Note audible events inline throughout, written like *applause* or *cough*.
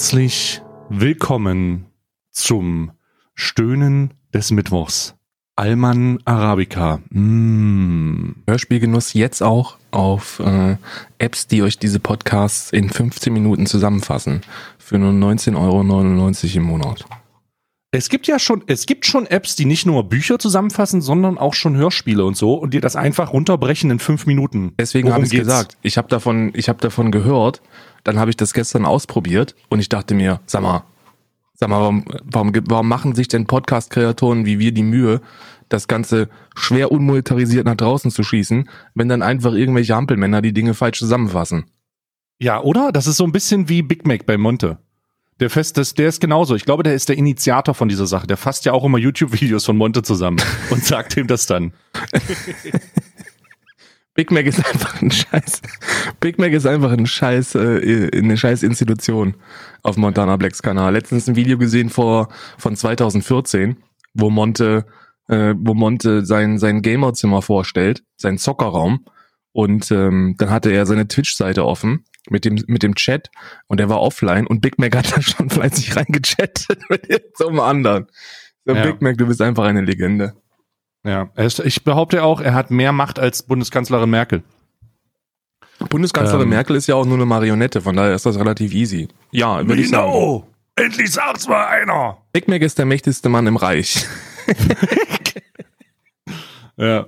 Herzlich willkommen zum Stöhnen des Mittwochs. Alman Arabica. Mm. Hörspielgenuss jetzt auch auf äh, Apps, die euch diese Podcasts in 15 Minuten zusammenfassen. Für nur 19,99 Euro im Monat. Es gibt ja schon, es gibt schon Apps, die nicht nur Bücher zusammenfassen, sondern auch schon Hörspiele und so und dir das einfach runterbrechen in fünf Minuten. Deswegen habe ich gesagt, ich habe davon, ich habe davon gehört, dann habe ich das gestern ausprobiert und ich dachte mir, sag mal, sag mal, warum, warum, warum machen sich denn Podcast-Kreatoren wie wir die Mühe, das Ganze schwer unmonetarisiert nach draußen zu schießen, wenn dann einfach irgendwelche Ampelmänner die Dinge falsch zusammenfassen? Ja, oder? Das ist so ein bisschen wie Big Mac bei Monte. Der fest, das, der ist genauso. Ich glaube, der ist der Initiator von dieser Sache. Der fasst ja auch immer YouTube-Videos von Monte zusammen *laughs* und sagt ihm das dann. *laughs* Big Mac ist einfach ein Scheiß. Big Mac ist einfach ein Scheiß, äh, eine Scheiß Institution auf Montana Blacks Kanal. Letztens ein Video gesehen vor von 2014, wo Monte, äh, wo Monte sein sein Gamerzimmer vorstellt, sein Zockerraum. Und ähm, dann hatte er seine Twitch-Seite offen mit dem, mit dem Chat und er war offline und Big Mac hat da schon fleißig reingechattet *laughs* mit so einem anderen. So, ja. Big Mac, du bist einfach eine Legende. Ja, ich behaupte auch, er hat mehr Macht als Bundeskanzlerin Merkel. Bundeskanzlerin ähm. Merkel ist ja auch nur eine Marionette, von daher ist das relativ easy. Ja, würde ich sagen. Endlich sagt's mal einer! Big Mac ist der mächtigste Mann im Reich. *laughs* ja,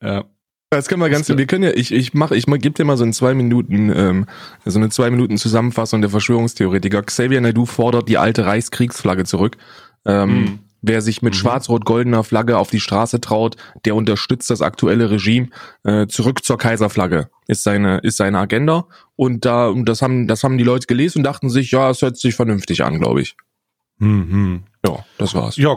ja. Das können wir ganz, wir können ja, ich, ich mach, ich gebe dir mal so in zwei Minuten, ähm, so eine zwei Minuten Zusammenfassung der Verschwörungstheoretiker. Xavier Naidu fordert die alte Reichskriegsflagge zurück. Ähm, mhm. Wer sich mit mhm. schwarz-rot-goldener Flagge auf die Straße traut, der unterstützt das aktuelle Regime. Äh, zurück zur Kaiserflagge ist seine, ist seine Agenda. Und da, das haben, das haben die Leute gelesen und dachten sich, ja, es hört sich vernünftig an, glaube ich. Mhm. Ja, das war's. Ja,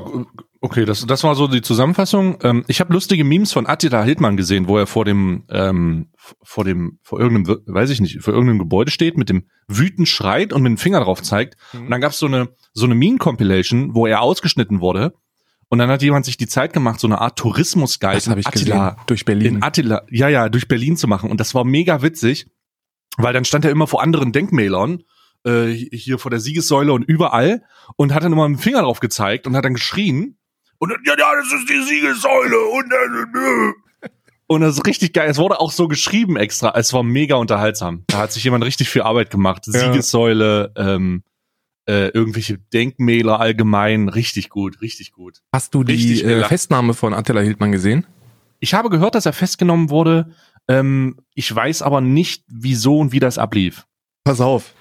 Okay, das, das war so die Zusammenfassung. Ähm, ich habe lustige Memes von Attila Hildmann gesehen, wo er vor dem, ähm, vor dem, vor irgendeinem, weiß ich nicht, vor irgendeinem Gebäude steht, mit dem wütend schreit und mit dem Finger drauf zeigt. Mhm. Und dann gab's so eine, so eine Meme-Compilation, wo er ausgeschnitten wurde. Und dann hat jemand sich die Zeit gemacht, so eine Art Tourismusguide das hab ich Attila gesehen. durch Berlin. In Attila, ja, ja, durch Berlin zu machen. Und das war mega witzig, weil dann stand er immer vor anderen Denkmälern äh, hier vor der Siegessäule und überall und hat dann immer mit dem Finger drauf gezeigt und hat dann geschrien und dann, ja, ja, das ist die Siegessäule und äh, und das ist richtig geil. Es wurde auch so geschrieben extra. Es war mega unterhaltsam. Da hat sich jemand richtig viel Arbeit gemacht. Ja. Siegessäule, ähm, äh, irgendwelche Denkmäler allgemein. Richtig gut, richtig gut. Hast du die äh, Festnahme von Attila Hildmann gesehen? Ich habe gehört, dass er festgenommen wurde. Ähm, ich weiß aber nicht, wieso und wie das ablief. Pass auf.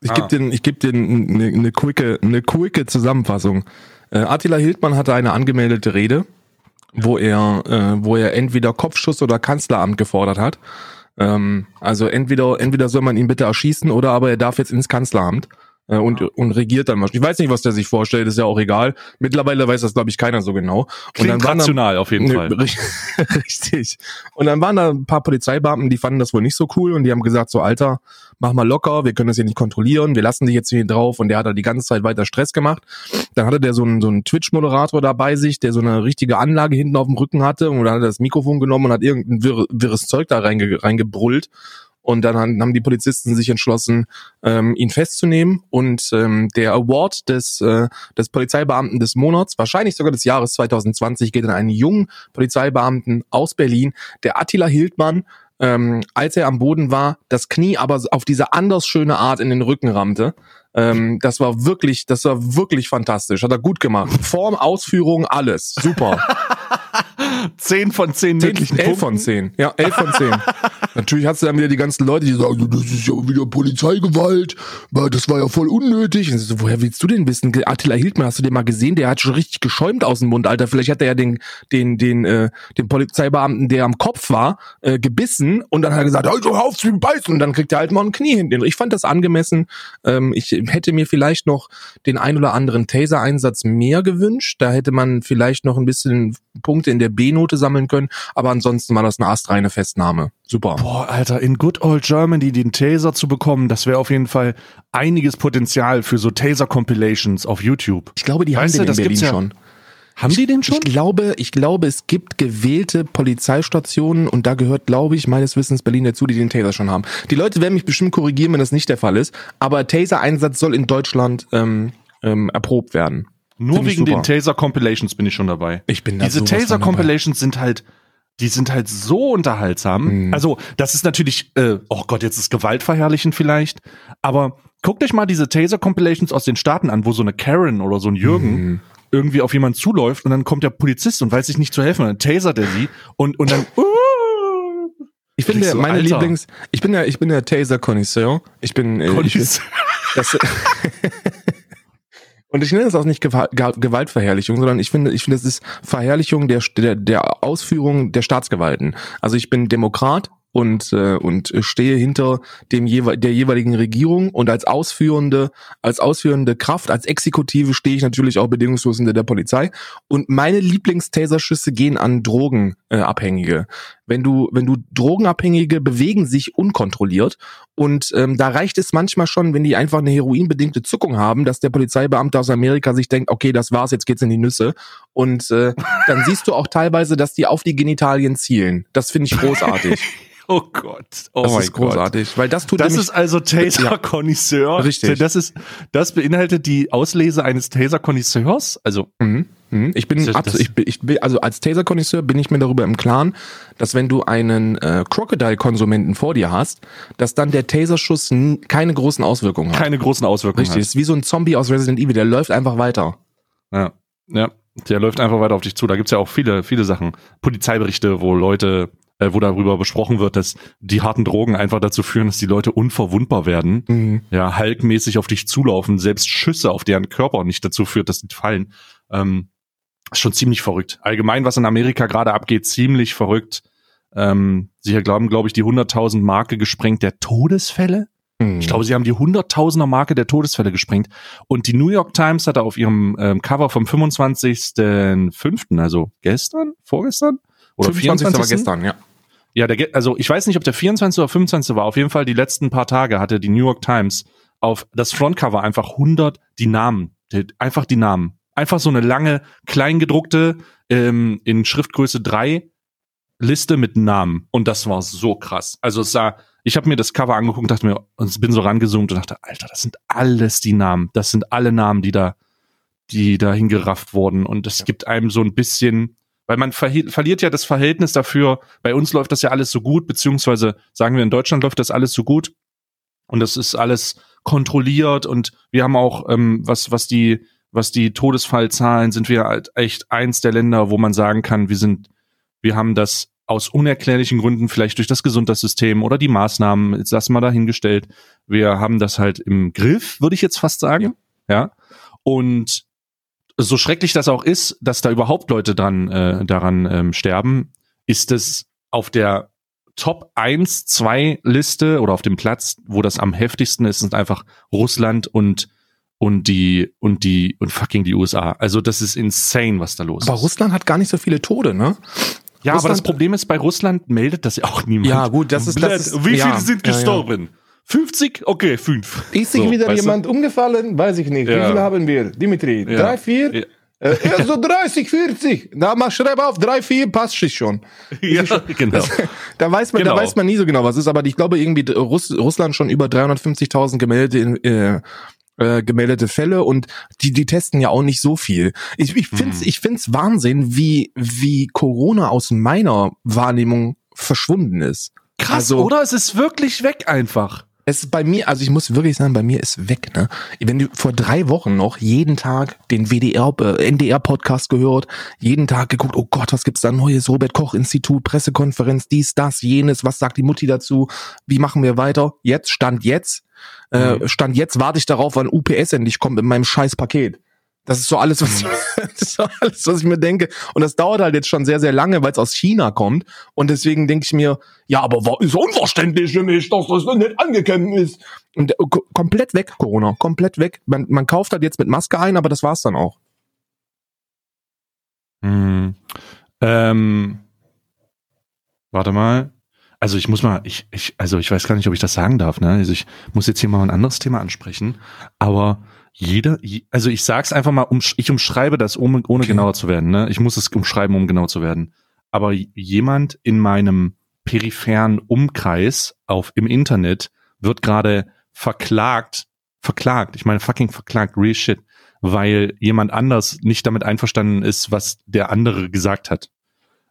Ich ah. gebe dir, ich geb dir eine, eine, quicke, eine quicke Zusammenfassung. Äh, Attila Hildmann hatte eine angemeldete Rede, wo er, äh, wo er entweder Kopfschuss oder Kanzleramt gefordert hat. Ähm, also entweder, entweder soll man ihn bitte erschießen oder aber er darf jetzt ins Kanzleramt äh, und, und regiert dann wahrscheinlich. Ich weiß nicht, was der sich vorstellt, ist ja auch egal. Mittlerweile weiß das, glaube ich, keiner so genau. Klingt und dann rational da, auf jeden ne, Fall. *laughs* Richtig. Und dann waren da ein paar Polizeibeamten, die fanden das wohl nicht so cool und die haben gesagt, so Alter, mach mal locker, wir können das hier nicht kontrollieren, wir lassen dich jetzt hier drauf und der hat da die ganze Zeit weiter Stress gemacht. Dann hatte der so einen, so einen Twitch-Moderator da bei sich, der so eine richtige Anlage hinten auf dem Rücken hatte und dann hat er das Mikrofon genommen und hat irgendein wirr, wirres Zeug da reinge, reingebrüllt und dann haben die Polizisten sich entschlossen, ähm, ihn festzunehmen. Und ähm, der Award des, äh, des Polizeibeamten des Monats, wahrscheinlich sogar des Jahres 2020, geht an einen jungen Polizeibeamten aus Berlin, der Attila Hildmann, ähm, als er am Boden war, das Knie aber auf diese anders schöne Art in den Rücken rammte. Ähm, das war wirklich, das war wirklich fantastisch. Hat er gut gemacht. Form, Ausführung, alles. Super. *laughs* zehn von zehn, möglichen elf von zehn. Ja, elf von zehn. Natürlich hast du dann wieder die ganzen Leute, die sagen, das ist ja wieder Polizeigewalt, das war ja voll unnötig. Und so, woher willst du denn wissen? Attila Hildmann, hast du den mal gesehen? Der hat schon richtig geschäumt aus dem Mund, Alter. Vielleicht hat er ja den, den, den, äh, den Polizeibeamten, der am Kopf war, äh, gebissen und dann hat er gesagt, also auf zu beißen und dann kriegt er halt mal ein Knie hinten. Ich fand das angemessen. Ähm, ich hätte mir vielleicht noch den ein oder anderen Taser-Einsatz mehr gewünscht. Da hätte man vielleicht noch ein bisschen Punkte in der B-Note sammeln können, aber ansonsten war das eine astreine Festnahme. Super. Boah, Alter, in Good Old Germany den Taser zu bekommen, das wäre auf jeden Fall einiges Potenzial für so Taser-Compilations auf YouTube. Ich glaube, die weißt haben den in Berlin ja, schon. Haben die den schon? Ich glaube, ich glaube, es gibt gewählte Polizeistationen und da gehört, glaube ich, meines Wissens Berlin dazu, die den Taser schon haben. Die Leute werden mich bestimmt korrigieren, wenn das nicht der Fall ist, aber Taser-Einsatz soll in Deutschland ähm, ähm, erprobt werden. Nur Find wegen den Taser Compilations bin ich schon dabei. Ich bin da Diese Taser. Compilations sind halt, die sind halt so unterhaltsam. Mhm. Also, das ist natürlich, äh, oh Gott, jetzt ist gewaltverherrlichen vielleicht. Aber guckt euch mal diese Taser Compilations aus den Staaten an, wo so eine Karen oder so ein Jürgen Mhm. irgendwie auf jemanden zuläuft und dann kommt der Polizist und weiß sich nicht zu helfen und dann tasert er sie und, und dann, uh, *laughs* Ich finde, Kriegst du, meine Alter. Lieblings, ich bin der, ich bin der Taser-Connoisseur. Ich bin, äh, ich, das, *laughs* *laughs* und ich nenne das auch nicht Gewalt, Gewaltverherrlichung, sondern ich finde, ich finde, es ist Verherrlichung der, der, der Ausführung der Staatsgewalten. Also ich bin Demokrat und äh, und stehe hinter dem jewe der jeweiligen Regierung und als ausführende als ausführende Kraft als Exekutive stehe ich natürlich auch bedingungslos hinter der Polizei und meine Lieblingstaserschüsse gehen an Drogenabhängige. Abhängige. wenn du wenn du Drogenabhängige bewegen sich unkontrolliert und ähm, da reicht es manchmal schon, wenn die einfach eine heroinbedingte Zuckung haben, dass der Polizeibeamte aus Amerika sich denkt, okay, das war's, jetzt geht's in die Nüsse und äh, dann siehst du auch teilweise, dass die auf die Genitalien zielen. Das finde ich großartig. *laughs* oh Gott, oh das ist Gott. großartig, weil das tut Das ist also Taser Connoisseur. Richtig. Das ist, das beinhaltet die Auslese eines Taser Connoisseurs. Also, Mhm. Mhm. Ich bin, absolut, ich bin, ich bin, also als Taser-Konnoisseur bin ich mir darüber im Klaren, dass wenn du einen äh, Crocodile-Konsumenten vor dir hast, dass dann der Taserschuss keine großen Auswirkungen hat. keine großen Auswirkungen Richtig, ist wie so ein Zombie aus Resident Evil, der läuft einfach weiter. hat. Ja. ja. Der läuft einfach weiter auf dich zu. Da gibt's ja auch viele, viele Sachen. Polizeiberichte, wo Leute, äh, wo darüber besprochen wird, dass die harten Drogen einfach dazu führen, dass die Leute unverwundbar werden. Mhm. Ja, halkmäßig auf dich zulaufen, selbst Schüsse auf deren Körper nicht dazu führt, dass die fallen. Ähm, ist schon ziemlich verrückt. Allgemein, was in Amerika gerade abgeht, ziemlich verrückt. Ähm, sie glauben, glaube ich, die 100.000 Marke gesprengt der Todesfälle. Mhm. Ich glaube, sie haben die Hunderttausender Marke der Todesfälle gesprengt. Und die New York Times hatte auf ihrem ähm, Cover vom 25.05., also gestern, vorgestern? Oder 25. 24. war gestern, ja. Ja, der, also ich weiß nicht, ob der 24. oder 25. war. Auf jeden Fall die letzten paar Tage hatte die New York Times auf das Frontcover einfach 100 die Namen. Einfach die Namen. Einfach so eine lange, kleingedruckte, ähm, in Schriftgröße 3 Liste mit Namen. Und das war so krass. Also es sah, ich habe mir das Cover angeguckt und dachte mir, und bin so rangezoomt und dachte, Alter, das sind alles die Namen. Das sind alle Namen, die da, die da hingerafft wurden. Und es gibt einem so ein bisschen, weil man verhi- verliert ja das Verhältnis dafür, bei uns läuft das ja alles so gut, beziehungsweise sagen wir, in Deutschland läuft das alles so gut. Und das ist alles kontrolliert und wir haben auch, ähm, was, was die, was die Todesfallzahlen sind wir halt echt eins der Länder, wo man sagen kann, wir sind, wir haben das aus unerklärlichen Gründen, vielleicht durch das Gesundheitssystem oder die Maßnahmen, jetzt lassen wir dahingestellt, wir haben das halt im Griff, würde ich jetzt fast sagen. Ja. Und so schrecklich das auch ist, dass da überhaupt Leute dran, äh, daran ähm, sterben, ist es auf der Top 1, 2 Liste oder auf dem Platz, wo das am heftigsten ist, sind einfach Russland und und die und die und fucking die USA. Also das ist insane, was da los Aber ist. Russland hat gar nicht so viele Tode, ne? Ja, aber das Problem ist, bei Russland meldet das ja auch niemand. Ja, gut, das ist- das ist- Wie ja, viele sind ja, ja. gestorben? 50? Okay, 5. Ist sich wieder jemand umgefallen? Weiß ich nicht. Ja. Wie viele haben wir? Dimitri, Ja. drei, vier? Ja. Äh, ja, so 30, 40. Da mach schreib auf, drei, vier, passt sich schon. *laughs* Ja, genau. Da weiß man, Genau. da weiß man nie so genau, was ist, aber ich glaube irgendwie Russ, Russland schon über 350.000 gemeldete, äh, äh, gemeldete Fälle und die, die testen ja auch nicht so viel. Ich, ich find's, Mhm. ich find's Wahnsinn, wie, wie Corona aus meiner Wahrnehmung verschwunden ist. Krass, Also- oder? Es ist wirklich weg einfach. Es ist bei mir, also ich muss wirklich sagen, bei mir ist weg, ne? Wenn du vor drei Wochen noch jeden Tag den WDR, äh, NDR-Podcast gehört, jeden Tag geguckt, oh Gott, was gibt's da Neues? Robert-Koch-Institut, Pressekonferenz, dies, das, jenes, was sagt die Mutti dazu? Wie machen wir weiter? Jetzt, Stand jetzt, äh, Mhm. Stand jetzt warte ich darauf, wann UPS endlich kommt mit meinem scheiß Paket. Das ist so alles, was, *laughs* das ist so alles, was ich mir denke. Und das dauert halt jetzt schon sehr, sehr lange, weil es aus China kommt. Und deswegen denke ich mir, ja, aber wa- ist unverständlich für mich, dass das nicht angekommen ist. Und äh, ko- komplett weg, Corona, komplett weg. Man, man kauft halt jetzt mit Maske ein, aber das war's dann auch. Hm. Ähm, warte mal. also ich muss mal, ich, ich, also ich weiß gar nicht, ob ich das sagen darf, ne? Also ich muss jetzt hier mal ein anderes Thema ansprechen, aber jeder, also ich sag's einfach mal, um, ich umschreibe das, ohne, ohne okay. genauer zu werden, ne? Ich muss es umschreiben, um genau zu werden. Aber jemand in meinem peripheren Umkreis auf im Internet wird gerade verklagt, verklagt, ich meine fucking verklagt, real shit, weil jemand anders nicht damit einverstanden ist, was der andere gesagt hat.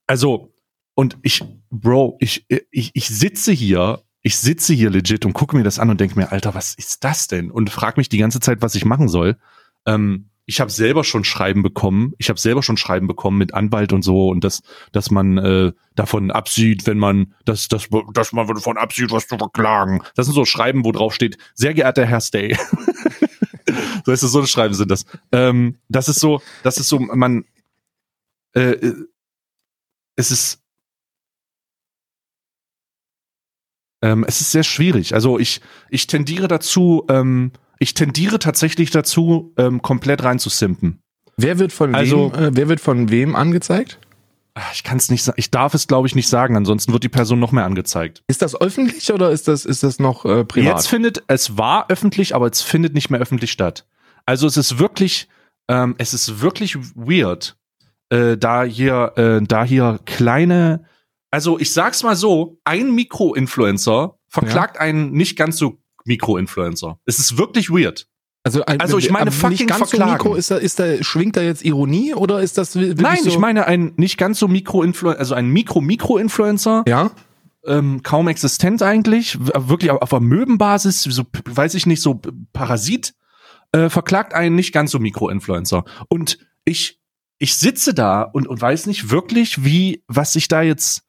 Also, und ich, Bro, ich, ich, ich sitze hier, ich sitze hier legit und gucke mir das an und denke mir, Alter, was ist das denn? Und frage mich die ganze Zeit, was ich machen soll. Ähm, ich habe selber schon Schreiben bekommen. Ich habe selber schon Schreiben bekommen mit Anwalt und so und dass dass man äh, davon absieht, wenn man dass dass dass man davon absieht, was zu verklagen. Das sind so Schreiben, wo drauf steht: Sehr geehrter Herr Stay. so ist es so ein Schreiben sind das. Ähm, das ist so, das ist so man. Äh, äh es ist ähm, es ist sehr schwierig. Also ich ich tendiere dazu. Ähm, ich tendiere tatsächlich dazu, ähm, komplett reinzusimpen. Wer wird von also, wem, äh, wer wird von wem angezeigt? Ah, ich kann es nicht sagen. Ich darf es, glaube ich, nicht sagen. Ansonsten wird die Person noch mehr angezeigt. Ist das öffentlich oder ist das ist das noch äh, privat? Jetzt findet es war öffentlich, aber es findet nicht mehr öffentlich statt. Also es ist wirklich, ähm, es ist wirklich weird, äh, da hier, äh, da hier kleine. Also ich sag's mal so: Ein Mikroinfluencer verklagt ja. einen nicht ganz so Mikroinfluencer. Es ist wirklich weird. Also, ein, also ich meine fucking nicht ganz verklagen. So Mikro, ist da, ist da, schwingt da jetzt Ironie oder ist das wirklich Nein, so? ich meine ein nicht ganz so Mikroinfluencer, also ein Mikro-Mikro-Influencer. Ja. Ähm, kaum existent eigentlich, wirklich auf Amöbenbasis, so, weiß ich nicht, so Parasit, äh, verklagt einen nicht ganz so Mikroinfluencer. Und ich, ich sitze da und, und weiß nicht wirklich, wie, was ich da jetzt,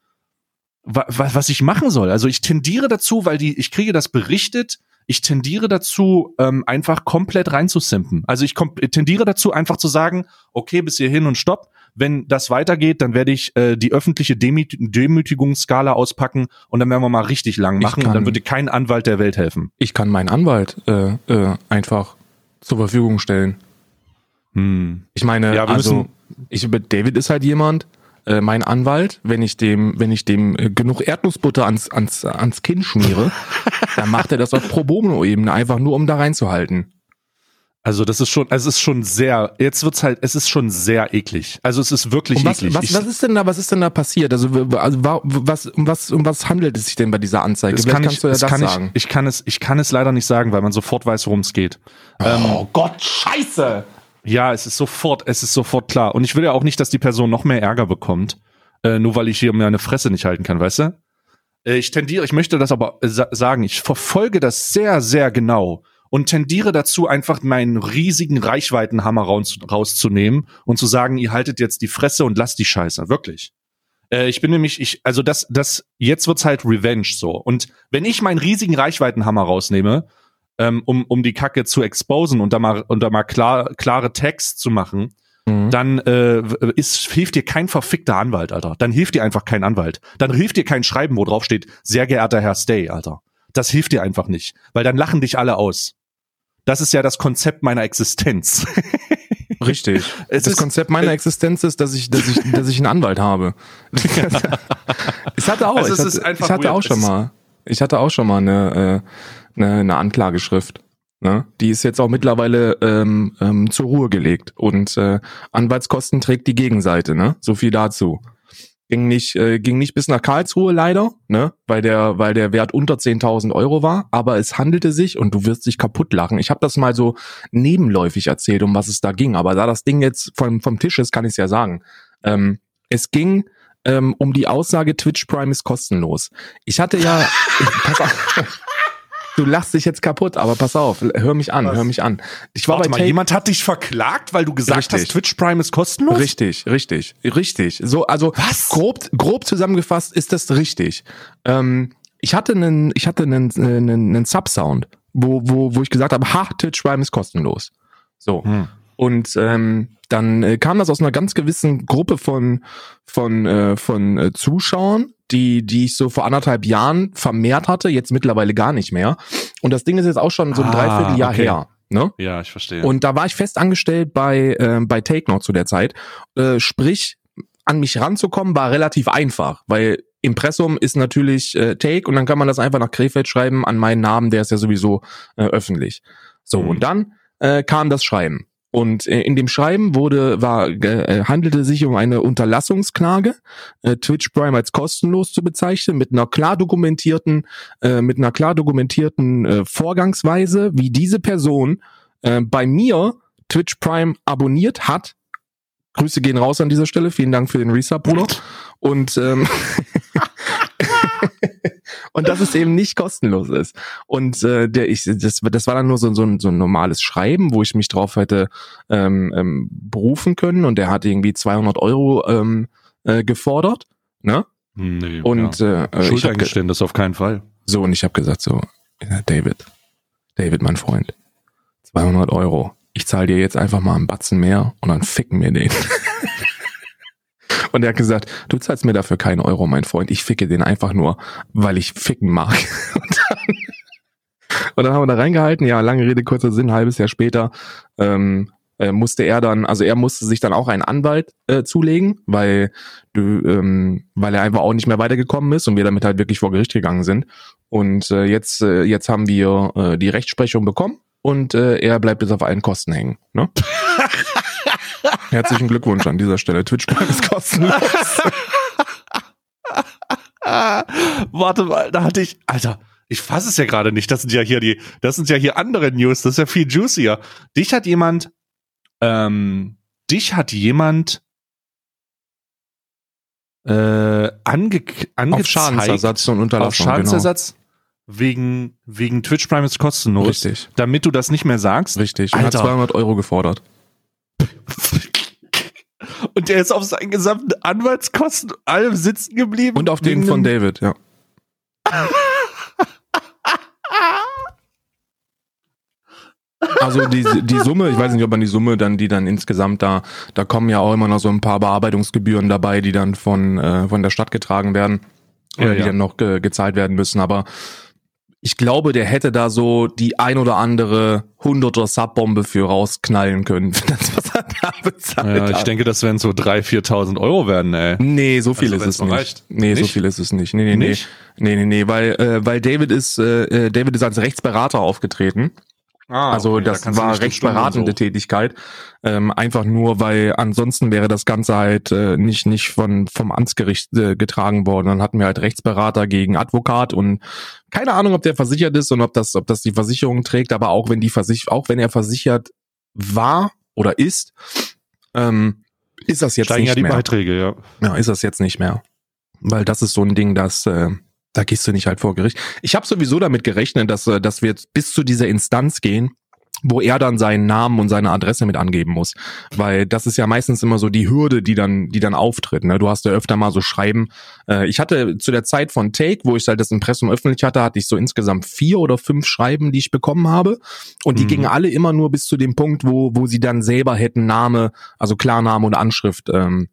was, was ich machen soll. Also ich tendiere dazu, weil die, ich kriege das berichtet, ich tendiere dazu, ähm, einfach komplett reinzusimpen. Also ich tendiere dazu, einfach zu sagen, okay, bis hierhin und stopp. Wenn das weitergeht, dann werde ich äh, die öffentliche Demüt Demütigungsskala auspacken und dann werden wir mal richtig lang machen kann, und dann würde kein Anwalt der Welt helfen. Ich kann meinen Anwalt äh, äh, einfach zur Verfügung stellen. Hm. Ich meine, ja, also ich, David ist halt jemand, äh, mein Anwalt, wenn ich dem, wenn ich dem äh, genug Erdnussbutter ans, ans, ans Kinn schmiere, *laughs* dann macht er das auf Pro Bono-Ebene, einfach nur um da reinzuhalten. Also das ist schon, es ist schon sehr, jetzt wird's halt, es ist schon sehr eklig. Also es ist wirklich was, eklig. Was, was ist denn da, was ist denn da passiert? Also, also was, um was, um was handelt es sich denn bei dieser Anzeige? Das kann ich, du ja das, das kann sagen. Ich, ich kann es, ich kann es leider nicht sagen, weil man sofort weiß, worum es geht. Oh ähm, Gott, Scheiße! Ja, es ist sofort, es ist sofort klar. Und ich will ja auch nicht, dass die Person noch mehr Ärger bekommt, äh, nur weil ich hier meine Fresse nicht halten kann, weißt du? Äh, ich tendiere, ich möchte das aber äh, sa sagen, ich verfolge das sehr, sehr genau und tendiere dazu, einfach meinen riesigen Reichweitenhammer raus, rauszunehmen und zu sagen, ihr haltet jetzt die Fresse und lasst die Scheiße. Wirklich. Äh, ich bin nämlich, ich, also das, das, jetzt wird's halt Revenge so. Und wenn ich meinen riesigen Reichweitenhammer rausnehme, ähm, um, um die Kacke zu exposen und da mal, und da mal klar, klare Text zu machen, mhm. dann äh, ist, hilft dir kein verfickter Anwalt, Alter. Dann hilft dir einfach kein Anwalt. Dann hilft dir kein Schreiben, wo drauf steht, sehr geehrter Herr Stay, Alter. Das hilft dir einfach nicht, weil dann lachen dich alle aus. Das ist ja das Konzept meiner Existenz. *laughs* Richtig. Es das ist, Konzept meiner Existenz ist, dass ich, dass ich, dass ich einen Anwalt habe. *laughs* ich hatte auch, also ich hatte, ich hatte auch schon mal, ich hatte auch schon mal eine, äh, eine, eine Anklageschrift. Ne? Die ist jetzt auch mittlerweile ähm, ähm, zur Ruhe gelegt und äh, Anwaltskosten trägt die Gegenseite. Ne? So viel dazu. Ging nicht, äh, ging nicht bis nach Karlsruhe leider, ne? weil der, weil der Wert unter 10.000 Euro war. Aber es handelte sich und du wirst dich kaputt lachen. Ich habe das mal so nebenläufig erzählt, um was es da ging. Aber da das Ding jetzt vom, vom Tisch ist, kann ich es ja sagen. Ähm, es ging ähm, um die Aussage, Twitch Prime ist kostenlos. Ich hatte ja, *laughs* pass auf, Du lachst dich jetzt kaputt, aber pass auf, hör mich an, Was? hör mich an. Ich war Warte bei mal, jemand hat dich verklagt, weil du gesagt richtig. hast, Twitch Prime ist kostenlos? Richtig, richtig, richtig. So, also Was? grob, grob zusammengefasst ist das richtig. Ähm, ich hatte einen, ich hatte einen, einen, einen Subsound, wo, wo, wo ich gesagt habe, ha, Twitch Prime ist kostenlos. So. Hm. Und ähm, dann äh, kam das aus einer ganz gewissen Gruppe von von äh, von äh, Zuschauern, die, die ich so vor anderthalb Jahren vermehrt hatte, jetzt mittlerweile gar nicht mehr. Und das Ding ist jetzt auch schon so ein ah, Dreivierteljahr okay. her. Ne? Ja, ich verstehe. Und da war ich fest angestellt bei, äh, bei Take noch zu der Zeit. Äh, sprich, an mich ranzukommen war relativ einfach, weil Impressum ist natürlich äh, Take und dann kann man das einfach nach Krefeld schreiben an meinen Namen, der ist ja sowieso äh, öffentlich. So, Mhm. und dann äh, kam das Schreiben. Und äh, in dem Schreiben wurde, war, äh, handelte sich um eine Unterlassungsklage, äh, Twitch Prime als kostenlos zu bezeichnen, mit einer klar dokumentierten, äh, mit einer klar dokumentierten äh, Vorgangsweise, wie diese Person äh, bei mir Twitch Prime abonniert hat. Grüße gehen raus an dieser Stelle. Vielen Dank für den Resub, Bruder. Und ähm, *laughs* *laughs* und dass es eben nicht kostenlos ist. Und äh, der ich das, das war dann nur so, so, ein, so ein normales Schreiben, wo ich mich drauf hätte ähm, ähm, berufen können. Und der hat irgendwie 200 Euro ähm, äh, gefordert. Ne? Nee, Und ja. äh, ich Schuld hab ge- eingestehen, das auf keinen Fall. so und ich habe gesagt so, David, David, mein Freund, 200 Euro. Ich zahle dir jetzt einfach mal einen Batzen mehr und dann ficken wir den. *laughs* Und er hat gesagt, du zahlst mir dafür keinen Euro, mein Freund. Ich ficke den einfach nur, weil ich ficken mag. *laughs* Und dann, und dann haben wir da reingehalten. Ja, lange Rede, kurzer Sinn. Halbes Jahr später ähm, äh, musste er dann, also er musste sich dann auch einen Anwalt äh, zulegen, weil du, ähm, weil er einfach auch nicht mehr weitergekommen ist und wir damit halt wirklich vor Gericht gegangen sind. Und äh, jetzt, äh, jetzt haben wir äh, die Rechtsprechung bekommen und äh, er bleibt jetzt auf allen Kosten hängen. Ne? *laughs* Herzlichen Glückwunsch an dieser Stelle. Twitch Prime ist kostenlos. *laughs* Warte mal, da hatte ich, Alter, ich fasse es ja gerade nicht. Das sind ja hier die, das sind ja hier andere News. Das ist ja viel juicier. Dich hat jemand, ähm, dich hat jemand äh, ange, angezeigt Auf Schadensersatz und auf Unterlassung. Schadensersatz wegen wegen Twitch Prime ist Genau. kostenlos, Richtig, damit du das nicht mehr sagst. richtig. Und hat Alter. 200 Euro gefordert. *laughs* Und der ist auf seinen gesamten Anwaltskosten allem sitzen geblieben. Und auf den von David, ja. *laughs* Also die, die Summe, ich weiß nicht, ob man die Summe dann, die dann insgesamt da, da kommen ja auch immer noch so ein paar Bearbeitungsgebühren dabei, die dann von, äh, von der Stadt getragen werden, Ja, oder die ja. dann noch ge gezahlt werden müssen. Aber ich glaube, der hätte da so die ein oder andere hunderter Subbombe für rausknallen können, *laughs* das, was er da bezahlt Ja, ich hat. denke, das werden so 3.000, 4.000 Euro werden, ey. Nee, so viel Also, ist es noch nicht. reicht. Nee, so Nicht? viel ist es nicht. Nee, nee, nee. Nicht? Nee, nee, nee, weil, äh, weil David ist, äh, äh, David ist als Rechtsberater aufgetreten. Ah, also okay, da das du war nicht rechtsberatende Stunden Tätigkeit. Ähm, einfach nur, weil ansonsten wäre das Ganze halt äh, nicht, nicht von, vom Amtsgericht äh, getragen worden. Dann hatten wir halt Rechtsberater gegen Advokat und keine Ahnung, ob der versichert ist und ob das, ob das die Versicherung trägt, aber auch wenn die Versich auch wenn er versichert war oder ist, ähm, ist das so. jetzt Steigen nicht ja die mehr. Beiträge, ja. Ja, ist das jetzt nicht mehr. Weil das ist so ein Ding, das äh, da gehst du nicht halt vor Gericht. Ich habe sowieso damit gerechnet, dass, äh, dass wir jetzt bis zu dieser Instanz gehen, wo er dann seinen Namen und seine Adresse mit angeben muss. Weil das ist ja meistens immer so die Hürde, die dann, die dann auftritt. Ne? Du hast ja öfter mal so Schreiben. Äh, ich hatte zu der Zeit von Take, wo ich halt das Impressum öffentlich hatte, hatte ich so insgesamt vier oder fünf Schreiben, die ich bekommen habe. Und die Mhm. gingen alle immer nur bis zu dem Punkt, wo, wo sie dann selber hätten Name, also Klarname und Anschrift ähm,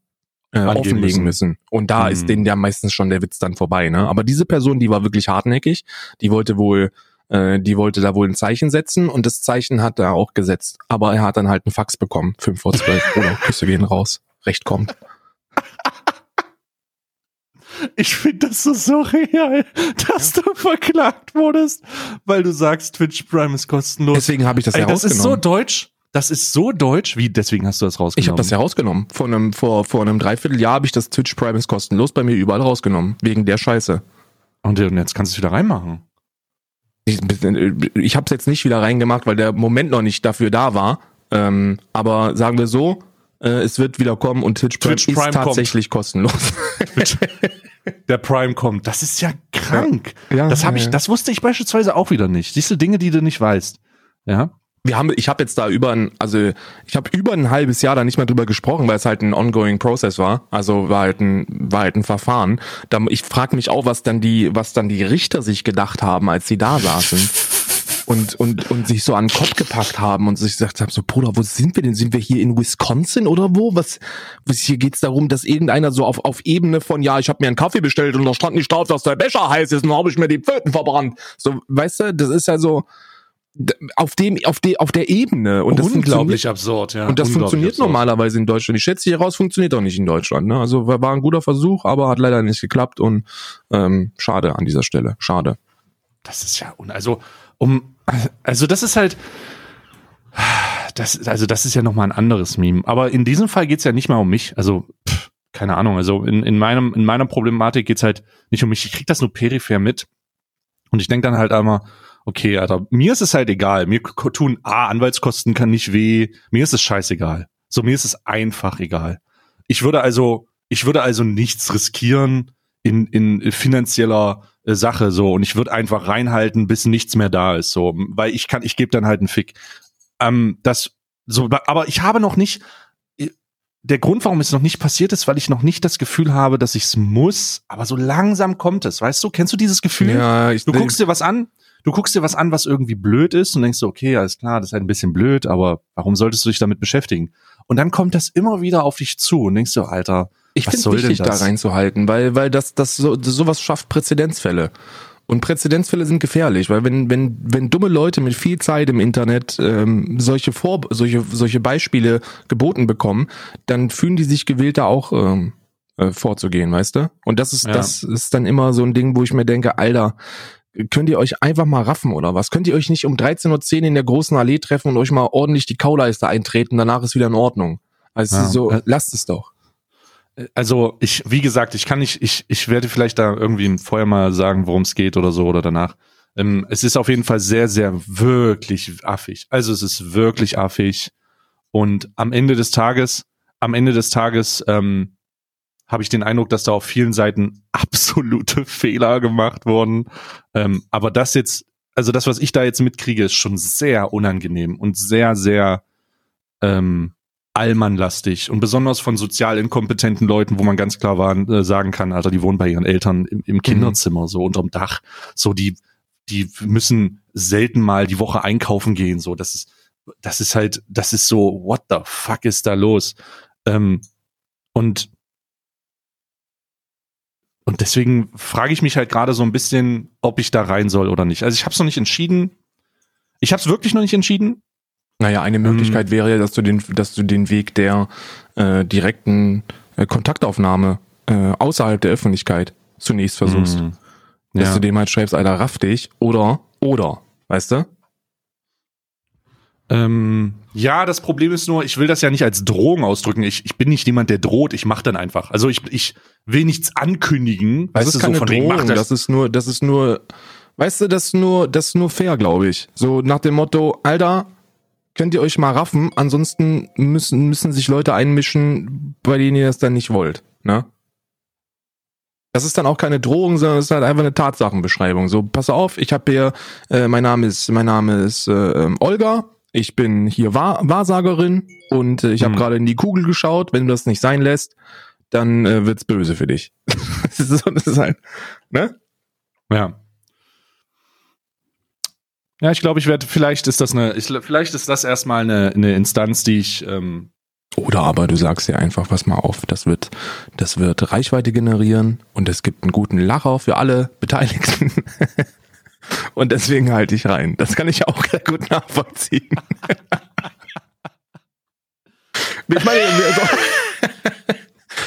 äh, offenlegen müssen. Und da Mhm. ist denen ja meistens schon der Witz dann vorbei. Ne? Aber diese Person, die war wirklich hartnäckig, die wollte wohl, äh, die wollte da wohl ein Zeichen setzen und das Zeichen hat er auch gesetzt. Aber er hat dann halt einen Fax bekommen, fünf vor zwölf. *laughs* Oder Küsse gehen raus. Recht kommt. Ich finde das so surreal, dass du verklagt wurdest, weil du sagst, Twitch Prime ist kostenlos. Deswegen habe ich das Ey, ja das ist so deutsch. Das ist so deutsch. Wie, deswegen hast du das rausgenommen? ich habe das ja rausgenommen. Vor einem, vor, vor einem Dreivierteljahr habe ich das Twitch Prime ist kostenlos bei mir überall rausgenommen. Wegen der Scheiße. Und jetzt kannst du es wieder reinmachen. Ich, ich habe es jetzt nicht wieder reingemacht, weil der Moment noch nicht dafür da war. Ähm, aber sagen wir so, äh, es wird wieder kommen und Twitch Prime, Twitch Prime ist tatsächlich kostenlos. Der Prime kommt. Das ist ja krank. Ja, das habe ja, ich, das wusste ich beispielsweise auch wieder nicht. Siehst du Dinge, die du nicht weißt. Ja. Wir haben, ich habe jetzt da über ein, also ich habe über ein halbes Jahr da nicht mehr drüber gesprochen, weil es halt ein ongoing Process war. Also war halt ein, war halt ein Verfahren. Da, ich frage mich auch, was dann die, was dann die Richter sich gedacht haben, als sie da saßen. Und, und, und sich so an den Kopf gepackt haben und sich gesagt haben, so, Bruder, wo sind wir denn? Sind wir hier in Wisconsin oder wo? Was, was hier geht's darum, dass irgendeiner so auf, auf Ebene von, ja, ich habe mir einen Kaffee bestellt und da stand nicht drauf, dass der Becher heiß ist und dann habe ich mir die Pfoten verbrannt. So, weißt du, das ist ja so, auf dem, auf der, auf der Ebene. Und das Unglaublich absurd, ja. Und das funktioniert absurd. normalerweise in Deutschland. Ich schätze hier raus, funktioniert auch nicht in Deutschland. Ne? Also war, ein guter Versuch, aber hat leider nicht geklappt und ähm, schade an dieser Stelle. Schade. Das ist ja, un also, um, also das ist halt, das, also das ist ja nochmal ein anderes Meme. Aber in diesem Fall geht's ja nicht mal um mich. Also, pff, keine Ahnung. Also in, in, meinem, in meiner Problematik geht's halt nicht um mich. Ich krieg das nur peripher mit. Und ich denk dann halt einmal, okay, Alter, mir ist es halt egal. Mir tun A, Anwaltskosten kann nicht weh. Mir ist es scheißegal. So, mir ist es einfach egal. Ich würde also, ich würde also nichts riskieren in, in finanzieller äh, Sache so und ich würde einfach reinhalten, bis nichts mehr da ist so, weil ich kann, ich gebe dann halt einen Fick. Ähm, das so, aber ich habe noch nicht äh, der Grund, warum es noch nicht passiert ist, weil ich noch nicht das Gefühl habe, dass ich es muss, aber so langsam kommt es, weißt du? Kennst du dieses Gefühl? Ja, ich, du guckst dir was an, du guckst dir was an, was irgendwie blöd ist und denkst so, okay, alles klar, das ist halt ein bisschen blöd, aber warum solltest du dich damit beschäftigen? Und dann kommt das immer wieder auf dich zu und denkst so, Alter, ich was finde soll wichtig, denn da das? reinzuhalten, weil, weil das, das so, sowas schafft Präzedenzfälle. Und Präzedenzfälle sind gefährlich, weil wenn, wenn, wenn dumme Leute mit viel Zeit im Internet ähm, solche, Vor solche, solche Beispiele geboten bekommen, dann fühlen die sich gewillt, da auch ähm, äh, vorzugehen, weißt du? Und das ist, Ja. das ist dann immer so ein Ding, wo ich mir denke, Alter, könnt ihr euch einfach mal raffen oder was? Könnt ihr euch nicht um 13.10 Uhr in der großen Allee treffen und euch mal ordentlich die Kauleiste eintreten, danach ist wieder in Ordnung. Also Ja. so, Äh, lasst es doch. Also ich, wie gesagt, ich kann nicht, ich, ich werde vielleicht da irgendwie vorher mal sagen, worum es geht oder so oder danach. Ähm, es ist auf jeden Fall sehr, sehr wirklich affig. Also es ist wirklich affig. Und am Ende des Tages, am Ende des Tages ähm, habe ich den Eindruck, dass da auf vielen Seiten *laughs* absolute Fehler gemacht wurden. Ähm, aber das jetzt, also das, was ich da jetzt mitkriege, ist schon sehr unangenehm und sehr, sehr ähm, allmannlastig und besonders von sozial inkompetenten Leuten, wo man ganz klar war, äh, sagen kann, Alter, die wohnen bei ihren Eltern im, im Kinderzimmer, so unterm Dach, so die, die müssen selten mal die Woche einkaufen gehen, so das ist, das ist halt, das ist so, what the fuck ist da los? Ähm, und und deswegen frage ich mich halt gerade so ein bisschen, ob ich da rein soll oder nicht. Also ich habe es noch nicht entschieden. Ich habe es wirklich noch nicht entschieden. Naja, eine Möglichkeit wäre ja, dass du den, dass du den Weg der äh, direkten äh, Kontaktaufnahme äh, außerhalb der Öffentlichkeit zunächst versuchst. Mhm. Dass Ja. du dem halt schreibst, Alter, raff dich oder, oder, weißt du? Ähm, ja, das Problem ist nur, ich will das ja nicht als Drohung ausdrücken. Ich, ich bin nicht jemand, der droht. Ich mache dann einfach. Also ich, ich will nichts ankündigen. Das weißt ist du, keine so von wegen, mach Drohung, das ist nur, das ist nur, weißt du, das ist nur, das ist nur fair, glaube ich. So nach dem Motto, Alter, könnt ihr euch mal raffen, ansonsten müssen, müssen sich Leute einmischen, bei denen ihr das dann nicht wollt, ne? Das ist dann auch keine Drohung, sondern es ist halt einfach eine Tatsachenbeschreibung. So, pass auf, ich habe hier, äh, mein Name ist, mein Name ist äh, ähm, Olga, ich bin hier Wahr Wahrsagerin und äh, ich habe Hm. gerade in die Kugel geschaut. Wenn du das nicht sein lässt, dann äh, wird's böse für dich. *laughs* das ist das ist halt, ne? Ja. Ja, ich glaube, ich werde, vielleicht ist das eine, ich, vielleicht ist das erstmal eine, eine Instanz, die ich, ähm, Oder aber du sagst dir einfach, pass mal auf, das wird, das wird Reichweite generieren und es gibt einen guten Lacher für alle Beteiligten. *laughs* und deswegen halte ich rein. Das kann ich auch sehr gut nachvollziehen. ich meine, so,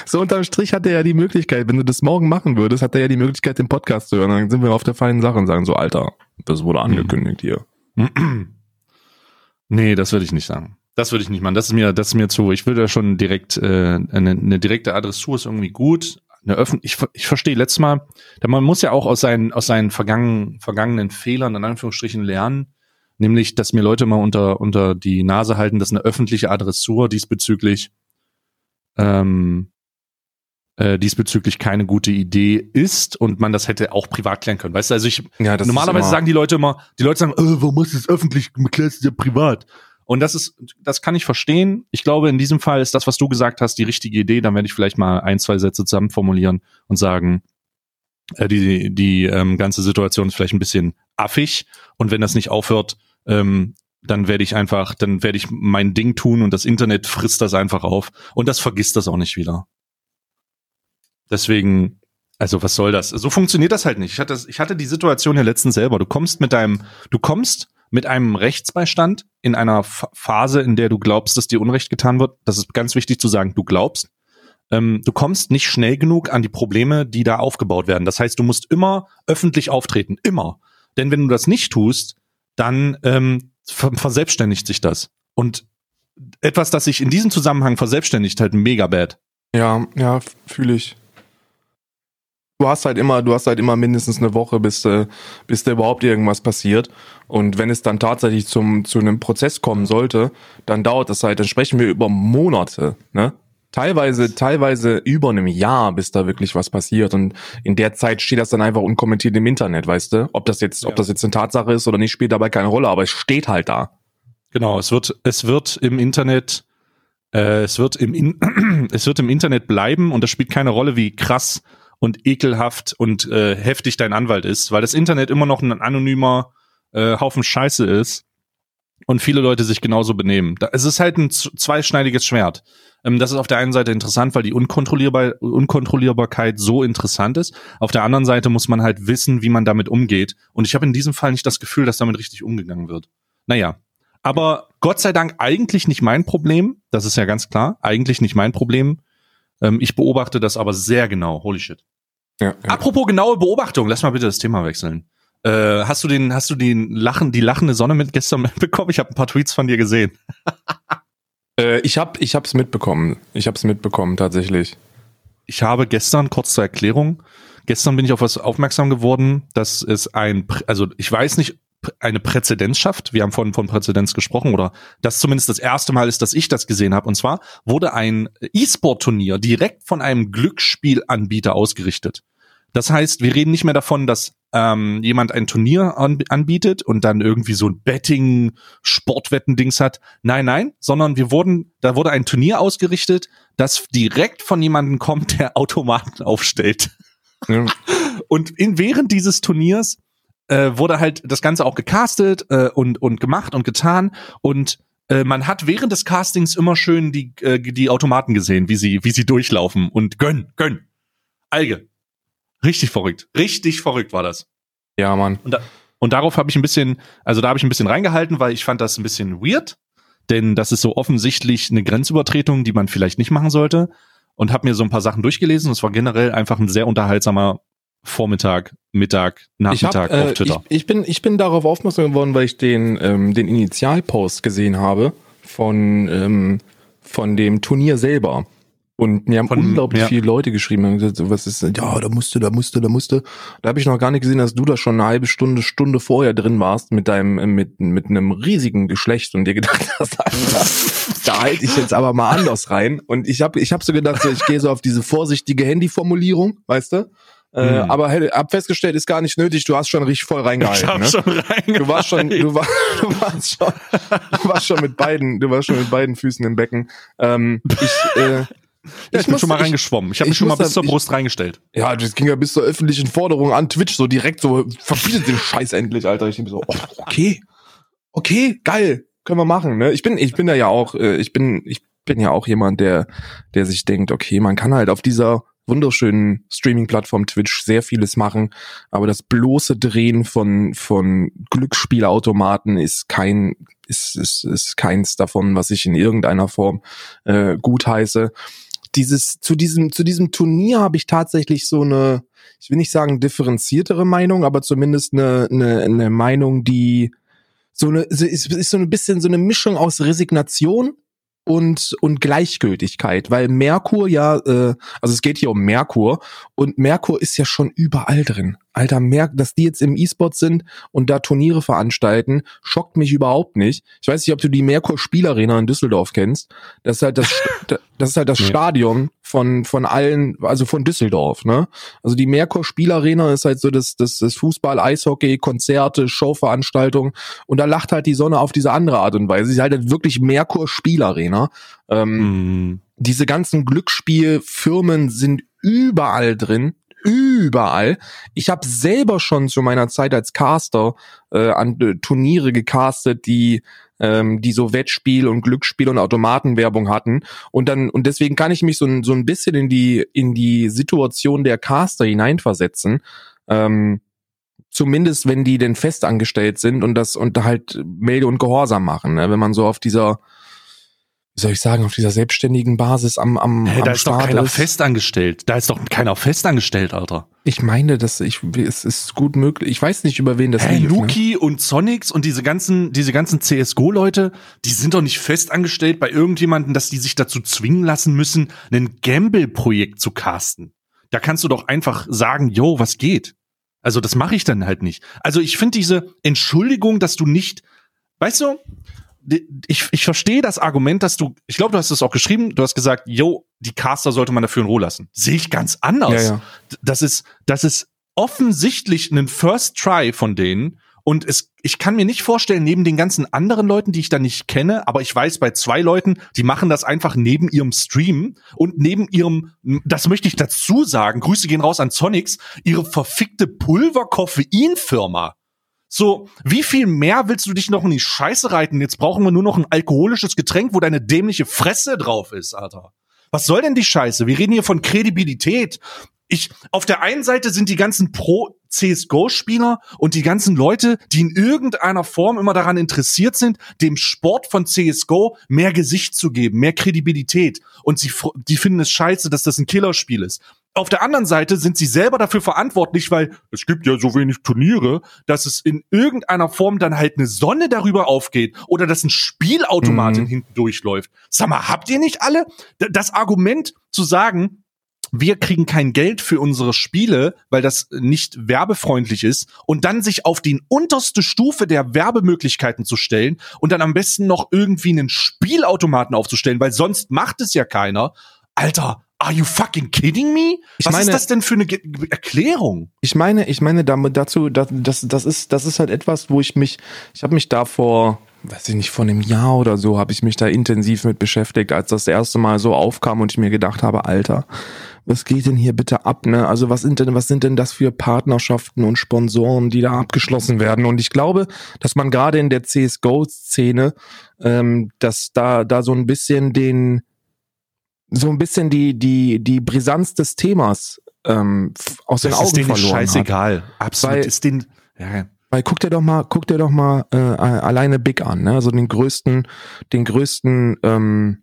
so unterm Strich hat er ja die Möglichkeit, wenn du das morgen machen würdest, hat er ja die Möglichkeit, den Podcast zu hören. Dann sind wir auf der feinen Sache und sagen so, Alter, das wurde angekündigt hier. *clears throat* nee, das würde ich nicht sagen. Das würde ich nicht machen. Das ist mir, das ist mir zu. Ich würde ja schon direkt äh, eine, eine direkte Adressur ist irgendwie gut. Eine Öffn ich, ich verstehe letztes Mal, denn man muss ja auch aus seinen aus seinen vergangenen vergangenen Fehlern in Anführungsstrichen lernen, nämlich, dass mir Leute mal unter unter die Nase halten, dass eine öffentliche Adressur diesbezüglich ähm, äh, diesbezüglich keine gute Idee ist und man das hätte auch privat klären können. Weißt du, also ich Ja, normalerweise sagen die Leute immer, die Leute sagen, äh, warum machst du es öffentlich, klärst du ja privat. Und das ist, das kann ich verstehen. Ich glaube, in diesem Fall ist das, was du gesagt hast, die richtige Idee. Dann werde ich vielleicht mal ein, zwei Sätze zusammen formulieren und sagen, äh, die, die ähm, ganze Situation ist vielleicht ein bisschen affig. Und wenn das nicht aufhört, ähm, dann werde ich einfach, dann werde ich mein Ding tun und das Internet frisst das einfach auf. Und das vergisst das auch nicht wieder. Deswegen, also was soll das? So funktioniert das halt nicht. Ich hatte, ich hatte die Situation ja letztens selber. Du kommst mit deinem, du kommst mit einem Rechtsbeistand in einer Phase, in der du glaubst, dass dir Unrecht getan wird. Das ist ganz wichtig zu sagen, du glaubst. Ähm, du kommst nicht schnell genug an die Probleme, die da aufgebaut werden. Das heißt, du musst immer öffentlich auftreten, immer. Denn wenn du das nicht tust, dann ähm, verselbstständigt sich das. Und etwas, das sich in diesem Zusammenhang verselbstständigt, halt mega bad. Ja, ja, fühle ich. Du hast halt immer, du hast halt immer mindestens eine Woche, bis, äh, bis da überhaupt irgendwas passiert. Und wenn es dann tatsächlich zum, zu einem Prozess kommen sollte, dann dauert das halt, dann sprechen wir über Monate, ne? Teilweise, teilweise über einem Jahr, bis da wirklich was passiert. Und in der Zeit steht das dann einfach unkommentiert im Internet, weißt du? Ob das jetzt, ja. ob das jetzt eine Tatsache ist oder nicht, spielt dabei keine Rolle, aber es steht halt da. Genau, es wird, es wird im Internet, äh, es wird im, In *clears throat* es wird im Internet bleiben und das spielt keine Rolle, wie krass und ekelhaft und äh, heftig dein Anwalt ist, weil das Internet immer noch ein anonymer äh, Haufen Scheiße ist und viele Leute sich genauso benehmen. Da, es ist halt ein zweischneidiges Schwert. Ähm, das ist auf der einen Seite interessant, weil die Unkontrollierbar Unkontrollierbarkeit so interessant ist. Auf der anderen Seite muss man halt wissen, wie man damit umgeht. Und ich habe in diesem Fall nicht das Gefühl, dass damit richtig umgegangen wird. Naja, aber Gott sei Dank eigentlich nicht mein Problem. Das ist ja ganz klar. Eigentlich nicht mein Problem. Ähm, ich beobachte das aber sehr genau. Holy shit. Ja, ja. Apropos genaue Beobachtung, lass mal bitte das Thema wechseln. Äh, hast du den, hast du den Lachen, die lachende Sonne mit gestern *laughs* mitbekommen? Ich habe ein paar Tweets von dir gesehen. *laughs* äh, ich habe, ich habe es mitbekommen. Ich habe es mitbekommen tatsächlich. Ich habe gestern kurz zur Erklärung. Gestern bin ich auf was aufmerksam geworden, dass es ein, also ich weiß nicht, eine Präzedenz schafft. Wir haben vorhin von Präzedenz gesprochen oder das zumindest das erste Mal ist, dass ich das gesehen habe. Und zwar wurde ein E-Sport-Turnier direkt von einem Glücksspielanbieter ausgerichtet. Das heißt, wir reden nicht mehr davon, dass ähm, jemand ein Turnier an, anbietet und dann irgendwie so ein Betting, Sportwetten-Dings hat. Nein, nein, sondern wir wurden, da wurde ein Turnier ausgerichtet, das direkt von jemandem kommt, der *laughs* Automaten aufstellt. Ja. Und in, während dieses Turniers äh, wurde halt das Ganze auch gecastet äh, und, und gemacht und getan und äh, man hat während des Castings immer schön die, äh, die Automaten gesehen, wie sie, wie sie durchlaufen und gönn, gönn. Alge. Richtig verrückt. Richtig verrückt war das. Ja, Mann. Und, da, und darauf habe ich ein bisschen, also da habe ich ein bisschen reingehalten, weil ich fand das ein bisschen weird, denn das ist so offensichtlich eine Grenzübertretung, die man vielleicht nicht machen sollte. Und habe mir so ein paar Sachen durchgelesen. Es war generell einfach ein sehr unterhaltsamer Vormittag, Mittag, Nachmittag hab, äh, auf Twitter. Ich, ich, bin, ich bin darauf aufmerksam geworden, weil ich den, ähm, den Initialpost gesehen habe von, ähm, von dem Turnier selber. Und mir haben Von, unglaublich ja. viele Leute geschrieben und gesagt, was ist, ja, da musste, da musste, da musste. Da habe ich noch gar nicht gesehen, dass du da schon eine halbe Stunde, Stunde vorher drin warst mit deinem, äh, mit, mit einem riesigen Geschlecht und dir gedacht *laughs* hast, Alter, da halte ich jetzt aber mal anders rein. Und ich habe ich hab so gedacht, so, ich gehe so auf diese vorsichtige Handyformulierung, weißt du? Äh, hm. aber hab festgestellt, ist gar nicht nötig. Du hast schon richtig voll reingehalten. Ich hab ne? schon reingehalten. Du warst schon, du, war, *laughs* du warst schon, du warst schon mit beiden, du warst schon mit beiden Füßen im Becken. Ähm, ich, äh, *laughs* ja, ich, bin schon mal reingeschwommen. Ich habe mich schon mal bis zur Brust reingestellt. Ja, das ging ja bis zur öffentlichen Forderung an Twitch so direkt so, verbietet den Scheiß endlich, Alter. Ich denke so, oh, okay, okay, geil, können wir machen. Ne? Ich bin, ich bin da ja auch, äh, ich bin, ich bin ja auch jemand, der, der sich denkt, okay, man kann halt auf dieser wunderschönen Streaming-Plattform Twitch sehr vieles machen, aber das bloße Drehen von von Glücksspielautomaten ist kein ist, ist, ist keins davon, was ich in irgendeiner Form äh, gut heiße dieses, zu diesem, zu diesem Turnier habe ich tatsächlich so eine, ich will nicht sagen differenziertere Meinung, aber zumindest eine, eine, eine Meinung, die so eine, ist, ist so ein bisschen so eine Mischung aus Resignation und, und Gleichgültigkeit, weil Merkur ja, äh, also es geht hier um Merkur und Merkur ist ja schon überall drin. Alter, Merk, dass die jetzt im E-Sport sind und da Turniere veranstalten, schockt mich überhaupt nicht. Ich weiß nicht, ob du die Merkur Spielarena in Düsseldorf kennst. Das ist halt das, *laughs* das ist halt das nee. Stadion von, von allen, also von Düsseldorf, ne? Also die Merkur Spielarena ist halt so das, das, das Fußball, Eishockey, Konzerte, Showveranstaltungen und da lacht halt die Sonne auf diese andere Art und Weise. Sie ist halt wirklich Merkur Spielarena. Ähm, mm. Diese ganzen Glücksspielfirmen sind überall drin überall. Ich habe selber schon zu meiner Zeit als Caster äh, an äh, Turniere gecastet, die ähm, die so Wettspiel und Glücksspiel und Automatenwerbung hatten und dann und deswegen kann ich mich so, so ein bisschen in die in die Situation der Caster hineinversetzen. Ähm, Zumindest wenn die denn festangestellt sind und das und halt Melde und Gehorsam machen. Ne? Wenn man so auf dieser wie soll ich sagen, auf dieser selbstständigen Basis am, am, hey, am da ist doch keiner ist. festangestellt. Da ist doch keiner festangestellt, Alter. Ich meine, dass ich, es ist gut möglich. Ich weiß nicht, über wen das hey, lief, ne? Nuki und Sonics und diese ganzen, diese ganzen CSGO-Leute, die sind doch nicht festangestellt bei irgendjemanden, dass die sich dazu zwingen lassen müssen, ein Gamble-Projekt zu casten. Da kannst du doch einfach sagen, yo, was geht? Also das mache ich dann halt nicht. Also ich finde diese Entschuldigung, dass du nicht, weißt du, ich, ich verstehe das Argument, dass du, ich glaube, du hast es auch geschrieben, du hast gesagt, yo, die Caster sollte man dafür in Ruhe lassen. Sehe ich ganz anders. Ja, ja. Das ist, das ist offensichtlich ein First Try von denen. Und es, ich kann mir nicht vorstellen, neben den ganzen anderen Leuten, die ich da nicht kenne, aber ich weiß bei zwei Leuten, die machen das einfach neben ihrem Stream und neben ihrem, das möchte ich dazu sagen, Grüße gehen raus an Sonics, ihre verfickte Pulver-Koffein-Firma. So, wie viel mehr willst du dich noch in die Scheiße reiten? Jetzt brauchen wir nur noch ein alkoholisches Getränk, wo deine dämliche Fresse drauf ist, Alter. Was soll denn die Scheiße? Wir reden hier von Kredibilität. Ich, auf der einen Seite sind die ganzen Pro CSGO-Spieler und die ganzen Leute, die in irgendeiner Form immer daran interessiert sind, dem Sport von CSGO mehr Gesicht zu geben, mehr Kredibilität. Und sie, die finden es scheiße, dass das ein Killerspiel ist auf der anderen Seite sind sie selber dafür verantwortlich, weil es gibt ja so wenig Turniere, dass es in irgendeiner Form dann halt eine Sonne darüber aufgeht oder dass ein Spielautomat mhm. hinten durchläuft. Sag mal, habt ihr nicht alle das Argument zu sagen, wir kriegen kein Geld für unsere Spiele, weil das nicht werbefreundlich ist und dann sich auf die unterste Stufe der Werbemöglichkeiten zu stellen und dann am besten noch irgendwie einen Spielautomaten aufzustellen, weil sonst macht es ja keiner. Alter, Are you fucking kidding me? Ich Was meine, ist das denn für eine Ge Erklärung? Ich meine, ich meine dazu, das, das, das ist, das ist halt etwas, wo ich mich, ich habe mich da vor, weiß ich nicht, vor einem Jahr oder so, habe ich mich da intensiv mit beschäftigt, als das erste Mal so aufkam und ich mir gedacht habe, Alter, was geht denn hier bitte ab, ne? Also was sind denn, was sind denn das für Partnerschaften und Sponsoren, die da abgeschlossen werden? Und ich glaube, dass man gerade in der CSGO-Szene, ähm, dass da, da so ein bisschen den, so ein bisschen die, die, die Brisanz des Themas ähm, aus das den Augen verloren ist scheißegal. Hat. Absolut. Weil, ist den, ja. Weil guck dir doch mal, guck dir doch mal äh, alleine Big an, ne? Also den größten, den größten ähm,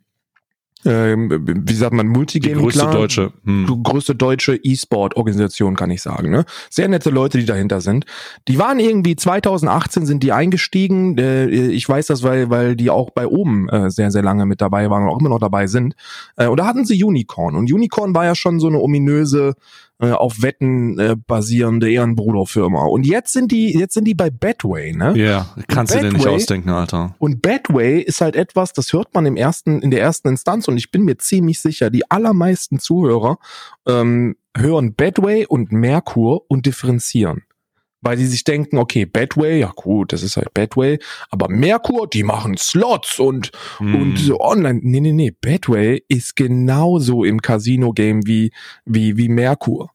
ähm, wie sagt man, Multigaming Die größte klar, deutsche, hm. größte deutsche E-Sport-Organisation, kann ich sagen. Ne? Sehr nette Leute, die dahinter sind. Die waren irgendwie 2018 sind die eingestiegen. Äh, ich weiß das, weil weil die auch bei oben äh, sehr sehr lange mit dabei waren und auch immer noch dabei sind. Äh, und da hatten sie Unicorn und Unicorn war ja schon so eine ominöse äh, auf Wetten äh, basierende Ehrenbruderfirma. Und jetzt sind die, jetzt sind die bei Betway, ne? Ja, yeah, kannst du dir nicht ausdenken, Alter. Und Betway ist halt etwas, das hört man im ersten, in der ersten Instanz und ich bin mir ziemlich sicher, die allermeisten Zuhörer ähm, hören Betway und Merkur und differenzieren weil die sich denken, okay, Badway, ja gut, das ist halt Badway, aber Merkur, die machen Slots und mm. und so online. Nee, nee, nee, Badway ist genauso im Casino Game wie wie wie Merkur.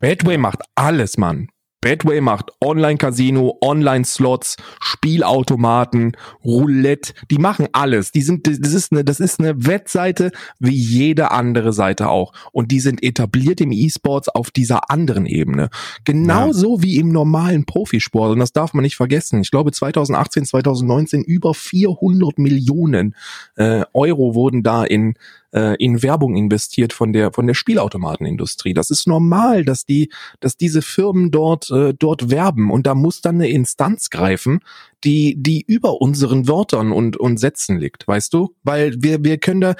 Badway macht alles, Mann. Betway macht Online-Casino, Online-Slots, Spielautomaten, Roulette. Die machen alles. Die sind, das ist eine, das ist eine Wettseite wie jede andere Seite auch. Und die sind etabliert im E-Sports auf dieser anderen Ebene. Genauso ja. wie im normalen Profisport. Und das darf man nicht vergessen. Ich glaube 2018, 2019 über 400 Millionen äh, Euro wurden da in äh, in Werbung investiert von der von der Spielautomatenindustrie. Das ist normal, dass die dass diese Firmen dort äh, dort werben und da muss dann eine Instanz greifen, die die über unseren Wörtern und und Sätzen liegt, weißt du? Weil wir wir können da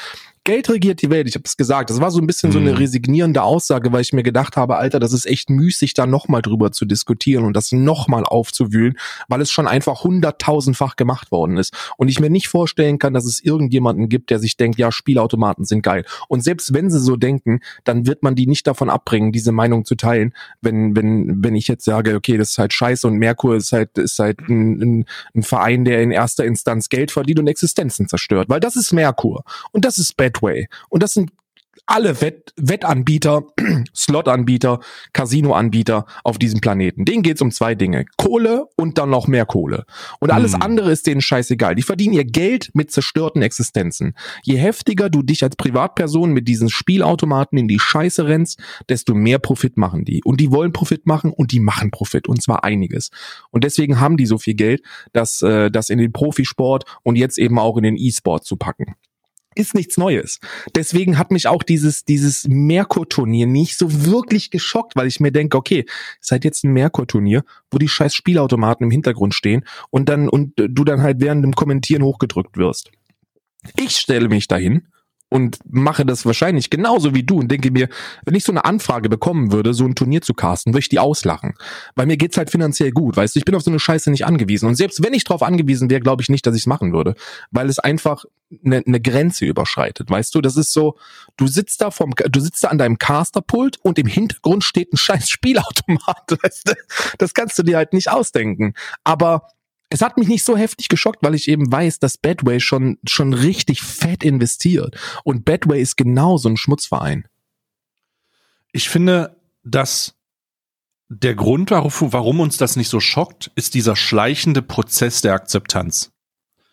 Geld regiert die Welt, ich habe es gesagt. Das war so ein bisschen mhm. so eine mhm. resignierende Aussage, weil ich mir gedacht habe, Alter, das ist echt müßig, da nochmal drüber zu diskutieren und das nochmal aufzuwühlen, weil es schon einfach hunderttausendfach gemacht worden ist. Und ich mir nicht vorstellen kann, dass es irgendjemanden gibt, der sich denkt, ja, Spielautomaten sind geil. Und selbst wenn sie so denken, dann wird man die nicht davon abbringen, diese Meinung zu teilen, wenn, wenn, wenn ich jetzt sage, okay, das ist halt scheiße und Merkur ist halt, ist halt ein, ein, ein Verein, der in erster Instanz Geld verdient und Existenzen zerstört. Weil das ist Merkur. Und das ist Bad Betway. Und das sind alle Wett Wettanbieter, *clears throat* Slotanbieter, Casinoanbieter auf diesem Planeten. Denen geht's um zwei Dinge. Kohle und dann noch mehr Kohle. Und alles Hm. andere ist denen scheißegal. Die verdienen ihr Geld mit zerstörten Existenzen. Je heftiger du dich als Privatperson mit diesen Spielautomaten in die Scheiße rennst, desto mehr Profit machen die. Und die wollen Profit machen und die machen Profit. Und zwar einiges. Und deswegen haben die so viel Geld, dass äh, das in den Profisport und jetzt eben auch in den E-Sport zu packen ist nichts Neues. Deswegen hat mich auch dieses, dieses Merkur-Turnier nicht so wirklich geschockt, weil ich mir denke, okay, halt jetzt ein Merkur-Turnier, wo die scheiß Spielautomaten im Hintergrund stehen und dann, und du dann halt während dem Kommentieren hochgedrückt wirst. Ich stelle mich dahin und mache das wahrscheinlich genauso wie du und denke mir, wenn ich so eine Anfrage bekommen würde, so ein Turnier zu casten, würde ich die auslachen. Weil mir geht's halt finanziell gut, weißt du, ich bin auf so eine Scheiße nicht angewiesen. Und selbst wenn ich drauf angewiesen wäre, glaube ich nicht, dass ich es machen würde. Weil es einfach eine, eine Grenze überschreitet, weißt du? Das ist so, du sitzt da vom, du sitzt da an deinem Casterpult und im Hintergrund steht ein scheiß Spielautomat, *laughs* weißt du? Das kannst du dir halt nicht ausdenken. Aber es hat mich nicht so heftig geschockt, weil ich eben weiß, dass Badway schon, schon richtig fett investiert. Und Badway ist genau so ein Schmutzverein. Ich finde, dass der Grund, warum, uns das nicht so schockt, ist dieser schleichende Prozess der Akzeptanz.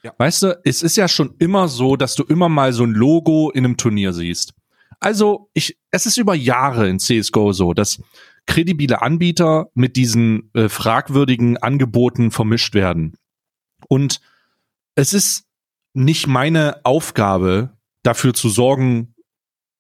Ja. Weißt du, es ist ja schon immer so, dass du immer mal so ein Logo in einem Turnier siehst. Also, ich, es ist über Jahre in CSGO so, dass kredibile Anbieter mit diesen äh, fragwürdigen Angeboten vermischt werden. Und es ist nicht meine Aufgabe, dafür zu sorgen,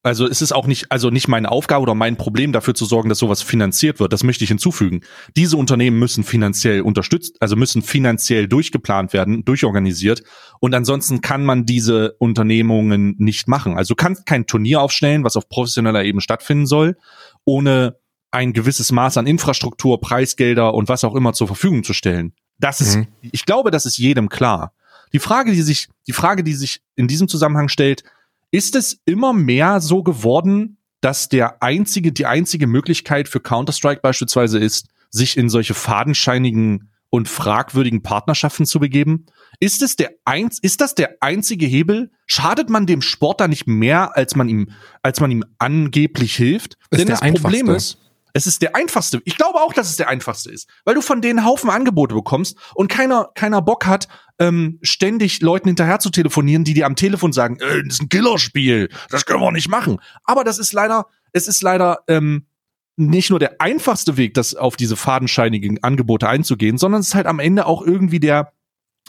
also es ist auch nicht, also nicht meine Aufgabe oder mein Problem, dafür zu sorgen, dass sowas finanziert wird. Das möchte ich hinzufügen. Diese Unternehmen müssen finanziell unterstützt, also müssen finanziell durchgeplant werden, durchorganisiert. Und ansonsten kann man diese Unternehmungen nicht machen. Also du kannst kein Turnier aufstellen, was auf professioneller Ebene stattfinden soll, ohne ein gewisses Maß an Infrastruktur, Preisgelder und was auch immer zur Verfügung zu stellen. Das ist, Mhm. ich glaube, das ist jedem klar. Die Frage, die sich, die Frage, die sich in diesem Zusammenhang stellt, ist es immer mehr so geworden, dass der einzige, die einzige Möglichkeit für Counter-Strike beispielsweise ist, sich in solche fadenscheinigen und fragwürdigen Partnerschaften zu begeben? Ist es der eins, ist das der einzige Hebel? Schadet man dem Sportler nicht mehr, als man ihm, als man ihm angeblich hilft? Ist Denn das Problem ist, es ist der einfachste. Ich glaube auch, dass es der einfachste ist, weil du von denen Haufen Angebote bekommst und keiner, keiner Bock hat, ähm, ständig Leuten hinterher zu telefonieren, die dir am Telefon sagen, äh, das ist ein Killerspiel, das können wir nicht machen. Aber das ist leider, es ist leider ähm, nicht nur der einfachste Weg, das auf diese fadenscheinigen Angebote einzugehen, sondern es ist halt am Ende auch irgendwie der,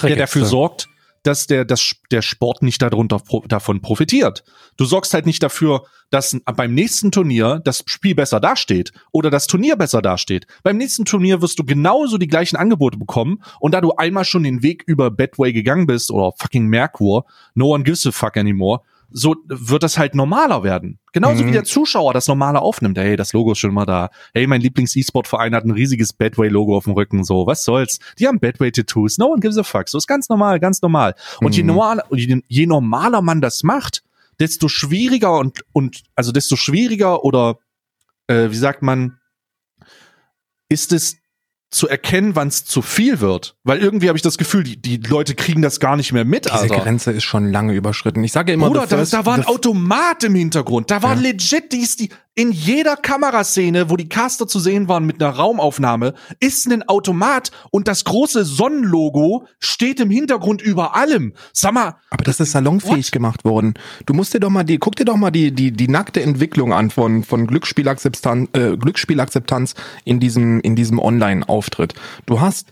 der dafür sorgt, dass der, dass der Sport nicht darunter davon profitiert. Du sorgst halt nicht dafür, dass beim nächsten Turnier das Spiel besser dasteht oder das Turnier besser dasteht. Beim nächsten Turnier wirst du genauso die gleichen Angebote bekommen und da du einmal schon den Weg über Badway gegangen bist oder fucking Merkur, no one gives a fuck anymore, so wird das halt normaler werden. Genauso Mhm. wie der Zuschauer das normale aufnimmt. Hey, das Logo ist schon mal da. Hey, mein Lieblings-E-Sport-Verein hat ein riesiges Badway-Logo auf dem Rücken. So, was soll's? Die haben Badway-Tattoos. No one gives a fuck. So ist ganz normal, ganz normal. Und je, Mhm. normal, je, je normaler man das macht, desto schwieriger und, und also desto schwieriger oder äh, wie sagt man, ist es zu erkennen, wann es zu viel wird. Weil irgendwie habe ich das Gefühl, die, die Leute kriegen das gar nicht mehr mit, Diese Alter. Grenze ist schon lange überschritten. Ich sage ja immer, Bruder, da, da war ein Automat im Hintergrund. Da war Ja. legit, die ist die, in jeder Kameraszene, wo die Caster zu sehen waren mit einer Raumaufnahme, ist ein Automat und das große Sonnenlogo steht im Hintergrund über allem. Sag mal, Aber das ist salonfähig What? gemacht worden. Du musst dir doch mal die, guck dir doch mal die, die, die nackte Entwicklung an von, von Glücksspielakzeptanz, äh, Glücksspielakzeptanz in diesem, in diesem Online-Auftritt. Du hast,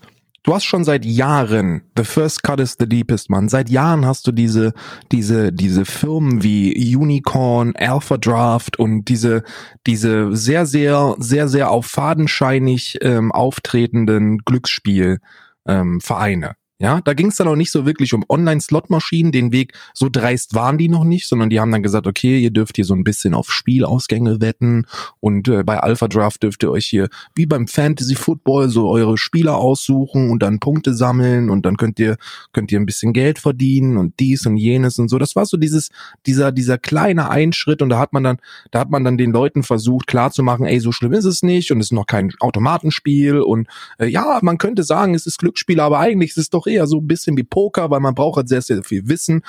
du hast schon seit Jahren, the first cut is the deepest, man. Seit Jahren hast du diese, diese, diese Firmen wie Unicorn, Alpha Draft und diese, diese sehr, sehr, sehr, sehr auf fadenscheinig ähm, auftretenden Glücksspiel, ähm, Vereine. Ja, da ging es dann auch nicht so wirklich um Online-Slot-Maschinen. Den Weg so dreist waren die noch nicht, sondern die haben dann gesagt, okay, ihr dürft hier so ein bisschen auf Spielausgänge wetten und äh, bei Alpha Draft dürft ihr euch hier wie beim Fantasy Football so eure Spieler aussuchen und dann Punkte sammeln und dann könnt ihr könnt ihr ein bisschen Geld verdienen und dies und jenes und so. Das war so dieses dieser dieser kleine Einschritt und da hat man dann da hat man dann den Leuten versucht klarzumachen, ey, so schlimm ist es nicht und es ist noch kein Automatenspiel und äh, ja, man könnte sagen, es ist Glücksspiel, aber eigentlich ist es doch eher so ein bisschen wie Poker, weil man braucht halt sehr, sehr viel Wissen.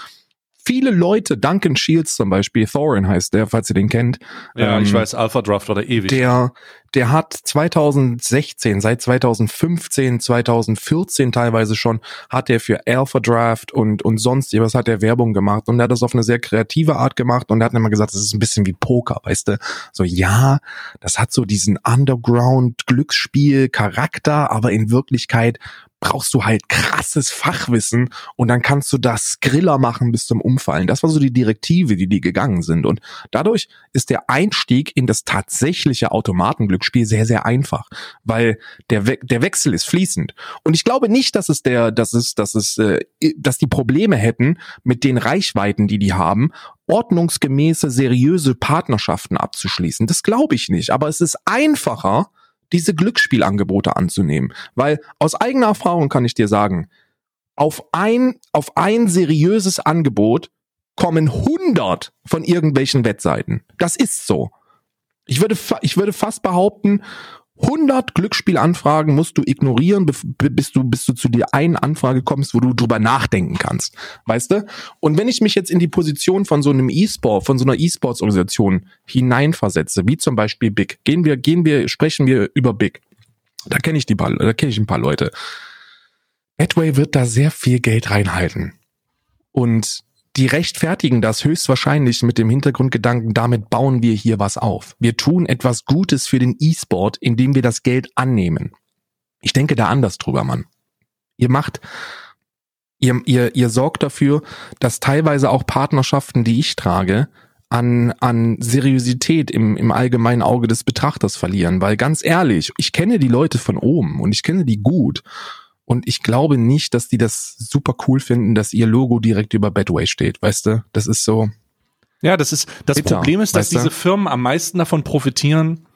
viele Leute, Duncan Shields zum Beispiel, Thorin heißt der, falls ihr den kennt. Ja, ähm, ich weiß, Alpha Draft oder ewig. Der, der hat 2016, seit 2015, 2014 teilweise schon, hat er für Alpha Draft und, und sonst was hat er Werbung gemacht und er hat das auf eine sehr kreative Art gemacht und er hat immer gesagt, das ist ein bisschen wie Poker, weißt du? So, ja, das hat so diesen Underground-Glücksspiel-Charakter, aber in Wirklichkeit brauchst du halt krasses Fachwissen und dann kannst du das Griller machen bis zum Umfallen. Das war so die Direktive, die die gegangen sind. Und dadurch ist der Einstieg in das tatsächliche Automatenglücksspiel sehr, sehr einfach, weil der, We der Wechsel ist fließend. Und ich glaube nicht, dass es der, dass es, dass es, äh, dass die Probleme hätten mit den Reichweiten, die die haben, ordnungsgemäße, seriöse Partnerschaften abzuschließen. Das glaube ich nicht. Aber es ist einfacher, diese Glücksspielangebote anzunehmen. Weil aus eigener Erfahrung kann ich dir sagen, auf ein, auf ein seriöses Angebot kommen 100 von irgendwelchen Wettseiten. Das ist so. Ich würde, ich würde fast behaupten, 100 Glücksspielanfragen musst du ignorieren, bis du, bis du zu der einen Anfrage kommst, wo du drüber nachdenken kannst. Weißt du? Und wenn ich mich jetzt in die Position von so einem E-Sport, von so einer E-Sports-Organisation hineinversetze, wie zum Beispiel Big, gehen wir, gehen wir, sprechen wir über Big. Da kenne ich die paar, da kenne ich ein paar Leute. Adway wird da sehr viel Geld reinhalten. Und die rechtfertigen das höchstwahrscheinlich mit dem Hintergrundgedanken, damit bauen wir hier was auf. Wir tun etwas Gutes für den E-Sport, indem wir das Geld annehmen. Ich denke da anders drüber, Mann. Ihr macht, ihr, ihr, ihr sorgt dafür, dass teilweise auch Partnerschaften, die ich trage, an, an Seriosität im, im allgemeinen Auge des Betrachters verlieren. Weil ganz ehrlich, ich kenne die Leute von oben und ich kenne die gut. Und ich glaube nicht, dass die das super cool finden, dass ihr Logo direkt über Bedway steht. Weißt du, das ist so. Ja, das ist das Bitter, Problem ist, dass diese Firmen am meisten davon profitieren.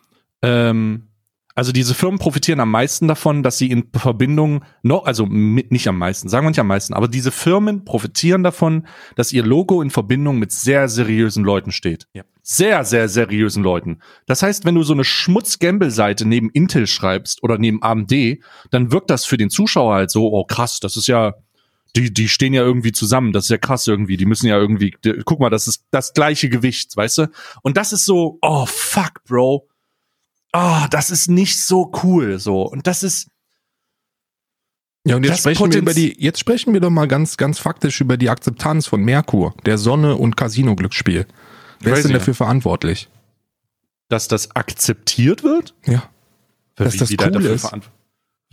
Ähm, also diese Firmen profitieren am meisten davon, dass sie in Verbindung noch, also mit, nicht am meisten, sagen wir nicht am meisten, aber diese Firmen profitieren davon, dass ihr Logo in Verbindung mit sehr seriösen Leuten steht. Ja. Sehr, sehr seriösen Leuten. Das heißt, wenn du so eine Schmutz-Gamble-Seite neben Intel schreibst oder neben AMD, dann wirkt das für den Zuschauer halt so, oh krass, das ist ja, die, die stehen ja irgendwie zusammen, das ist ja krass irgendwie, die müssen ja irgendwie, die, guck mal, das ist das gleiche Gewicht, weißt du? Und das ist so, oh fuck, Bro. Ah, das ist nicht so cool, so. Und das ist, Ja, und jetzt Das sprechen wir Potenz- über die, jetzt sprechen wir doch mal ganz, ganz faktisch über die Akzeptanz von Merkur, der Sonne und Casino-Glücksspiel. Wer ist denn dafür verantwortlich? dass das akzeptiert wird? Ja. Für Dass das cool ist.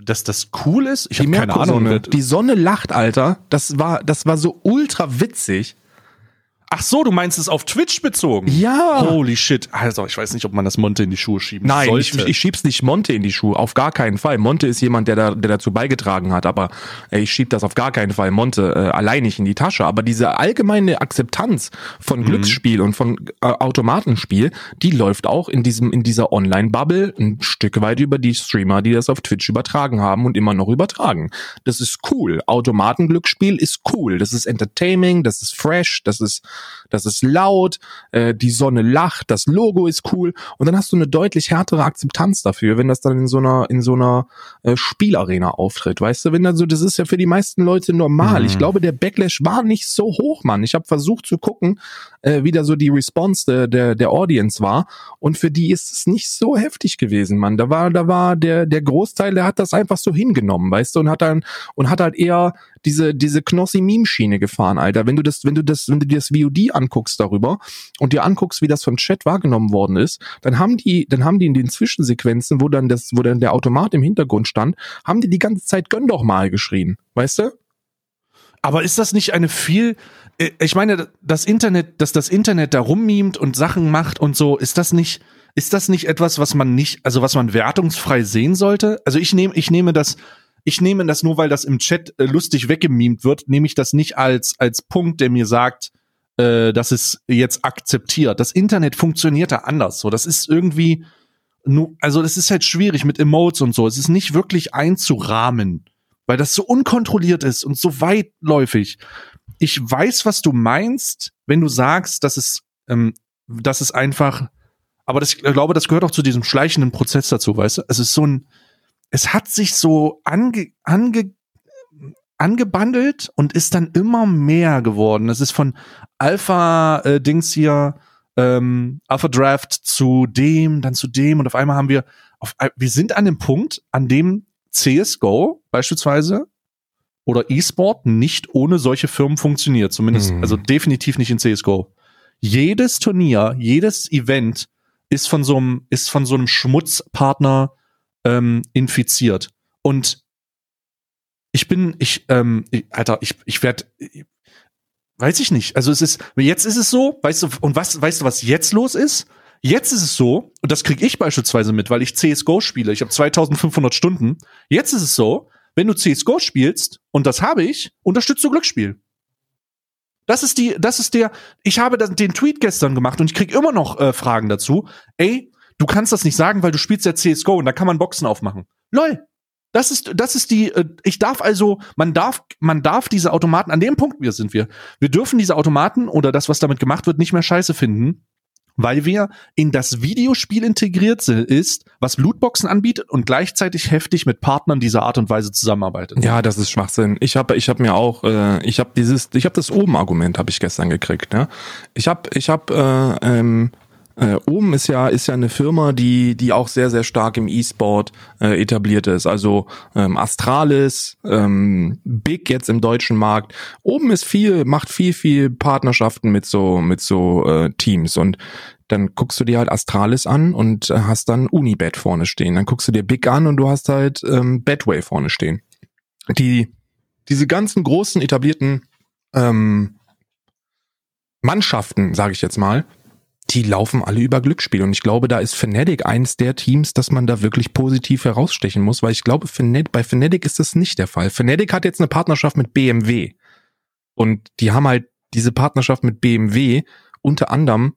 Dass das cool ist? Ich habe keine Ahnung. Die Sonne lacht, Alter. Das war, das war so ultra witzig. Ach so, du meinst es auf Twitch bezogen? Ja. Holy shit. Also, ich weiß nicht, ob man das Monte in die Schuhe schieben Nein, ich, sollte. ich schieb's nicht Monte in die Schuhe, auf gar keinen Fall. Monte ist jemand, der, da, der dazu beigetragen hat, aber ey, ich schieb das auf gar keinen Fall Monte äh, allein nicht in die Tasche. Aber diese allgemeine Akzeptanz Mhm. von Glücksspiel und von äh, Automatenspiel, die läuft auch in diesem in dieser Online-Bubble ein Stück weit über die Streamer, die das auf Twitch übertragen haben und immer noch übertragen. Das ist cool. Automatenglücksspiel ist cool. Das ist entertaining, das ist fresh, das ist das ist laut, äh, die Sonne lacht, das Logo ist cool und dann hast du eine deutlich härtere Akzeptanz dafür, wenn das dann in so einer in so einer äh, Spielarena auftritt, weißt du, wenn dann so das ist ja für die meisten Leute normal. Mhm. Ich glaube, der Backlash war nicht so hoch, Mann. Ich habe versucht zu gucken, äh, wie da so die Response der, der der Audience war und für die ist es nicht so heftig gewesen, Mann. Da war da war der der Großteil, der hat das einfach so hingenommen, weißt du, und hat dann und hat halt eher diese diese Knossi Meme Schiene gefahren, Alter. Wenn du das wenn du das wenn du dir das VOD anguckst darüber und dir anguckst, wie das vom Chat wahrgenommen worden ist, dann haben die dann haben die in den Zwischensequenzen, wo dann das wo dann der Automat im Hintergrund stand, haben die die ganze Zeit gönn doch mal geschrien, weißt du? Aber ist das nicht eine viel, äh, ich meine, das Internet, dass das Internet da rummimt und Sachen macht und so, ist das nicht, ist das nicht etwas, was man nicht, also was man wertungsfrei sehen sollte? Also ich nehme, ich nehme das, ich nehme das nur, weil das im Chat äh, lustig weggemimt wird, nehme ich das nicht als, als Punkt, der mir sagt, äh, dass es jetzt akzeptiert. Das Internet funktioniert da anders. So, das ist irgendwie, nu, also das ist halt schwierig mit Emotes und so. Es ist nicht wirklich einzurahmen, weil das so unkontrolliert ist und so weitläufig. Ich weiß, was du meinst, wenn du sagst, dass es, ähm, dass es einfach, aber das, ich glaube, das gehört auch zu diesem schleichenden Prozess dazu, weißt du? Es ist so ein, es hat sich so ange, ange, angebandelt und ist dann immer mehr geworden. Es ist von Alpha-Dings äh, hier, ähm, Alpha Draft zu dem, dann zu dem und auf einmal haben wir, auf, wir sind an dem Punkt, an dem CSGO beispielsweise oder E-Sport nicht ohne solche Firmen funktioniert. Zumindest, hm. also definitiv nicht in CSGO. Jedes Turnier, jedes Event ist von so einem, ist von so einem Schmutzpartner ähm, infiziert. Und ich bin, ich, ähm, ich, Alter, ich, ich werde, weiß ich nicht. Also es ist, jetzt ist es so, weißt du, und was, weißt du, was jetzt los ist? Jetzt ist es so, und das kriege ich beispielsweise mit, weil ich CSGO spiele. Ich habe 2500 Stunden. Jetzt ist es so, wenn du CSGO spielst, und das habe ich, unterstützt du Glücksspiel. Das ist die, das ist der, ich habe den Tweet gestern gemacht und ich krieg immer noch äh, Fragen dazu. Ey, du kannst das nicht sagen, weil du spielst ja CSGO und da kann man Boxen aufmachen. Lol. Das ist, das ist die, äh, ich darf also, man darf, man darf diese Automaten, an dem Punkt wir sind wir, wir dürfen diese Automaten oder das, was damit gemacht wird, nicht mehr scheiße finden, weil wir in das Videospiel integriert sind, ist, was Lootboxen anbietet und gleichzeitig heftig mit Partnern dieser Art und Weise zusammenarbeitet. Ja, das ist Schwachsinn. Ich habe ich hab mir auch äh, ich habe dieses ich habe das oben Argument habe ich gestern gekriegt, ne? Ich habe ich habe äh, ähm, äh, Ohm ist ja ist ja eine Firma, die die auch sehr sehr stark im E-Sport äh, etabliert ist. Also ähm, Astralis, ähm, Big jetzt im deutschen Markt. Oben ist viel macht viel viel Partnerschaften mit so mit so äh, Teams und dann guckst du dir halt Astralis an und äh, hast dann Unibet vorne stehen. Dann guckst du dir Big an und du hast halt ähm, Betway vorne stehen. Die diese ganzen großen etablierten ähm, Mannschaften, sage ich jetzt mal, die laufen alle über Glücksspiel. Und ich glaube, da ist Fnatic eins der Teams, dass man da wirklich positiv herausstechen muss, weil ich glaube, bei Fnatic ist das nicht der Fall. Fnatic hat jetzt eine Partnerschaft mit BMW. Und die haben halt diese Partnerschaft mit BMW unter anderem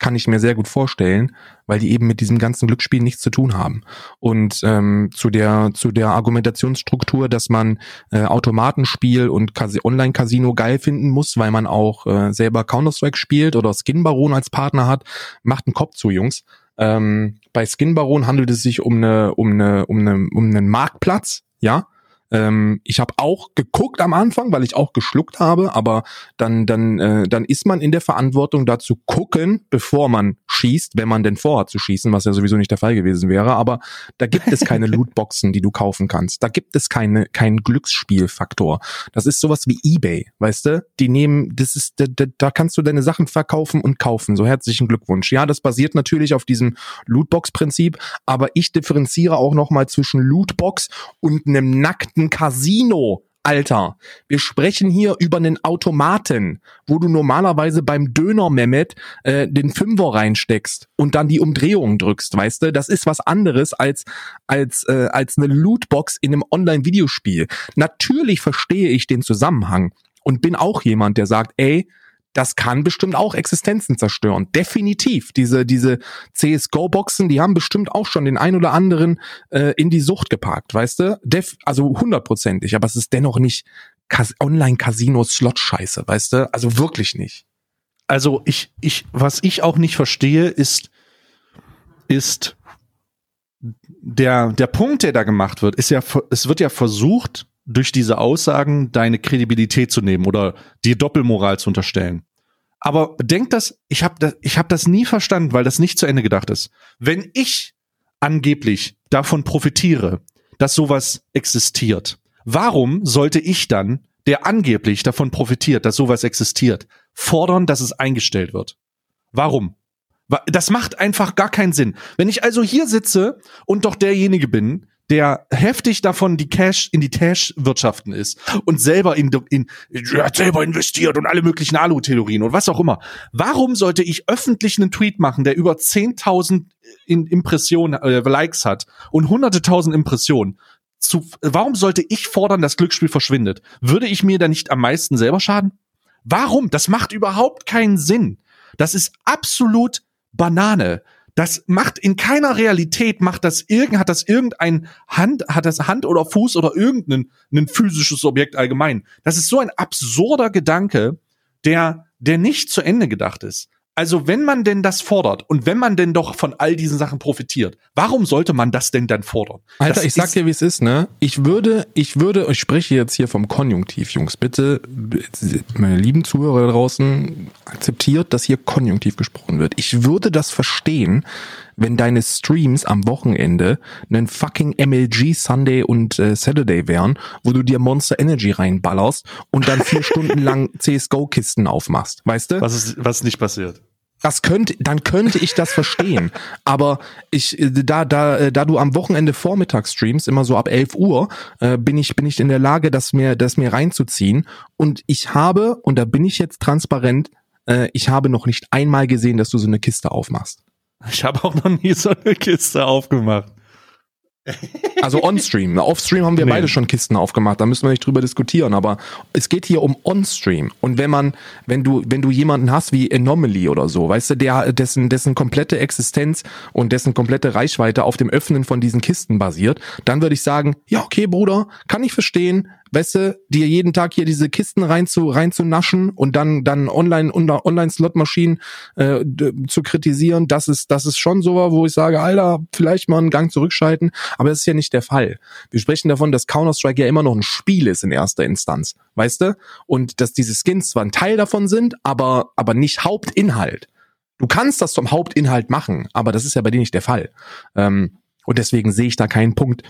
kann ich mir sehr gut vorstellen, weil die eben mit diesem ganzen Glücksspiel nichts zu tun haben. Und ähm, zu der zu der Argumentationsstruktur, dass man äh, Automatenspiel und Online-Casino geil finden muss, weil man auch äh, selber Counter-Strike spielt oder Skin Baron als Partner hat, macht einen Kopf zu, Jungs. Ähm, bei Skin Baron handelt es sich um eine um eine um eine um einen Marktplatz, ja, ähm, ich habe auch geguckt am Anfang, weil ich auch geschluckt habe, aber dann, dann, äh, dann ist man in der Verantwortung dazu gucken, bevor man schießt, wenn man denn vorhat zu schießen, was ja sowieso nicht der Fall gewesen wäre. Aber da gibt es keine *laughs* Lootboxen, die du kaufen kannst. Da gibt es keine, keinen Glücksspielfaktor. Das ist sowas wie eBay, weißt du? Die nehmen, das ist, da, da, kannst du deine Sachen verkaufen und kaufen. So herzlichen Glückwunsch. Ja, das basiert natürlich auf diesem Lootbox-Prinzip, aber ich differenziere auch nochmal zwischen Lootbox und einem nackten Casino. Alter, wir sprechen hier über einen Automaten, wo du normalerweise beim Döner Mehmet äh, den Fünfer reinsteckst und dann die Umdrehung drückst, weißt du? Das ist was anderes als als äh, als eine Lootbox in einem Online-Videospiel. Natürlich verstehe ich den Zusammenhang und bin auch jemand, der sagt, ey, das kann bestimmt auch Existenzen zerstören. Definitiv. Diese, diese CSGO-Boxen, die haben bestimmt auch schon den ein oder anderen äh, in die Sucht geparkt, weißt du? Def also hundertprozentig, aber es ist dennoch nicht Online-Casino-Slot-Scheiße, weißt du? Also wirklich nicht. Also ich, ich, was ich auch nicht verstehe, ist, ist der, der Punkt, der da gemacht wird, ist ja, es wird ja versucht, durch diese Aussagen deine Kredibilität zu nehmen oder dir Doppelmoral zu unterstellen. Aber denk das, ich habe das, ich hab das nie verstanden, weil das nicht zu Ende gedacht ist. Wenn ich angeblich davon profitiere, dass sowas existiert, warum sollte ich dann, der angeblich davon profitiert, dass sowas existiert, fordern, dass es eingestellt wird? Warum? Das macht einfach gar keinen Sinn. Wenn ich also hier sitze und doch derjenige bin, der heftig davon die Cash in die Cash-Wirtschaften ist und selber in, in hat selber investiert und alle möglichen Alu-Theorien und was auch immer. Warum sollte ich öffentlich einen Tweet machen, der über 10.000 Impressionen, äh, Likes hat und hunderte tausend Impressionen? Zu, warum sollte ich fordern, dass Glücksspiel verschwindet? Würde ich mir da nicht am meisten selber schaden? Warum? Das macht überhaupt keinen Sinn. Das ist absolut Banane. Das macht in keiner Realität macht das irgend hat das irgendein Hand hat das Hand oder Fuß oder irgendein ein physisches Objekt allgemein. Das ist so ein absurder Gedanke, der der nicht zu Ende gedacht ist. Also wenn man denn das fordert und wenn man denn doch von all diesen Sachen profitiert, warum sollte man das denn dann fordern? Alter, das ich sag dir, wie es ist, ne? Ich würde, ich würde, ich spreche jetzt hier vom Konjunktiv, Jungs. Bitte, meine lieben Zuhörer da draußen, akzeptiert, dass hier Konjunktiv gesprochen wird. Ich würde das verstehen, wenn deine Streams am Wochenende einen fucking MLG Sunday und äh, Saturday wären, wo du dir Monster Energy reinballerst und dann vier *laughs* Stunden lang CSGO-Kisten aufmachst. Weißt du? Was ist, was nicht passiert? Das könnte, dann könnte ich das verstehen. Aber ich, äh, da, da, äh, da du am Wochenende Vormittags streamst, immer so ab 11 Uhr, äh, bin ich, bin ich in der Lage, das mir, das mir reinzuziehen. Und ich habe, und da bin ich jetzt transparent, äh, ich habe noch nicht einmal gesehen, dass du so eine Kiste aufmachst. Ich habe auch noch nie so eine Kiste aufgemacht. *laughs* Also on-stream. Off-stream haben wir Nee. beide schon Kisten aufgemacht, da müssen wir nicht drüber diskutieren, aber es geht hier um on-stream. Und wenn man, wenn du, wenn du jemanden hast wie Anomaly oder so, weißt du, der, dessen, dessen komplette Existenz und dessen komplette Reichweite auf dem Öffnen von diesen Kisten basiert, dann würde ich sagen, ja, okay, Bruder, kann ich verstehen, weißt du, dir jeden Tag hier diese Kisten rein zu, rein zu naschen und dann, dann online, Online-Slot-Maschinen äh, zu kritisieren, das ist, das ist schon so, wo ich sage, Alter, vielleicht mal einen Gang zurückschalten, aber das ist ja nicht der Fall. Wir sprechen davon, dass Counter-Strike ja immer noch ein Spiel ist in erster Instanz, weißt du? Und dass diese Skins zwar ein Teil davon sind, aber, aber nicht Hauptinhalt. Du kannst das zum Hauptinhalt machen, aber das ist ja bei dir nicht der Fall. Ähm, und deswegen sehe ich da keinen Punkt,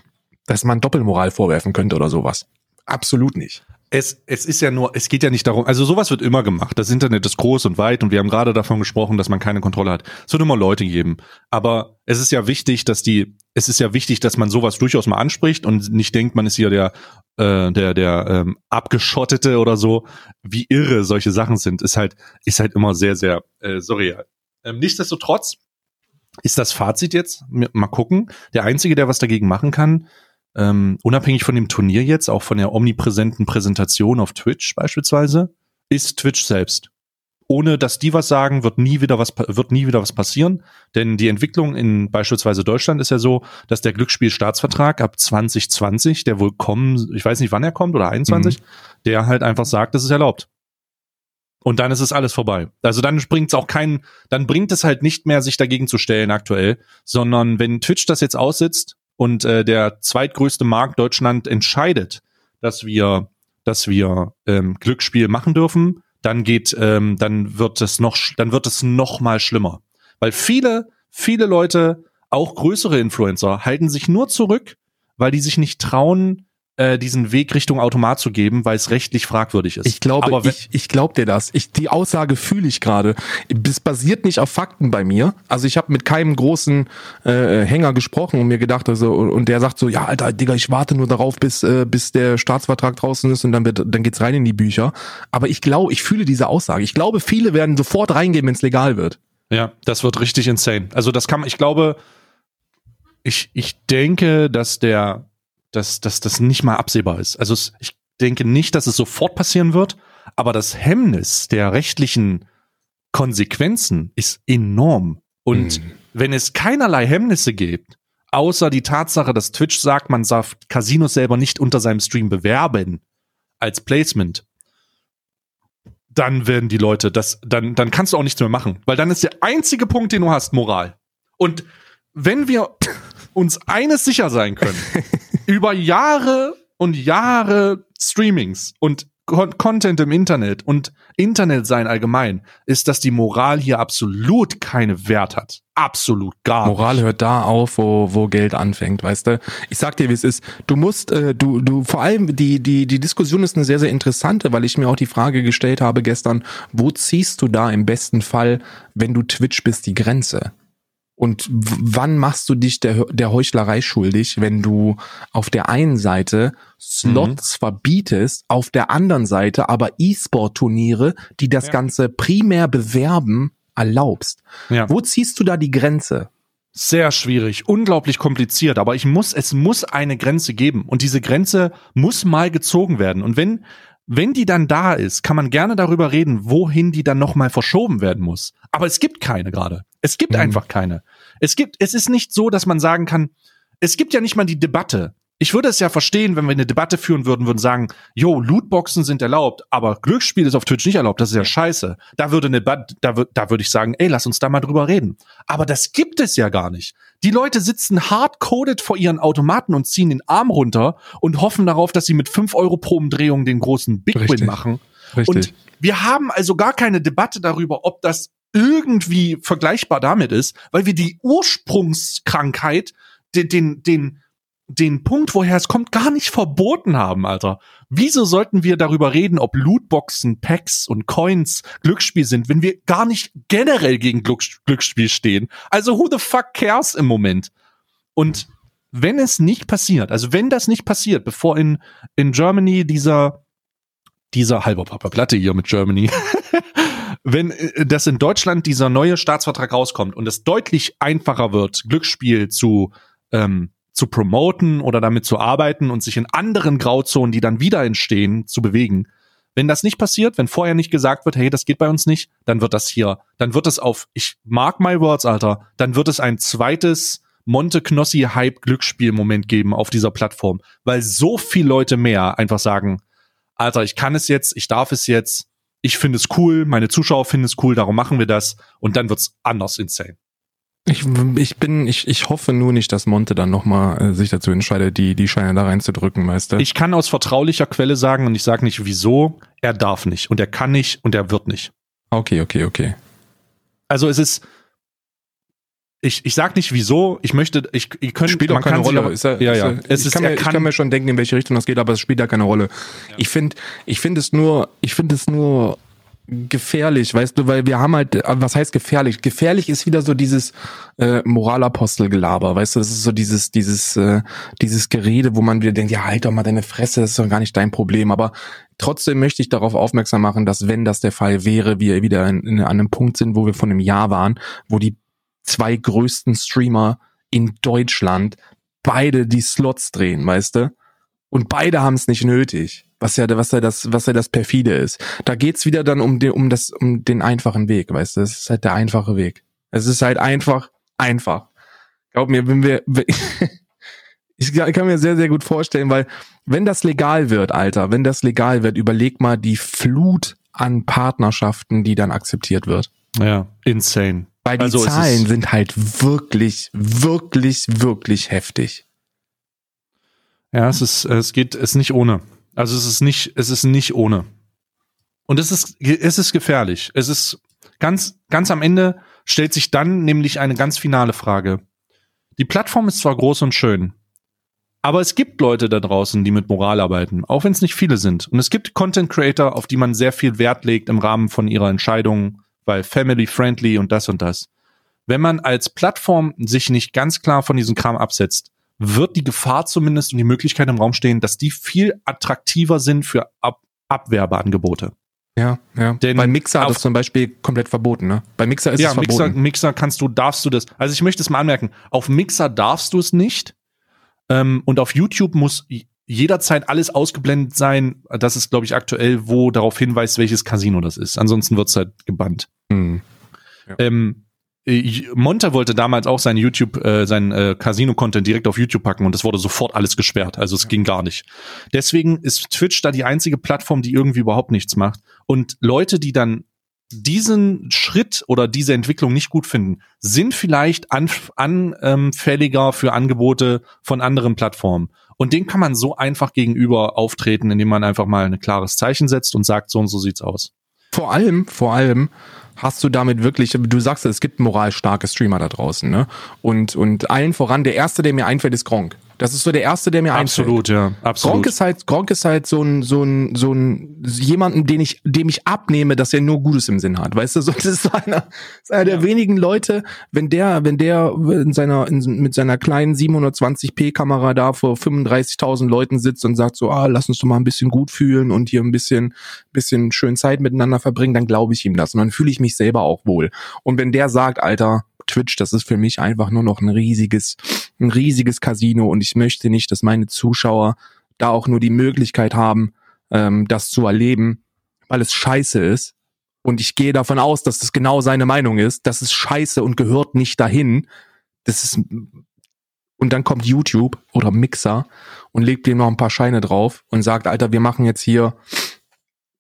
dass man Doppelmoral vorwerfen könnte oder sowas. Absolut nicht. Es, es ist ja nur, es geht ja nicht darum, also sowas wird immer gemacht. Das Internet ist groß und weit und wir haben gerade davon gesprochen, dass man keine Kontrolle hat. Es wird immer Leute geben. Aber es ist ja wichtig, dass die, es ist ja wichtig, dass man sowas durchaus mal anspricht und nicht denkt, man ist hier der, äh, der, der ähm, Abgeschottete oder so. Wie irre solche Sachen sind, ist halt, ist halt immer sehr, sehr äh, surreal. Ähm, nichtsdestotrotz ist das Fazit jetzt, mal gucken. Der Einzige, der was dagegen machen kann, ähm, unabhängig von dem Turnier jetzt, auch von der omnipräsenten Präsentation auf Twitch beispielsweise, ist Twitch selbst. Ohne dass die was sagen, wird nie wieder was, wird nie wieder was passieren. Denn die Entwicklung in beispielsweise Deutschland ist ja so, dass der Glücksspielstaatsvertrag ab 2020, der wohl kommen, ich weiß nicht wann er kommt oder 21, der halt einfach sagt, das ist erlaubt. Und dann ist es alles vorbei. Also dann bringt es auch keinen, dann bringt es halt nicht mehr, sich dagegen zu stellen aktuell, sondern wenn Twitch das jetzt aussitzt und äh, der zweitgrößte Markt Deutschland entscheidet, dass wir, dass wir ähm, Glücksspiel machen dürfen, dann geht, ähm, dann wird es noch, dann wird es noch mal schlimmer, weil viele, viele Leute, auch größere Influencer, halten sich nur zurück, weil die sich nicht trauen, äh, diesen Weg Richtung Automat zu geben, weil es rechtlich fragwürdig ist. Ich glaube, Aber ich, ich glaube dir das. Ich, die Aussage fühle ich gerade. Das basiert nicht auf Fakten bei mir. Also ich habe mit keinem großen äh, Hänger gesprochen und mir gedacht, also und der sagt so, ja, Alter, Digga, ich warte nur darauf, bis äh, bis der Staatsvertrag draußen ist und dann wird dann geht's rein in die Bücher. Aber ich glaube, ich fühle diese Aussage. Ich glaube, viele werden sofort reingehen, wenn es legal wird. Ja, das wird richtig insane. Also das kann man, ich glaube, ich, ich denke, dass der, dass, dass das nicht mal absehbar ist. Also es, ich denke nicht, dass es sofort passieren wird, aber das Hemmnis der rechtlichen Konsequenzen ist enorm. Und Hm. wenn es keinerlei Hemmnisse gibt, außer die Tatsache, dass Twitch sagt, man darf Casinos selber nicht unter seinem Stream bewerben als Placement, dann werden die Leute das, dann, dann kannst du auch nichts mehr machen, weil dann ist der einzige Punkt, den du hast, Moral. Und wenn wir uns eines sicher sein können, *laughs* über Jahre und Jahre Streamings und Con Content im Internet und Internet sein allgemein, ist, dass die Moral hier absolut keine Wert hat. Absolut gar Moral nicht. hört da auf, wo, wo Geld anfängt, weißt du? Ich sag dir, wie es ist. Du musst, äh, du, du, vor allem die, die, die Diskussion ist eine sehr, sehr interessante, weil ich mir auch die Frage gestellt habe gestern, wo ziehst du da im besten Fall, wenn du Twitch bist, die Grenze? Und wann machst du dich der, der Heuchlerei schuldig, wenn du auf der einen Seite Slots verbietest, auf der anderen Seite aber E-Sport-Turniere, die das Ja. Ganze primär bewerben, erlaubst? Ja. Wo ziehst du da die Grenze? Sehr schwierig, unglaublich kompliziert, aber ich muss, es muss eine Grenze geben und diese Grenze muss mal gezogen werden. Und wenn, wenn die dann da ist, kann man gerne darüber reden, wohin die dann nochmal verschoben werden muss. Aber es gibt keine gerade. Es gibt Mhm. einfach keine. Es gibt, es ist nicht so, dass man sagen kann, es gibt ja nicht mal die Debatte. ich würde es ja verstehen, wenn wir eine Debatte führen würden, würden sagen, yo, Lootboxen sind erlaubt, aber Glücksspiel ist auf Twitch nicht erlaubt, das ist ja scheiße. Da würde eine, da, würde da würde ich sagen, ey, lass uns da mal drüber reden. Aber das gibt es ja gar nicht. Die Leute sitzen hardcoded vor ihren Automaten und ziehen den Arm runter und hoffen darauf, dass sie mit fünf Euro pro Umdrehung den großen Big Win machen. Richtig. Und wir haben also gar keine Debatte darüber, ob das irgendwie vergleichbar damit ist, weil wir die Ursprungskrankheit, den, den, den den Punkt, woher es kommt, gar nicht verboten haben, Alter. Wieso sollten wir darüber reden, ob Lootboxen, Packs und Coins Glücksspiel sind, wenn wir gar nicht generell gegen Glücksspiel stehen? Also who the fuck cares im Moment? Und wenn es nicht passiert, also wenn das nicht passiert, bevor in, in Germany dieser, dieser halber Papa Platte hier mit Germany, *laughs* wenn äh, das in Deutschland dieser neue Staatsvertrag rauskommt und es deutlich einfacher wird, Glücksspiel zu ähm, zu promoten oder damit zu arbeiten und sich in anderen Grauzonen, die dann wieder entstehen, zu bewegen. Wenn das nicht passiert, wenn vorher nicht gesagt wird, hey, das geht bei uns nicht, dann wird das hier, dann wird es auf, ich mag my words, Alter, dann wird es ein zweites Monte Knossi Hype Glücksspiel Moment geben auf dieser Plattform, weil so viele Leute mehr einfach sagen, Alter, ich kann es jetzt, ich darf es jetzt, ich finde es cool, meine Zuschauer finden es cool, darum machen wir das und dann wird's anders insane. Ich, ich bin, ich, ich hoffe nur nicht, dass Monte dann nochmal äh, sich dazu entscheidet, die, die Scheine da reinzudrücken, weißt du? Ich kann aus vertraulicher Quelle sagen und ich sage nicht wieso, er darf nicht und er kann nicht und er wird nicht. Okay, okay, okay. Also es ist, ich, ich sag nicht wieso, ich möchte, ich, ich könnte, spielt auch keine Rolle. Ist er, ja, ja. es ich, ist, kann mir, kann, ich kann mir schon denken, in welche Richtung das geht, aber es spielt da keine Rolle. Ja. Ich finde, ich finde es nur, ich finde es nur gefährlich, weißt du, weil wir haben halt, was heißt gefährlich? Gefährlich ist wieder so dieses äh, Moralapostelgelaber, weißt du, das ist so dieses, dieses, äh, dieses Gerede, wo man wieder denkt, ja, halt doch mal deine Fresse, das ist doch gar nicht dein Problem. Aber trotzdem möchte ich darauf aufmerksam machen, dass wenn das der Fall wäre, wir wieder in, in, an einem Punkt sind, wo wir von einem Jahr waren, wo die zwei größten Streamer in Deutschland beide die Slots drehen, weißt du? Und beide haben es nicht nötig was ja, was ja das, was ja das perfide ist. Da geht's wieder dann um den, um das, um den einfachen Weg, weißt du? Das ist halt der einfache Weg. Es ist halt einfach, einfach. Glaub mir, wenn wir, *laughs* ich kann mir sehr, sehr gut vorstellen, weil wenn das legal wird, Alter, wenn das legal wird, überleg mal die Flut an Partnerschaften, die dann akzeptiert wird. Ja, insane. Weil die also Zahlen sind halt wirklich, wirklich, wirklich heftig. Ja, es ist, es geht, es ist nicht ohne. Also es ist nicht, es ist nicht ohne. Und es ist, es ist gefährlich. Es ist ganz, ganz am Ende stellt sich dann nämlich eine ganz finale Frage. Die Plattform ist zwar groß und schön, aber es gibt Leute da draußen, die mit Moral arbeiten, auch wenn es nicht viele sind. Und es gibt Content Creator, auf die man sehr viel Wert legt im Rahmen von ihrer Entscheidungen, weil family friendly und das und das. Wenn man als Plattform sich nicht ganz klar von diesem Kram absetzt, wird die Gefahr zumindest und die Möglichkeit im Raum stehen, dass die viel attraktiver sind für Ab Abwerbeangebote. Ja, ja. Denn Bei Mixer das zum Beispiel komplett verboten, ne? Bei Mixer ist ja, es verboten. Mixer, Mixer kannst du, darfst du das. Also ich möchte es mal anmerken. Auf Mixer darfst du es nicht. Ähm, und auf YouTube muss jederzeit alles ausgeblendet sein. Das ist, glaube ich, aktuell, wo darauf hinweist, welches Casino das ist. Ansonsten wird's halt gebannt. Mhm. Ja. Ähm, äh, Monte wollte damals auch sein YouTube, äh, sein äh, Casino-Content direkt auf YouTube packen und es wurde sofort alles gesperrt. Also es ja. ging gar nicht. Deswegen ist Twitch da die einzige Plattform, die irgendwie überhaupt nichts macht. Und Leute, die dann diesen Schritt oder diese Entwicklung nicht gut finden, sind vielleicht anf anfälliger für Angebote von anderen Plattformen. Und den kann man so einfach gegenüber auftreten, indem man einfach mal ein klares Zeichen setzt und sagt, so und so sieht's aus. Vor allem, vor allem, hast du damit wirklich, du sagst, es gibt moralstarke Streamer da draußen, ne? Und, und allen voran, der erste, der mir einfällt, ist Gronk. Das ist so der erste, der mir absolut, einfällt. Absolut, ja, absolut. Gronk ist halt, Gronk ist halt so ein, so ein, so ein jemanden, den ich, dem ich abnehme, dass er nur Gutes im Sinn hat. Weißt du, so, das ist einer, ist einer der ja. wenigen Leute, wenn der, wenn der in seiner, in, mit seiner kleinen 720p Kamera da vor 35.000 Leuten sitzt und sagt so, ah, lass uns doch mal ein bisschen gut fühlen und hier ein bisschen, bisschen schön Zeit miteinander verbringen, dann glaube ich ihm das und dann fühle ich mich selber auch wohl. Und wenn der sagt, Alter, Twitch, das ist für mich einfach nur noch ein riesiges, ein riesiges Casino und ich möchte nicht, dass meine Zuschauer da auch nur die Möglichkeit haben, ähm, das zu erleben, weil es scheiße ist. Und ich gehe davon aus, dass das genau seine Meinung ist. Das ist scheiße und gehört nicht dahin. Das ist und dann kommt YouTube oder Mixer und legt dem noch ein paar Scheine drauf und sagt, Alter, wir machen jetzt hier,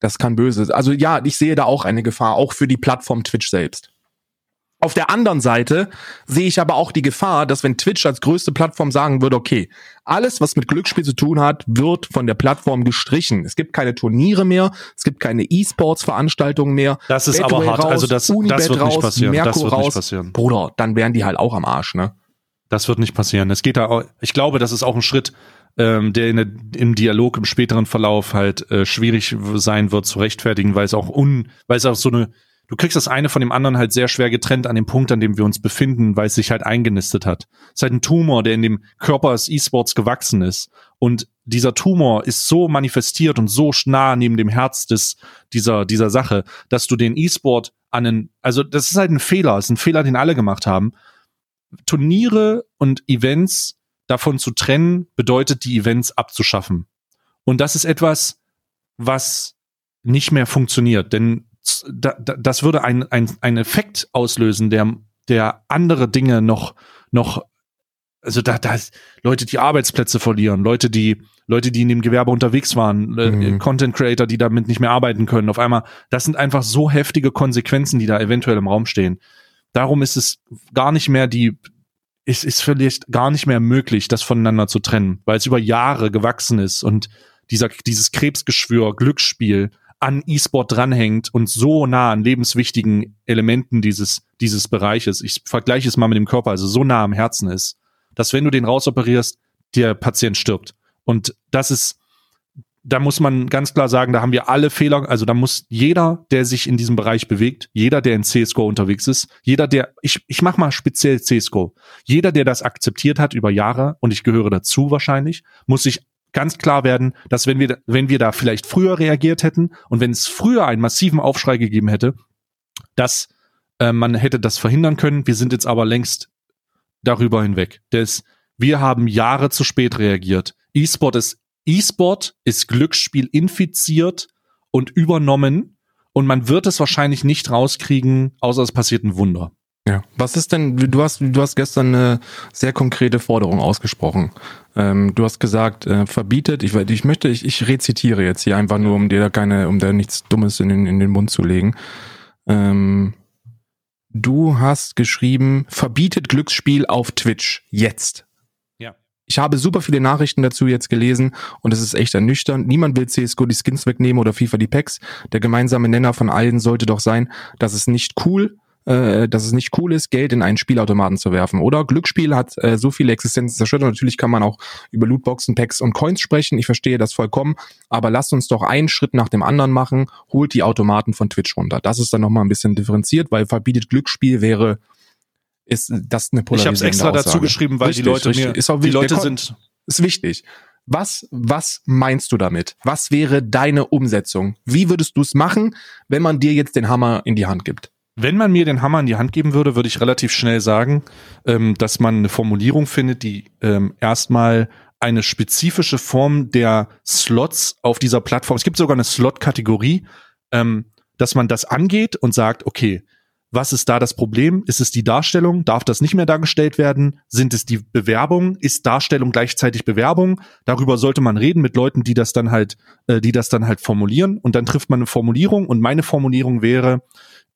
das kann böse. Also ja, ich sehe da auch eine Gefahr, auch für die Plattform Twitch selbst. Auf der anderen Seite sehe ich aber auch die Gefahr, dass wenn Twitch als größte Plattform sagen würde, okay, alles, was mit Glücksspiel zu tun hat, wird von der Plattform gestrichen. Es gibt keine Turniere mehr, es gibt keine E-Sports-Veranstaltungen mehr. Das ist Betway aber hart. Raus, also das, das wird raus, nicht passieren. Merkur das wird raus. nicht passieren. Bruder, dann wären die halt auch am Arsch, ne? Das wird nicht passieren. Es geht da, auch, ich glaube, das ist auch ein Schritt, ähm, der in der, im Dialog im späteren Verlauf halt äh, schwierig sein wird zu rechtfertigen, weil es auch un, weil es auch so eine du kriegst das eine von dem anderen halt sehr schwer getrennt an dem Punkt, an dem wir uns befinden, weil es sich halt eingenistet hat. Es ist halt ein Tumor, der in dem Körper des E-Sports gewachsen ist. Und dieser Tumor ist so manifestiert und so nah neben dem Herz des, dieser, dieser Sache, dass du den E-Sport an einen, also das ist halt ein Fehler, ist ein Fehler, den alle gemacht haben. Turniere und Events davon zu trennen, bedeutet, die Events abzuschaffen. Und das ist etwas, was nicht mehr funktioniert, denn da, da, das würde ein, ein, ein Effekt auslösen, der, der andere Dinge noch, noch, also da, da Leute, die Arbeitsplätze verlieren, Leute, die, Leute, die in dem Gewerbe unterwegs waren, äh, mhm. Content Creator, die damit nicht mehr arbeiten können, auf einmal, das sind einfach so heftige Konsequenzen, die da eventuell im Raum stehen. Darum ist es gar nicht mehr die, es ist vielleicht gar nicht mehr möglich, das voneinander zu trennen, weil es über Jahre gewachsen ist und dieser, dieses Krebsgeschwür, Glücksspiel, an E-Sport dranhängt und so nah an lebenswichtigen Elementen dieses, dieses Bereiches, ich vergleiche es mal mit dem Körper, also so nah am Herzen ist, dass wenn du den rausoperierst, der Patient stirbt. Und das ist, da muss man ganz klar sagen, da haben wir alle Fehler, also da muss jeder, der sich in diesem Bereich bewegt, jeder, der in CSGO unterwegs ist, jeder, der, ich, ich mach mal speziell CSGO, jeder, der das akzeptiert hat über Jahre, und ich gehöre dazu wahrscheinlich, muss sich ganz klar werden, dass wenn wir, wenn wir da vielleicht früher reagiert hätten und wenn es früher einen massiven Aufschrei gegeben hätte, dass äh, man hätte das verhindern können. Wir sind jetzt aber längst darüber hinweg. Des, wir haben Jahre zu spät reagiert. E-Sport ist E-Sport ist Glücksspiel infiziert und übernommen und man wird es wahrscheinlich nicht rauskriegen, außer es passiert ein Wunder. Ja. Was ist denn, du hast, du hast gestern eine sehr konkrete Forderung ausgesprochen. Ähm, du hast gesagt, äh, verbietet, ich, ich möchte, ich, ich rezitiere jetzt hier einfach nur, um dir da keine, um da nichts Dummes in den, in den Mund zu legen. Ähm, du hast geschrieben, verbietet Glücksspiel auf Twitch. Jetzt. Ja. Ich habe super viele Nachrichten dazu jetzt gelesen und es ist echt ernüchternd. Niemand will CSGO die Skins wegnehmen oder FIFA die Packs. Der gemeinsame Nenner von allen sollte doch sein, dass es nicht cool äh, dass es nicht cool ist, Geld in einen Spielautomaten zu werfen. Oder Glücksspiel hat äh, so viele Existenzen zerstört. Und natürlich kann man auch über Lootboxen, Packs und Coins sprechen. Ich verstehe das vollkommen. Aber lasst uns doch einen Schritt nach dem anderen machen. Holt die Automaten von Twitch runter. Das ist dann nochmal ein bisschen differenziert, weil verbietet Glücksspiel wäre ist das eine Ich habe es extra Aussage. dazu geschrieben, weil richtig, die Leute richtig. mir, ist auch die Leute sind ist wichtig. Was, was meinst du damit? Was wäre deine Umsetzung? Wie würdest du es machen, wenn man dir jetzt den Hammer in die Hand gibt? Wenn man mir den Hammer in die Hand geben würde, würde ich relativ schnell sagen, ähm, dass man eine Formulierung findet, die ähm, erstmal eine spezifische Form der Slots auf dieser Plattform, es gibt sogar eine Slot-Kategorie, ähm, dass man das angeht und sagt, okay, was ist da das Problem? Ist es die Darstellung? Darf das nicht mehr dargestellt werden? Sind es die Bewerbung? Ist Darstellung gleichzeitig Bewerbung? Darüber sollte man reden mit Leuten, die das dann halt, äh, die das dann halt formulieren. Und dann trifft man eine Formulierung. Und meine Formulierung wäre,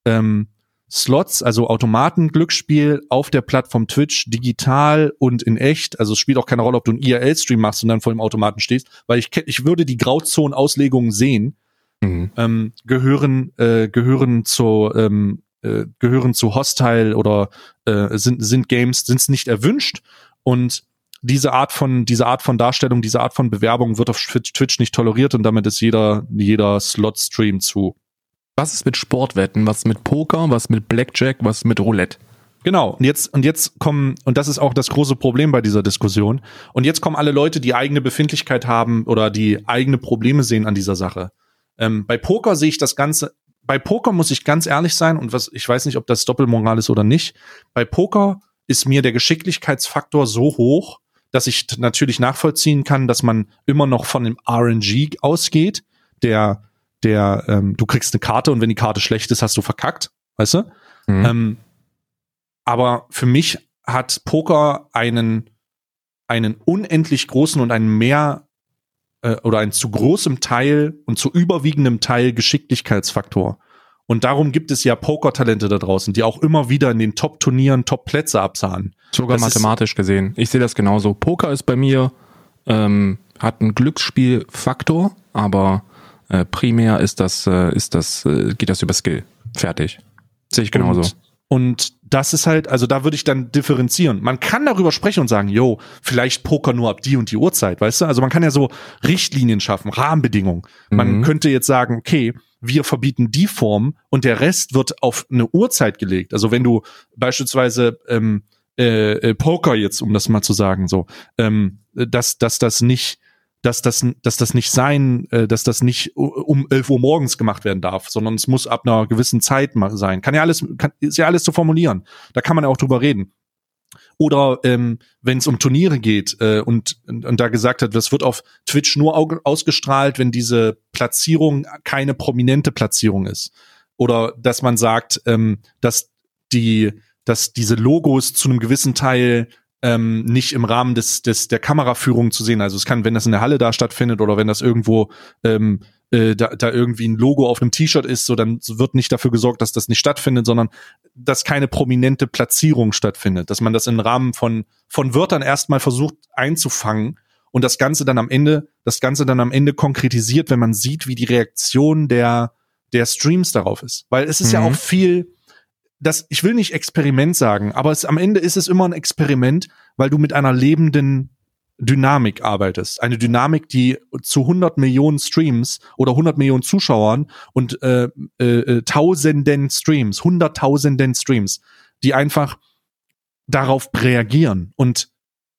ähm, Slots, also Automaten, Glücksspiel auf der Plattform Twitch, digital und in echt. Also es spielt auch keine Rolle, ob du einen IRL-Stream machst und dann vor dem Automaten stehst, weil ich, ich würde die Grauzonen-Auslegungen sehen, mhm. ähm, gehören, äh, gehören zu, ähm, äh, gehören zu Hostile oder äh, sind, sind Games, sind es nicht erwünscht und diese Art von, diese Art von Darstellung, diese Art von Bewerbung wird auf Twitch nicht toleriert und damit ist jeder, jeder Slot-Stream zu was ist mit Sportwetten? Was mit Poker? Was mit Blackjack? Was mit Roulette? Genau. Und jetzt, und jetzt kommen, und das ist auch das große Problem bei dieser Diskussion. Und jetzt kommen alle Leute, die eigene Befindlichkeit haben oder die eigene Probleme sehen an dieser Sache. Ähm, bei Poker sehe ich das Ganze, bei Poker muss ich ganz ehrlich sein und was, ich weiß nicht, ob das Doppelmoral ist oder nicht. Bei Poker ist mir der Geschicklichkeitsfaktor so hoch, dass ich natürlich nachvollziehen kann, dass man immer noch von dem RNG ausgeht, der der, ähm, du kriegst eine Karte und wenn die Karte schlecht ist, hast du verkackt, weißt du? Mhm. Ähm, aber für mich hat Poker einen einen unendlich großen und einen mehr äh, oder einen zu großem Teil und zu überwiegendem Teil Geschicklichkeitsfaktor. Und darum gibt es ja Poker-Talente da draußen, die auch immer wieder in den Top-Turnieren Top-Plätze absahen. Sogar das mathematisch gesehen. Ich sehe das genauso. Poker ist bei mir, ähm, hat einen Glücksspielfaktor, aber äh, primär ist das, äh, ist das, äh, geht das über Skill. Fertig. Sehe ich genauso. Und, und das ist halt, also da würde ich dann differenzieren. Man kann darüber sprechen und sagen, yo, vielleicht Poker nur ab die und die Uhrzeit, weißt du? Also man kann ja so Richtlinien schaffen, Rahmenbedingungen. Man mhm. könnte jetzt sagen, okay, wir verbieten die Form und der Rest wird auf eine Uhrzeit gelegt. Also wenn du beispielsweise ähm, äh, äh, Poker jetzt, um das mal zu sagen, so, ähm, dass, dass das nicht dass das, dass das nicht sein, äh, dass das nicht um 11 Uhr morgens gemacht werden darf, sondern es muss ab einer gewissen Zeit sein. Kann ja alles, kann, ist ja alles zu formulieren. Da kann man ja auch drüber reden. Oder ähm, wenn es um Turniere geht äh, und, und, und da gesagt hat, das wird auf Twitch nur ausgestrahlt, wenn diese Platzierung keine prominente Platzierung ist. Oder dass man sagt, ähm, dass die, dass diese Logos zu einem gewissen Teil ähm, nicht im Rahmen des, des der Kameraführung zu sehen. Also es kann, wenn das in der Halle da stattfindet oder wenn das irgendwo ähm, äh, da, da irgendwie ein Logo auf einem T-Shirt ist, so dann wird nicht dafür gesorgt, dass das nicht stattfindet, sondern dass keine prominente Platzierung stattfindet, dass man das im Rahmen von von Wörtern erstmal versucht einzufangen und das Ganze dann am Ende, das Ganze dann am Ende konkretisiert, wenn man sieht, wie die Reaktion der der Streams darauf ist, weil es ist mhm. ja auch viel das, ich will nicht Experiment sagen, aber es, am Ende ist es immer ein Experiment, weil du mit einer lebenden Dynamik arbeitest. Eine Dynamik, die zu 100 Millionen Streams oder 100 Millionen Zuschauern und äh, äh, äh, tausenden Streams, hunderttausenden Streams, die einfach darauf reagieren. Und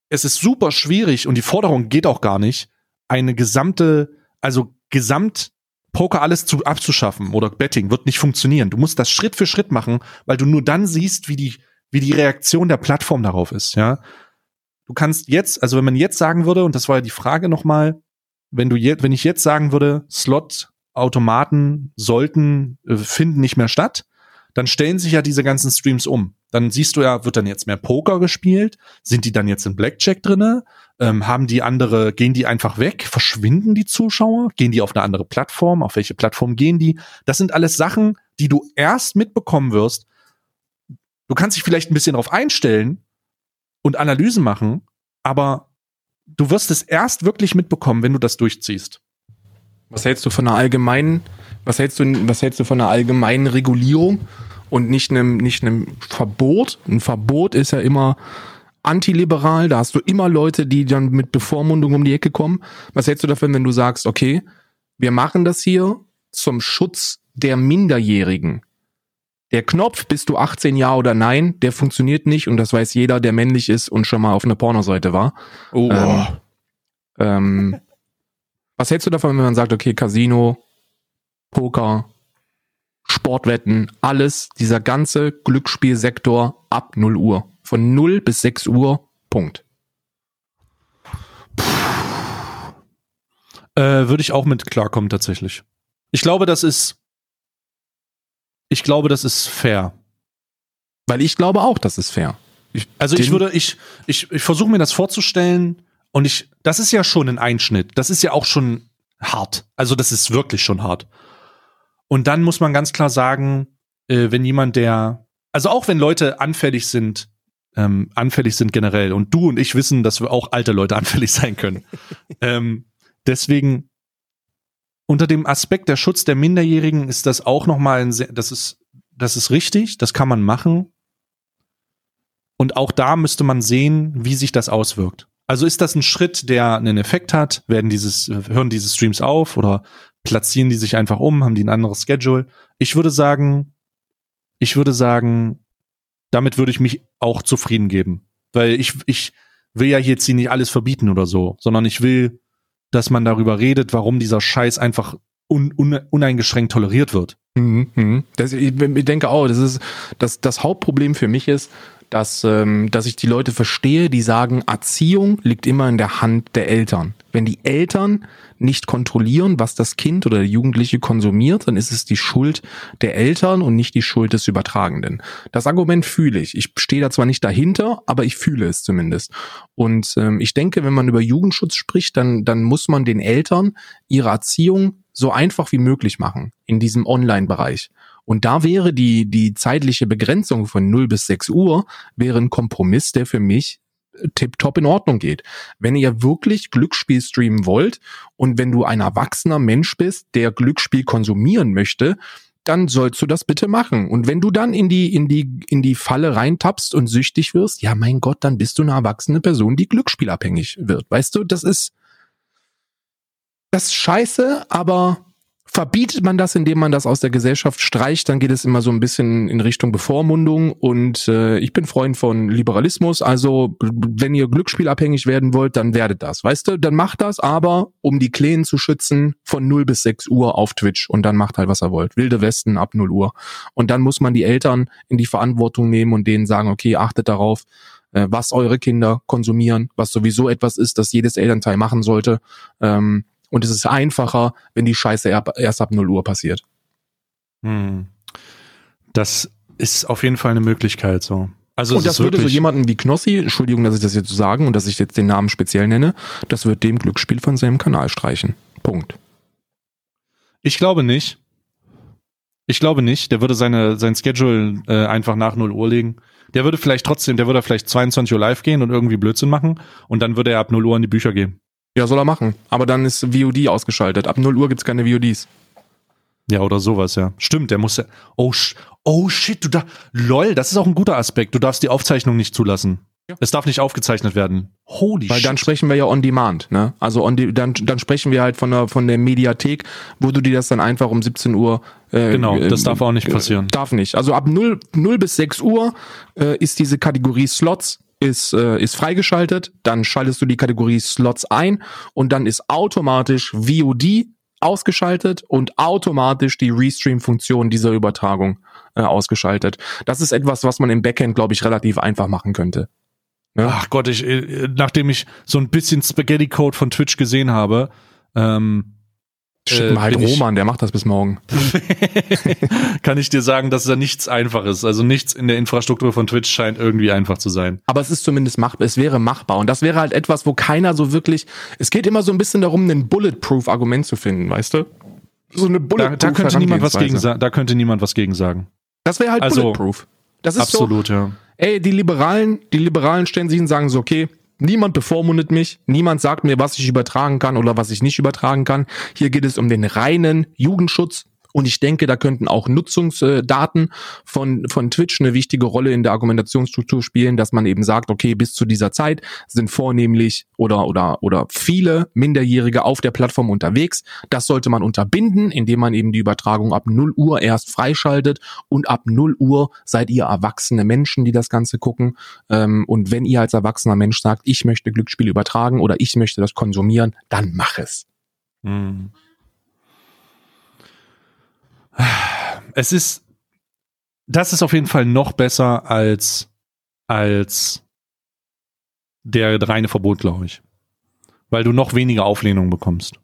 es ist super schwierig und die Forderung geht auch gar nicht, eine gesamte, also gesamt Poker alles zu, abzuschaffen oder Betting wird nicht funktionieren. Du musst das Schritt für Schritt machen, weil du nur dann siehst, wie die, wie die Reaktion der Plattform darauf ist, ja du kannst jetzt, also wenn man jetzt sagen würde, und das war ja die Frage nochmal, wenn du jetzt, wenn ich jetzt sagen würde, Slot-Automaten sollten, äh, finden nicht mehr statt, dann stellen sich ja diese ganzen Streams um. Dann siehst du ja, wird dann jetzt mehr Poker gespielt? Sind die dann jetzt in Blackjack drinne? Ähm, haben die andere, gehen die einfach weg? Verschwinden die Zuschauer? Gehen die auf eine andere Plattform? Auf welche Plattform gehen die? Das sind alles Sachen, die du erst mitbekommen wirst. Du kannst dich vielleicht ein bisschen darauf einstellen, und Analysen machen, aber du wirst es erst wirklich mitbekommen, wenn du das durchziehst. Was hältst du von einer allgemeinen, was hältst du, was hältst du von einer allgemeinen Regulierung und nicht einem, nicht einem Verbot? Ein Verbot ist ja immer antiliberal, da hast du immer Leute, die dann mit Bevormundung um die Ecke kommen. Was hältst du davon, wenn du sagst, okay, wir machen das hier zum Schutz der Minderjährigen? Der Knopf, bist du 18 ja oder nein, der funktioniert nicht und das weiß jeder, der männlich ist und schon mal auf einer Pornoseite war. Oh. Ähm, ähm, was hältst du davon, wenn man sagt, okay, Casino, Poker, Sportwetten, alles, dieser ganze Glücksspielsektor ab 0 Uhr. Von 0 bis 6 Uhr, Punkt. Äh, Würde ich auch mit klarkommen, tatsächlich. Ich glaube, das ist ich glaube, das ist fair. Weil ich glaube auch, das ist fair. Ich, also ich würde, ich, ich, ich versuche mir das vorzustellen und ich, das ist ja schon ein Einschnitt. Das ist ja auch schon hart. Also das ist wirklich schon hart. Und dann muss man ganz klar sagen, äh, wenn jemand, der, also auch wenn Leute anfällig sind, ähm, anfällig sind generell, und du und ich wissen, dass wir auch alte Leute *laughs* anfällig sein können. ähm, deswegen unter dem Aspekt der Schutz der Minderjährigen ist das auch nochmal ein sehr, das ist, das ist richtig, das kann man machen. Und auch da müsste man sehen, wie sich das auswirkt. Also ist das ein Schritt, der einen Effekt hat? Werden dieses, hören diese Streams auf oder platzieren die sich einfach um? Haben die ein anderes Schedule? Ich würde sagen, ich würde sagen, damit würde ich mich auch zufrieden geben. Weil ich, ich will ja jetzt hier nicht alles verbieten oder so, sondern ich will dass man darüber redet, warum dieser Scheiß einfach un, un, uneingeschränkt toleriert wird. Mhm, mhm. Das, ich, ich denke auch, das ist das, das Hauptproblem für mich ist, dass, ähm, dass ich die Leute verstehe, die sagen, Erziehung liegt immer in der Hand der Eltern. Wenn die Eltern nicht kontrollieren, was das Kind oder der Jugendliche konsumiert, dann ist es die Schuld der Eltern und nicht die Schuld des Übertragenden. Das Argument fühle ich. Ich stehe da zwar nicht dahinter, aber ich fühle es zumindest. Und ähm, ich denke, wenn man über Jugendschutz spricht, dann, dann muss man den Eltern ihre Erziehung so einfach wie möglich machen in diesem Online-Bereich. Und da wäre die, die zeitliche Begrenzung von 0 bis 6 Uhr, wäre ein Kompromiss, der für mich tipptopp in Ordnung geht. Wenn ihr wirklich Glücksspiel streamen wollt und wenn du ein erwachsener Mensch bist, der Glücksspiel konsumieren möchte, dann sollst du das bitte machen. Und wenn du dann in die, in die, in die Falle reintappst und süchtig wirst, ja, mein Gott, dann bist du eine erwachsene Person, die glücksspielabhängig wird. Weißt du, das ist, das ist scheiße, aber verbietet man das, indem man das aus der Gesellschaft streicht, dann geht es immer so ein bisschen in Richtung Bevormundung und äh, ich bin Freund von Liberalismus, also wenn ihr glücksspielabhängig werden wollt, dann werdet das, weißt du, dann macht das, aber um die Kleen zu schützen von 0 bis 6 Uhr auf Twitch und dann macht halt, was er wollt. Wilde Westen ab 0 Uhr. Und dann muss man die Eltern in die Verantwortung nehmen und denen sagen, okay, achtet darauf, äh, was eure Kinder konsumieren, was sowieso etwas ist, das jedes Elternteil machen sollte. Ähm, und es ist einfacher, wenn die Scheiße erst ab 0 Uhr passiert. Hm. Das ist auf jeden Fall eine Möglichkeit so. Also und das würde so jemanden wie Knossi, Entschuldigung, dass ich das jetzt so sagen und dass ich jetzt den Namen speziell nenne, das wird dem Glücksspiel von seinem Kanal streichen. Punkt. Ich glaube nicht. Ich glaube nicht. Der würde seine, sein Schedule äh, einfach nach 0 Uhr legen. Der würde vielleicht trotzdem, der würde vielleicht 22 Uhr live gehen und irgendwie Blödsinn machen und dann würde er ab 0 Uhr in die Bücher gehen. Ja, soll er machen. Aber dann ist VOD ausgeschaltet. Ab 0 Uhr gibt's keine VODs. Ja, oder sowas, ja. Stimmt, der muss ja. Oh, oh shit, du da. Lol, das ist auch ein guter Aspekt. Du darfst die Aufzeichnung nicht zulassen. Ja. Es darf nicht aufgezeichnet werden. Holy Weil shit. dann sprechen wir ja on demand, ne? Also on de dann, dann sprechen wir halt von der, von der Mediathek, wo du dir das dann einfach um 17 Uhr. Äh, genau, das äh, darf auch nicht passieren. Darf nicht. Also ab 0, 0 bis 6 Uhr äh, ist diese Kategorie Slots ist, äh, ist freigeschaltet, dann schaltest du die Kategorie Slots ein und dann ist automatisch VOD ausgeschaltet und automatisch die Restream-Funktion dieser Übertragung äh, ausgeschaltet. Das ist etwas, was man im Backend, glaube ich, relativ einfach machen könnte. Ja? Ach Gott, ich, äh, nachdem ich so ein bisschen Spaghetti-Code von Twitch gesehen habe, ähm, Schicken halt Roman, der macht das bis morgen. *laughs* kann ich dir sagen, dass da nichts einfach ist. Also nichts in der Infrastruktur von Twitch scheint irgendwie einfach zu sein. Aber es ist zumindest machbar. Es wäre machbar. Und das wäre halt etwas, wo keiner so wirklich. Es geht immer so ein bisschen darum, ein Bulletproof-Argument zu finden, weißt du? So eine Bulletproof. Da, da könnte niemand was gegen sagen. Da könnte niemand was gegen sagen. Das wäre halt also, Bulletproof. Das ist absolut, so, ja. Ey, die Liberalen, die Liberalen stellen sich und sagen so, okay, Niemand bevormundet mich, niemand sagt mir, was ich übertragen kann oder was ich nicht übertragen kann. Hier geht es um den reinen Jugendschutz, und ich denke, da könnten auch Nutzungsdaten von, von Twitch eine wichtige Rolle in der Argumentationsstruktur spielen, dass man eben sagt, okay, bis zu dieser Zeit sind vornehmlich oder, oder, oder viele Minderjährige auf der Plattform unterwegs. Das sollte man unterbinden, indem man eben die Übertragung ab 0 Uhr erst freischaltet und ab 0 Uhr seid ihr erwachsene Menschen, die das Ganze gucken. Ähm, und wenn ihr als erwachsener Mensch sagt, ich möchte Glücksspiel übertragen oder ich möchte das konsumieren, dann mach es. Mhm. Es ist, das ist auf jeden Fall noch besser als, als der reine Verbot, glaube ich. Weil du noch weniger Auflehnung bekommst.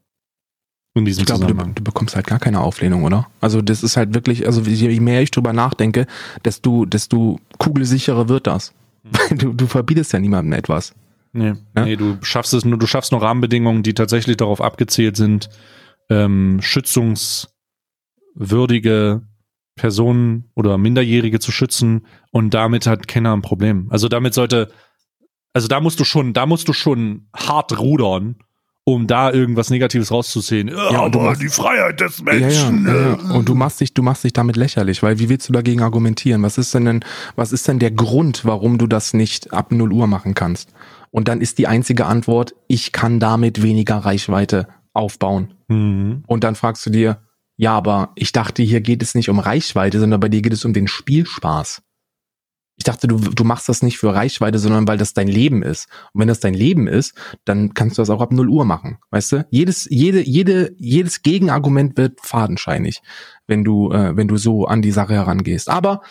In diesem ich glaube, du, du, bekommst halt gar keine Auflehnung, oder? Also das ist halt wirklich, also je mehr ich drüber nachdenke, desto, desto kugelsicherer wird das. Mhm. *laughs* Du, du verbietest ja niemandem etwas. Nee, ja? nee, du schaffst es nur, du schaffst nur Rahmenbedingungen, die tatsächlich darauf abgezielt sind, ähm, Schützungs, würdige Personen oder Minderjährige zu schützen und damit hat keiner ein Problem. Also damit sollte, also da musst du schon, da musst du schon hart rudern, um da irgendwas Negatives rauszusehen. Ja, aber machst, die Freiheit des Menschen. Ja, ja, ja. Und du machst dich, du machst dich damit lächerlich, weil wie willst du dagegen argumentieren? Was ist denn, denn was ist denn der Grund, warum du das nicht ab 0 Uhr machen kannst? Und dann ist die einzige Antwort, ich kann damit weniger Reichweite aufbauen. Mhm. Und dann fragst du dir, ja, aber ich dachte, hier geht es nicht um Reichweite, sondern bei dir geht es um den Spielspaß. Ich dachte, du, du machst das nicht für Reichweite, sondern weil das dein Leben ist. Und wenn das dein Leben ist, dann kannst du das auch ab 0 Uhr machen. Weißt du? Jedes, jede, jede, jedes Gegenargument wird fadenscheinig, wenn du, äh, wenn du so an die Sache herangehst. Aber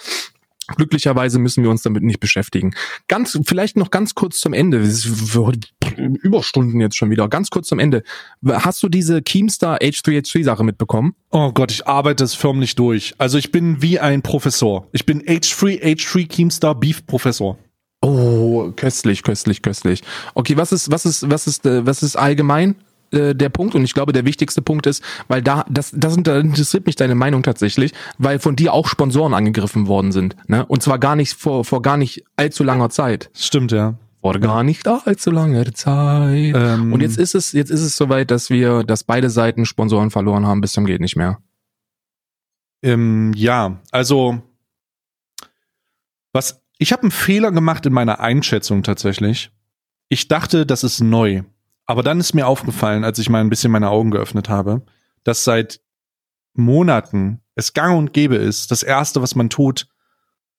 Glücklicherweise müssen wir uns damit nicht beschäftigen. Ganz, vielleicht noch ganz kurz zum Ende. Überstunden jetzt schon wieder. Ganz kurz zum Ende. Hast du diese Keemstar H3H3 Sache mitbekommen? Oh Gott, ich arbeite es förmlich durch. Also ich bin wie ein Professor. Ich bin H3, H3 Keemstar Beef Professor. Oh, köstlich, köstlich, köstlich. Okay, was ist, was ist, was ist, äh, was ist allgemein äh, der Punkt und ich glaube der wichtigste Punkt ist, weil da das das interessiert mich deine Meinung tatsächlich, weil von dir auch Sponsoren angegriffen worden sind, ne? Und zwar gar nicht vor vor gar nicht allzu langer Zeit. Stimmt ja. Vor gar nicht allzu langer Zeit. Ähm, Und jetzt ist es jetzt ist es soweit, dass wir, dass beide Seiten Sponsoren verloren haben, bis zum geht nicht mehr. Ähm, ja, also was ich habe einen Fehler gemacht in meiner Einschätzung tatsächlich. Ich dachte, das ist neu, aber dann ist mir aufgefallen, als ich mal ein bisschen meine Augen geöffnet habe, dass seit Monaten es gang und gäbe ist, das erste, was man tut,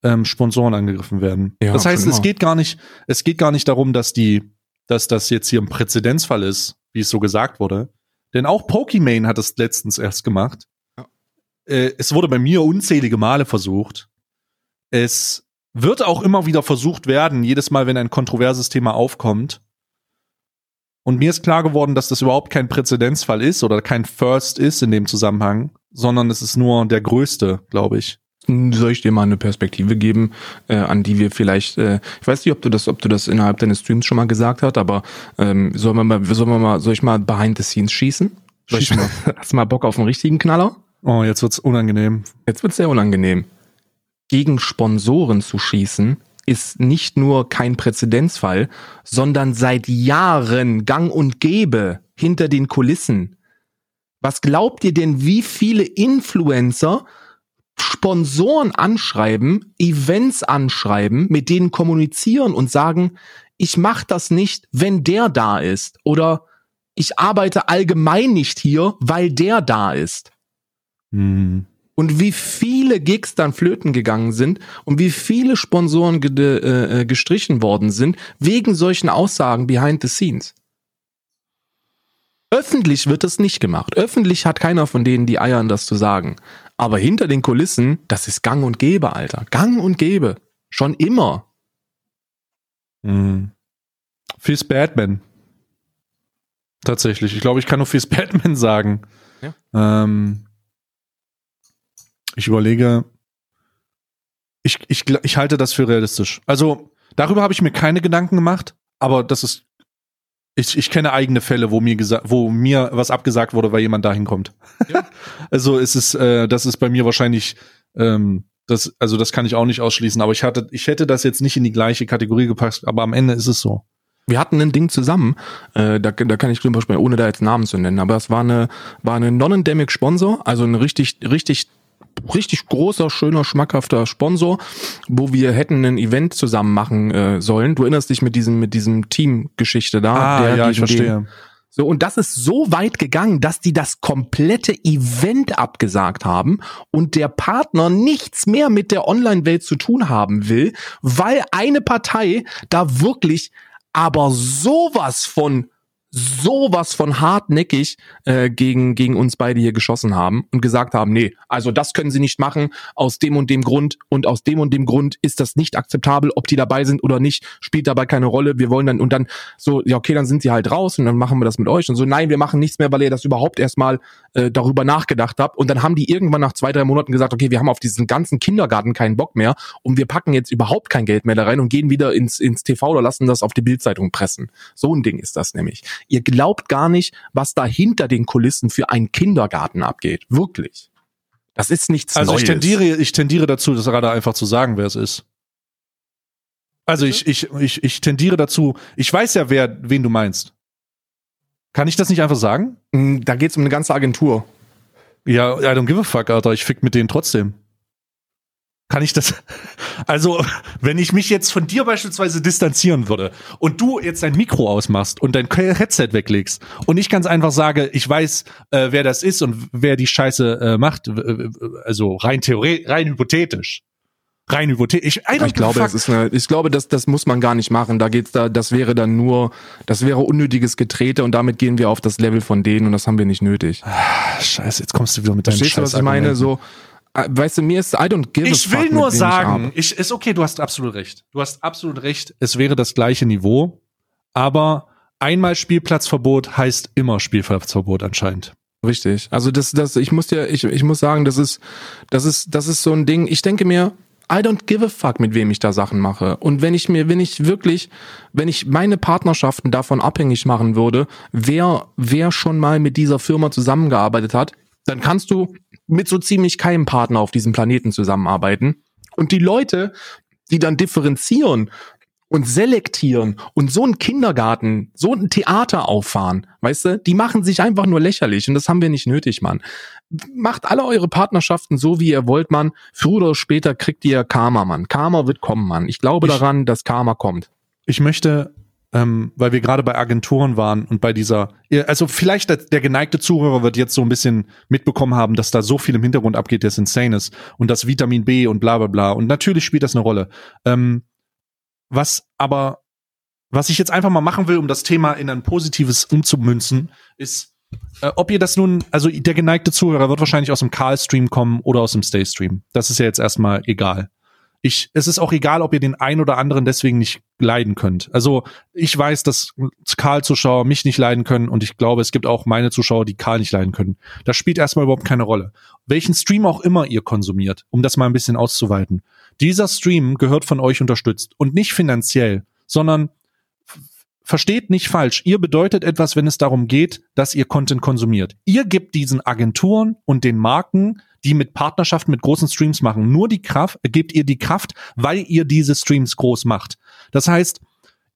ähm, Sponsoren angegriffen werden. Ja, das heißt, es geht gar nicht, es geht gar nicht darum, dass die, dass das jetzt hier ein Präzedenzfall ist, wie es so gesagt wurde. Denn auch Pokimane hat es letztens erst gemacht. Ja. Äh, es wurde bei mir unzählige Male versucht. Es wird auch immer wieder versucht werden, jedes Mal, wenn ein kontroverses Thema aufkommt. Und mir ist klar geworden, dass das überhaupt kein Präzedenzfall ist oder kein First ist in dem Zusammenhang, sondern es ist nur der größte, glaube ich. Soll ich dir mal eine Perspektive geben, äh, an die wir vielleicht, äh, ich weiß nicht, ob du das, ob du das innerhalb deines Streams schon mal gesagt hast, aber ähm, sollen wir mal, sollen wir mal, soll ich mal behind the scenes schießen? Soll ich Schieß mal, hast du mal Bock auf einen richtigen Knaller? Oh, jetzt wird's unangenehm. Jetzt wird's sehr unangenehm. Gegen Sponsoren zu schießen ist nicht nur kein Präzedenzfall, sondern seit Jahren gang und gäbe hinter den Kulissen. Was glaubt ihr denn, wie viele Influencer Sponsoren anschreiben, Events anschreiben, mit denen kommunizieren und sagen, ich mach das nicht, wenn der da ist oder ich arbeite allgemein nicht hier, weil der da ist Hm. Und wie viele Gigs dann flöten gegangen sind und wie viele Sponsoren ge äh, äh, gestrichen worden sind wegen solchen Aussagen behind the scenes. Öffentlich wird es nicht gemacht. Öffentlich hat keiner von denen die Eier, das zu sagen. Aber hinter den Kulissen, das ist gang und gäbe, Alter. Gang und gäbe. Schon immer. Hm. Fizz Batman. Tatsächlich. Ich glaube, ich kann nur Fizz Batman *laughs* sagen. Ja. Ähm, ich überlege. Ich, ich, ich halte das für realistisch. Also, darüber habe ich mir keine Gedanken gemacht, aber das ist. Ich, ich kenne eigene Fälle, wo mir gesagt, wo mir was abgesagt wurde, weil jemand dahin kommt. Ja. *laughs* also es ist, äh, das ist bei mir wahrscheinlich, ähm, das, also das kann ich auch nicht ausschließen, aber ich hatte, ich hätte das jetzt nicht in die gleiche Kategorie gepasst, aber am Ende ist es so. Wir hatten ein Ding zusammen, äh, da, da kann ich drüber sprechen, ohne da jetzt Namen zu nennen, aber es war eine, war eine non-endemic Sponsor, also ein richtig, richtig, richtig großer, schöner, schmackhafter Sponsor, wo wir hätten ein Event zusammen machen äh, sollen. Du erinnerst dich mit diesem, mit diesem Team-Geschichte da. Ah, ja, ich gegen den- verstehe. so, und das ist so weit gegangen, dass die das komplette Event abgesagt haben und der Partner nichts mehr mit der Online-Welt zu tun haben will, weil eine Partei da wirklich aber sowas von sowas von hartnäckig äh, gegen gegen uns beide hier geschossen haben und gesagt haben, nee, also das können sie nicht machen aus dem und dem Grund und aus dem und dem Grund ist das nicht akzeptabel, ob die dabei sind oder nicht, spielt dabei keine Rolle. Wir wollen dann und dann so, ja okay, dann sind sie halt raus und dann machen wir das mit euch und so, nein, wir machen nichts mehr, weil ihr das überhaupt erstmal äh, darüber nachgedacht habt und dann haben die irgendwann nach zwei, drei Monaten gesagt, okay, wir haben auf diesen ganzen Kindergarten keinen Bock mehr und wir packen jetzt überhaupt kein Geld mehr da rein und gehen wieder ins, ins TV oder lassen das auf die Bildzeitung pressen. So ein Ding ist das nämlich. Ihr glaubt gar nicht, was da hinter den Kulissen für einen Kindergarten abgeht. Wirklich. Das ist nichts Also Neues. ich tendiere, ich tendiere dazu, das gerade einfach zu sagen, wer es ist. Also ich, ich, ich, ich tendiere dazu, ich weiß ja, wer, wen du meinst. Kann ich das nicht einfach sagen? Mm, Da geht's um eine ganze Agentur. Ja, I don't give a fuck, Alter. Ich fick mit denen trotzdem. Kann ich das? Also, wenn ich mich jetzt von dir beispielsweise distanzieren würde und du jetzt dein Mikro ausmachst und dein Headset weglegst und ich ganz einfach sage, ich weiß, äh, wer das ist und wer die Scheiße äh, macht, also rein theoretisch, rein hypothetisch. Rein hypothetisch. Ich, Ich glaube, fuck. ist eine, ich glaube, das, das muss man gar nicht machen. Da geht's da, das wäre dann nur, das wäre unnötiges Getrete und damit gehen wir auf das Level von denen und das haben wir nicht nötig. Scheiße, jetzt kommst du wieder mit deinem Verstehst du, Scheiß was ich meine? So, weißt du, mir ist, I don't give ich a fuck, will nur sagen, ich, ist okay, du hast absolut recht. Du hast absolut recht. Es wäre das gleiche Niveau, aber einmal Spielplatzverbot heißt immer Spielplatzverbot anscheinend. Richtig. Also das, das, ich muss dir, ich, ich muss sagen, das ist, das ist, das ist so ein Ding. Ich denke mir, I don't give a fuck, mit wem ich da Sachen mache. Und wenn ich mir, wenn ich wirklich, wenn ich meine Partnerschaften davon abhängig machen würde, wer, wer schon mal mit dieser Firma zusammengearbeitet hat, dann kannst du mit so ziemlich keinem Partner auf diesem Planeten zusammenarbeiten. Und die Leute, die dann differenzieren und selektieren und so einen Kindergarten, so ein Theater auffahren, weißt du, die machen sich einfach nur lächerlich und das haben wir nicht nötig, Mann. Macht alle eure Partnerschaften so, wie ihr wollt, Mann. Früher oder später kriegt ihr Karma, Mann. Karma wird kommen, Mann. Ich glaube Ich- daran, dass Karma kommt. Ich möchte, ähm, weil wir gerade bei Agenturen waren und bei dieser, also vielleicht der, der geneigte Zuhörer wird jetzt so ein bisschen mitbekommen haben, dass da so viel im Hintergrund abgeht, das insane ist und das Vitamin B und bla bla bla. Und natürlich spielt das eine Rolle. Ähm, was aber, was ich jetzt einfach mal machen will, um das Thema in ein positives umzumünzen, ist, äh, ob ihr das nun, also der geneigte Zuhörer wird wahrscheinlich aus dem Karl-Stream kommen oder aus dem Stay-Stream. Das ist ja jetzt erstmal egal. Ich, es ist auch egal, ob ihr den einen oder anderen deswegen nicht leiden könnt. Also ich weiß, dass Karl-Zuschauer mich nicht leiden können und ich glaube, es gibt auch meine Zuschauer, die Karl nicht leiden können. Das spielt erstmal überhaupt keine Rolle. Welchen Stream auch immer ihr konsumiert, um das mal ein bisschen auszuweiten. Dieser Stream gehört von euch unterstützt und nicht finanziell, sondern versteht nicht falsch. Ihr bedeutet etwas, wenn es darum geht, dass ihr Content konsumiert. Ihr gebt diesen Agenturen und den Marken, die mit Partnerschaften mit großen Streams machen, nur die Kraft, gebt ihr die Kraft, weil ihr diese Streams groß macht. Das heißt,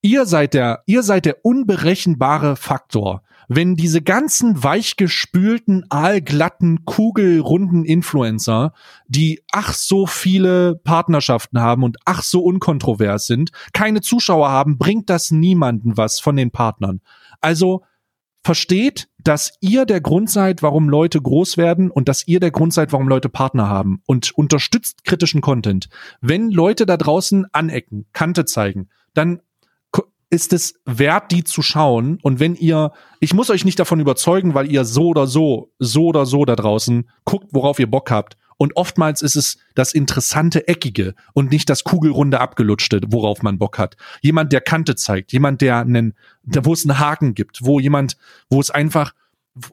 ihr seid der, ihr seid der unberechenbare Faktor. Wenn diese ganzen weichgespülten, aalglatten, kugelrunden Influencer, die ach so viele Partnerschaften haben und ach so unkontrovers sind, keine Zuschauer haben, bringt das niemanden was von den Partnern. Also versteht, dass ihr der Grund seid, warum Leute groß werden und dass ihr der Grund seid, warum Leute Partner haben und unterstützt kritischen Content. Wenn Leute da draußen anecken, Kante zeigen, dann ist es wert, die zu schauen. Und wenn ihr, ich muss euch nicht davon überzeugen, weil ihr so oder so, so oder so da draußen guckt, worauf ihr Bock habt. Und oftmals ist es das interessante Eckige und nicht das kugelrunde Abgelutschte, worauf man Bock hat. Jemand, der Kante zeigt, jemand, der einen, wo es einen Haken gibt, wo jemand, wo es einfach,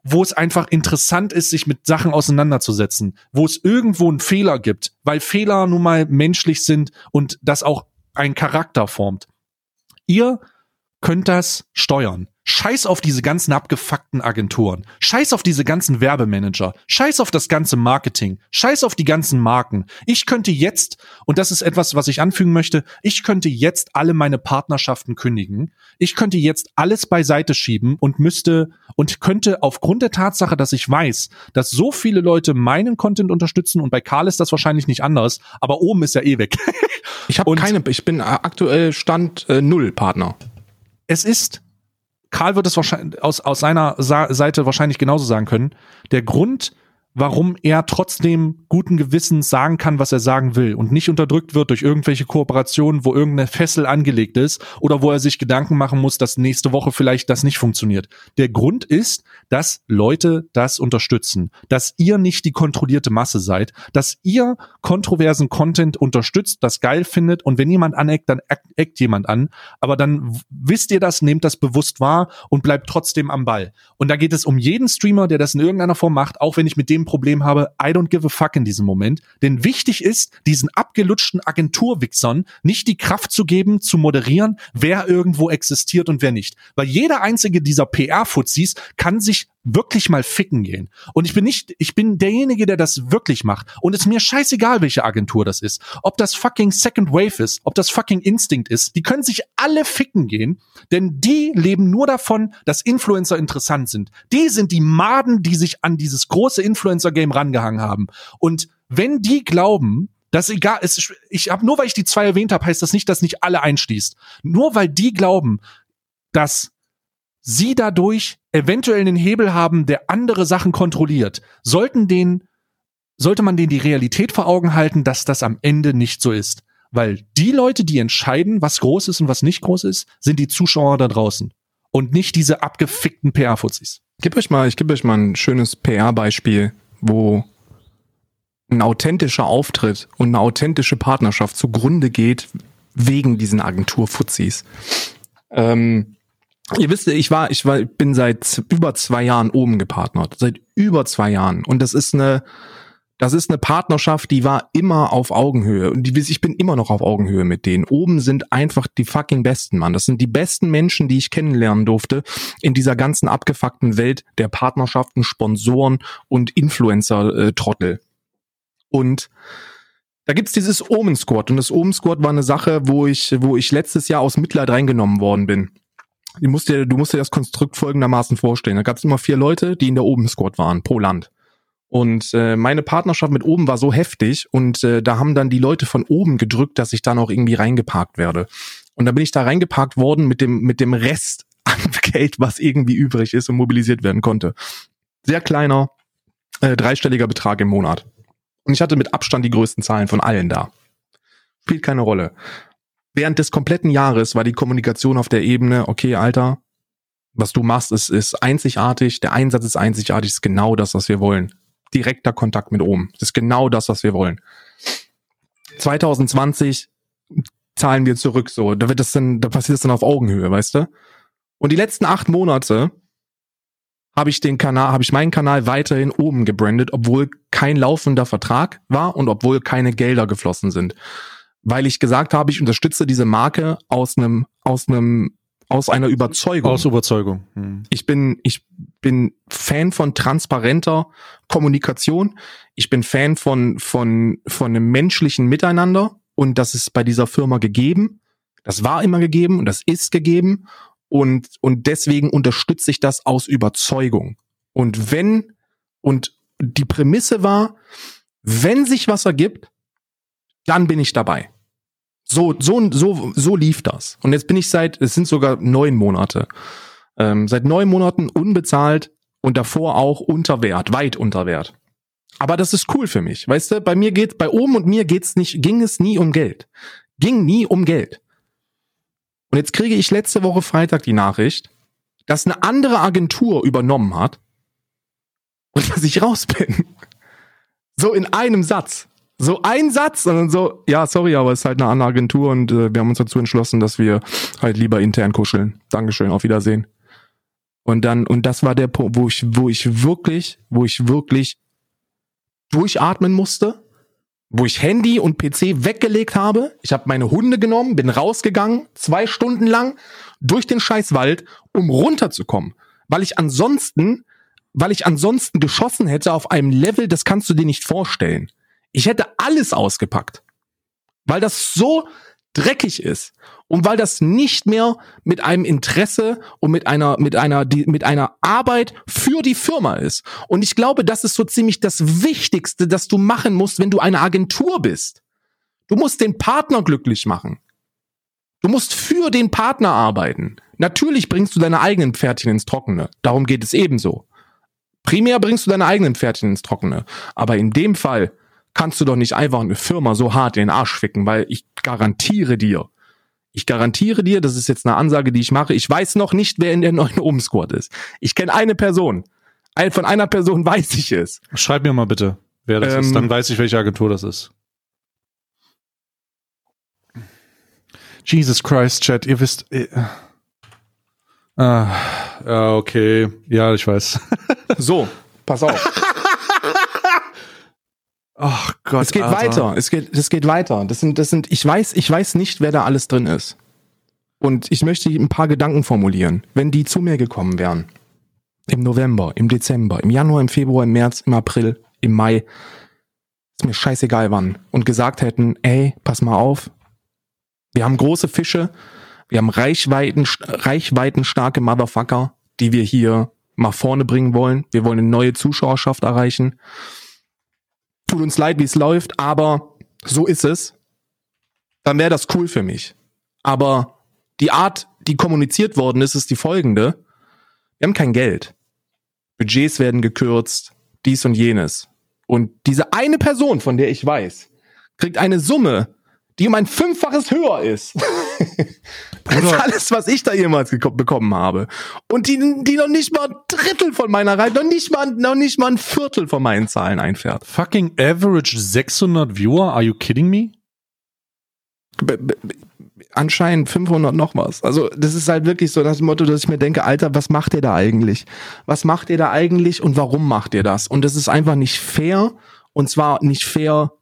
wo es einfach interessant ist, sich mit Sachen auseinanderzusetzen, wo es irgendwo einen Fehler gibt, weil Fehler nun mal menschlich sind und das auch einen Charakter formt. Ihr könnt das steuern. Scheiß auf diese ganzen abgefuckten Agenturen. Scheiß auf diese ganzen Werbemanager. Scheiß auf das ganze Marketing. Scheiß auf die ganzen Marken. Ich könnte jetzt, und das ist etwas, was ich anfügen möchte, ich könnte jetzt alle meine Partnerschaften kündigen. Ich könnte jetzt alles beiseite schieben und müsste und könnte aufgrund der Tatsache, dass ich weiß, dass so viele Leute meinen Content unterstützen und bei Karl ist das wahrscheinlich nicht anders, aber oben ist er eh weg. Ich habe keine, ich bin aktuell Stand äh, null Partner. Es ist, Karl wird es wahrscheinlich aus, aus seiner Sa Seite wahrscheinlich genauso sagen können, der Grund, warum er trotzdem guten Gewissens sagen kann, was er sagen will und nicht unterdrückt wird durch irgendwelche Kooperationen, wo irgendeine Fessel angelegt ist oder wo er sich Gedanken machen muss, dass nächste Woche vielleicht das nicht funktioniert. Der Grund ist, dass Leute das unterstützen, dass ihr nicht die kontrollierte Masse seid, dass ihr kontroversen Content unterstützt, das geil findet und wenn jemand aneckt, dann eckt, jemand an, aber dann wisst ihr das, nehmt das bewusst wahr und bleibt trotzdem am Ball. Und da geht es um jeden Streamer, der das in irgendeiner Form macht, auch wenn ich mit dem Problem habe, I don't give a fuck in diesem Moment. Denn wichtig ist, diesen abgelutschten Agenturwichsern nicht die Kraft zu geben, zu moderieren, wer irgendwo existiert und wer nicht. Weil jeder einzige dieser PR-Fuzis kann sich wirklich mal ficken gehen. Und ich bin nicht, ich bin derjenige, der das wirklich macht. Und es ist mir scheißegal, welche Agentur das ist. Ob das fucking Second Wave ist, ob das fucking Instinct ist. Die können sich alle ficken gehen, denn die leben nur davon, dass Influencer interessant sind. Die sind die Maden, die sich an dieses große Influencer-Game rangehangen haben. Und wenn die glauben, dass egal, es, ich habe nur weil ich die zwei erwähnt habe, heißt das nicht, dass nicht alle einschließt. Nur weil die glauben, dass sie dadurch eventuell einen Hebel haben, der andere Sachen kontrolliert, sollten den, sollte man denen die Realität vor Augen halten, dass das am Ende nicht so ist. Weil die Leute, die entscheiden, was groß ist und was nicht groß ist, sind die Zuschauer da draußen. Und nicht diese abgefickten PR-Fuzis. Gib euch mal, ich gebe euch mal ein schönes PR-Beispiel, wo ein authentischer Auftritt und eine authentische Partnerschaft zugrunde geht wegen diesen Agenturfuzis. Ähm, ihr wisst, ich war, ich war, bin seit über zwei Jahren oben gepartnert. Seit über zwei Jahren. Und das ist eine, das ist eine Partnerschaft, die war immer auf Augenhöhe. Und die, ich bin immer noch auf Augenhöhe mit denen. Oben sind einfach die fucking besten, Mann. Das sind die besten Menschen, die ich kennenlernen durfte in dieser ganzen abgefuckten Welt der Partnerschaften, Sponsoren und Influencer-Trottel. Und da gibt's dieses Omen Squad. Und das Omen Squad war eine Sache, wo ich, wo ich letztes Jahr aus Mitleid reingenommen worden bin. Du musst dir, du musst dir das Konstrukt folgendermaßen vorstellen. Da gab's immer vier Leute, die in der Oben Squad waren, pro Land. Und äh, meine Partnerschaft mit oben war so heftig und äh, da haben dann die Leute von oben gedrückt, dass ich dann auch irgendwie reingeparkt werde. Und da bin ich da reingeparkt worden mit dem mit dem Rest *laughs* an Geld, was irgendwie übrig ist und mobilisiert werden konnte. Sehr kleiner, äh, dreistelliger Betrag im Monat. Und ich hatte mit Abstand die größten Zahlen von allen da. Spielt keine Rolle. Während des kompletten Jahres war die Kommunikation auf der Ebene, okay, Alter, was du machst, ist, ist einzigartig, der Einsatz ist einzigartig, ist genau das, was wir wollen direkter Kontakt mit oben. Das ist genau das, was wir wollen. 2020 zahlen wir zurück, so. Da wird das dann, da passiert das dann auf Augenhöhe, weißt du? Und die letzten acht Monate habe ich den Kanal, habe ich meinen Kanal weiterhin oben gebrandet, obwohl kein laufender Vertrag war und obwohl keine Gelder geflossen sind. Weil ich gesagt habe, ich unterstütze diese Marke aus einem, aus einem aus einer Überzeugung. Aus Überzeugung. Hm. Ich bin, ich bin Fan von transparenter Kommunikation. Ich bin Fan von, von, von einem menschlichen Miteinander. Und das ist bei dieser Firma gegeben. Das war immer gegeben und das ist gegeben. Und, und deswegen unterstütze ich das aus Überzeugung. Und wenn, und die Prämisse war, wenn sich was ergibt, dann bin ich dabei. So, so, so, so lief das. Und jetzt bin ich seit, es sind sogar neun Monate, ähm, seit neun Monaten unbezahlt und davor auch unter Wert, weit unter Wert. Aber das ist cool für mich. Weißt du, bei mir geht, bei oben und mir geht's nicht, ging es nie um Geld. Ging nie um Geld. Und jetzt kriege ich letzte Woche Freitag die Nachricht, dass eine andere Agentur übernommen hat und *laughs* dass ich raus bin. So in einem Satz so ein Satz und dann so, ja, sorry, aber es ist halt eine andere Agentur und äh, wir haben uns dazu entschlossen, dass wir halt lieber intern kuscheln. Dankeschön, auf Wiedersehen. Und dann, und das war der Punkt, wo ich, wo ich wirklich, wo ich wirklich durchatmen musste, wo ich Handy und PC weggelegt habe. Ich habe meine Hunde genommen, bin rausgegangen, zwei Stunden lang durch den Scheißwald, um runterzukommen. Weil ich ansonsten, weil ich ansonsten geschossen hätte auf einem Level, das kannst du dir nicht vorstellen. Ich hätte alles ausgepackt, weil das so dreckig ist und weil das nicht mehr mit einem Interesse und mit einer mit einer die, mit einer Arbeit für die Firma ist und ich glaube, das ist so ziemlich das wichtigste, das du machen musst, wenn du eine Agentur bist. Du musst den Partner glücklich machen. Du musst für den Partner arbeiten. Natürlich bringst du deine eigenen Pferdchen ins Trockene. Darum geht es ebenso. Primär bringst du deine eigenen Pferdchen ins Trockene. Aber in dem Fall kannst du doch nicht einfach eine Firma so hart in den Arsch ficken, weil ich garantiere dir, ich garantiere dir, das ist jetzt eine Ansage, die ich mache, ich weiß noch nicht, wer in der neuen Oben-Squad ist. Ich kenne eine Person. Von einer Person *laughs* weiß ich es. Schreib mir mal bitte, wer das ähm, ist. Dann weiß ich, welche Agentur das ist. Jesus Christ, Chat, ihr wisst. Äh, ah, okay. Ja, ich weiß. *laughs* so, pass auf. Ach Gott. Es geht Alter. weiter. Es geht, es geht weiter. Das sind, das sind, ich weiß, ich weiß nicht, wer da alles drin ist. Und ich möchte ein paar Gedanken formulieren. Wenn die zu mir gekommen wären, im November, im Dezember, im Januar, im Februar, im März, im April, im Mai, ist mir scheißegal wann, und gesagt hätten, ey, pass mal auf, wir haben große Fische, wir haben Reichweiten, reichweitenstarke Motherfucker, die wir hier mal vorne bringen wollen. Wir wollen eine neue Zuschauerschaft erreichen tut uns leid, wie es läuft, aber so ist es, dann wäre das cool für mich. Aber die Art, die kommuniziert worden ist, ist die folgende. Wir haben kein Geld. Budgets werden gekürzt, dies und jenes. Und diese eine Person, von der ich weiß, kriegt eine Summe, die um ein Fünffaches höher ist. *laughs* als alles, was ich da jemals bekommen habe. Und die, die noch nicht mal ein Drittel von meiner Reihe, noch nicht mal, noch nicht mal ein Viertel von meinen Zahlen einfährt. Fucking average 600 Viewer? Are you kidding me? B anscheinend 500 noch was. Also das ist halt wirklich so das Motto, dass ich mir denke, Alter, was macht ihr da eigentlich? Was macht ihr da eigentlich und warum macht ihr das? Und das ist einfach nicht fair und zwar nicht fair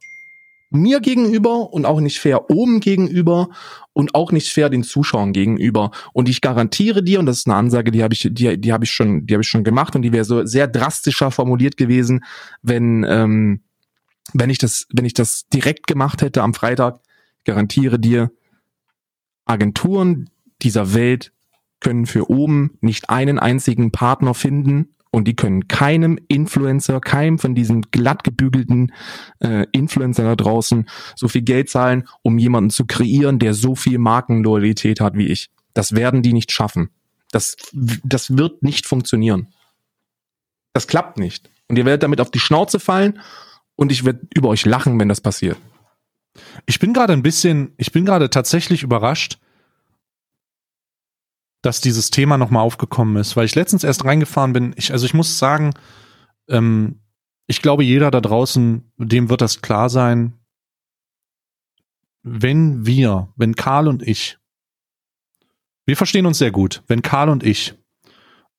mir gegenüber und auch nicht fair oben gegenüber und auch nicht fair den Zuschauern gegenüber. Und ich garantiere dir, und das ist eine Ansage, die habe ich, die, die habe ich schon, die habe ich schon gemacht und die wäre so sehr drastischer formuliert gewesen, wenn ähm, wenn ich das, wenn ich das direkt gemacht hätte am Freitag. Garantiere dir, Agenturen dieser Welt können für oben nicht einen einzigen Partner finden und die können keinem Influencer, keinem von diesen glatt gebügelten äh, Influencer da draußen so viel Geld zahlen, um jemanden zu kreieren, der so viel Markenloyalität hat wie ich. Das werden die nicht schaffen. Das, das wird nicht funktionieren. Das klappt nicht. Und ihr werdet damit auf die Schnauze fallen und ich werde über euch lachen, wenn das passiert. Ich bin gerade ein bisschen, ich bin gerade tatsächlich überrascht, dass dieses Thema nochmal aufgekommen ist, weil ich letztens erst reingefahren bin. Ich, also ich muss sagen, ähm, ich glaube, jeder da draußen, dem wird das klar sein, wenn wir, wenn Karl und ich, wir verstehen uns sehr gut, wenn Karl und ich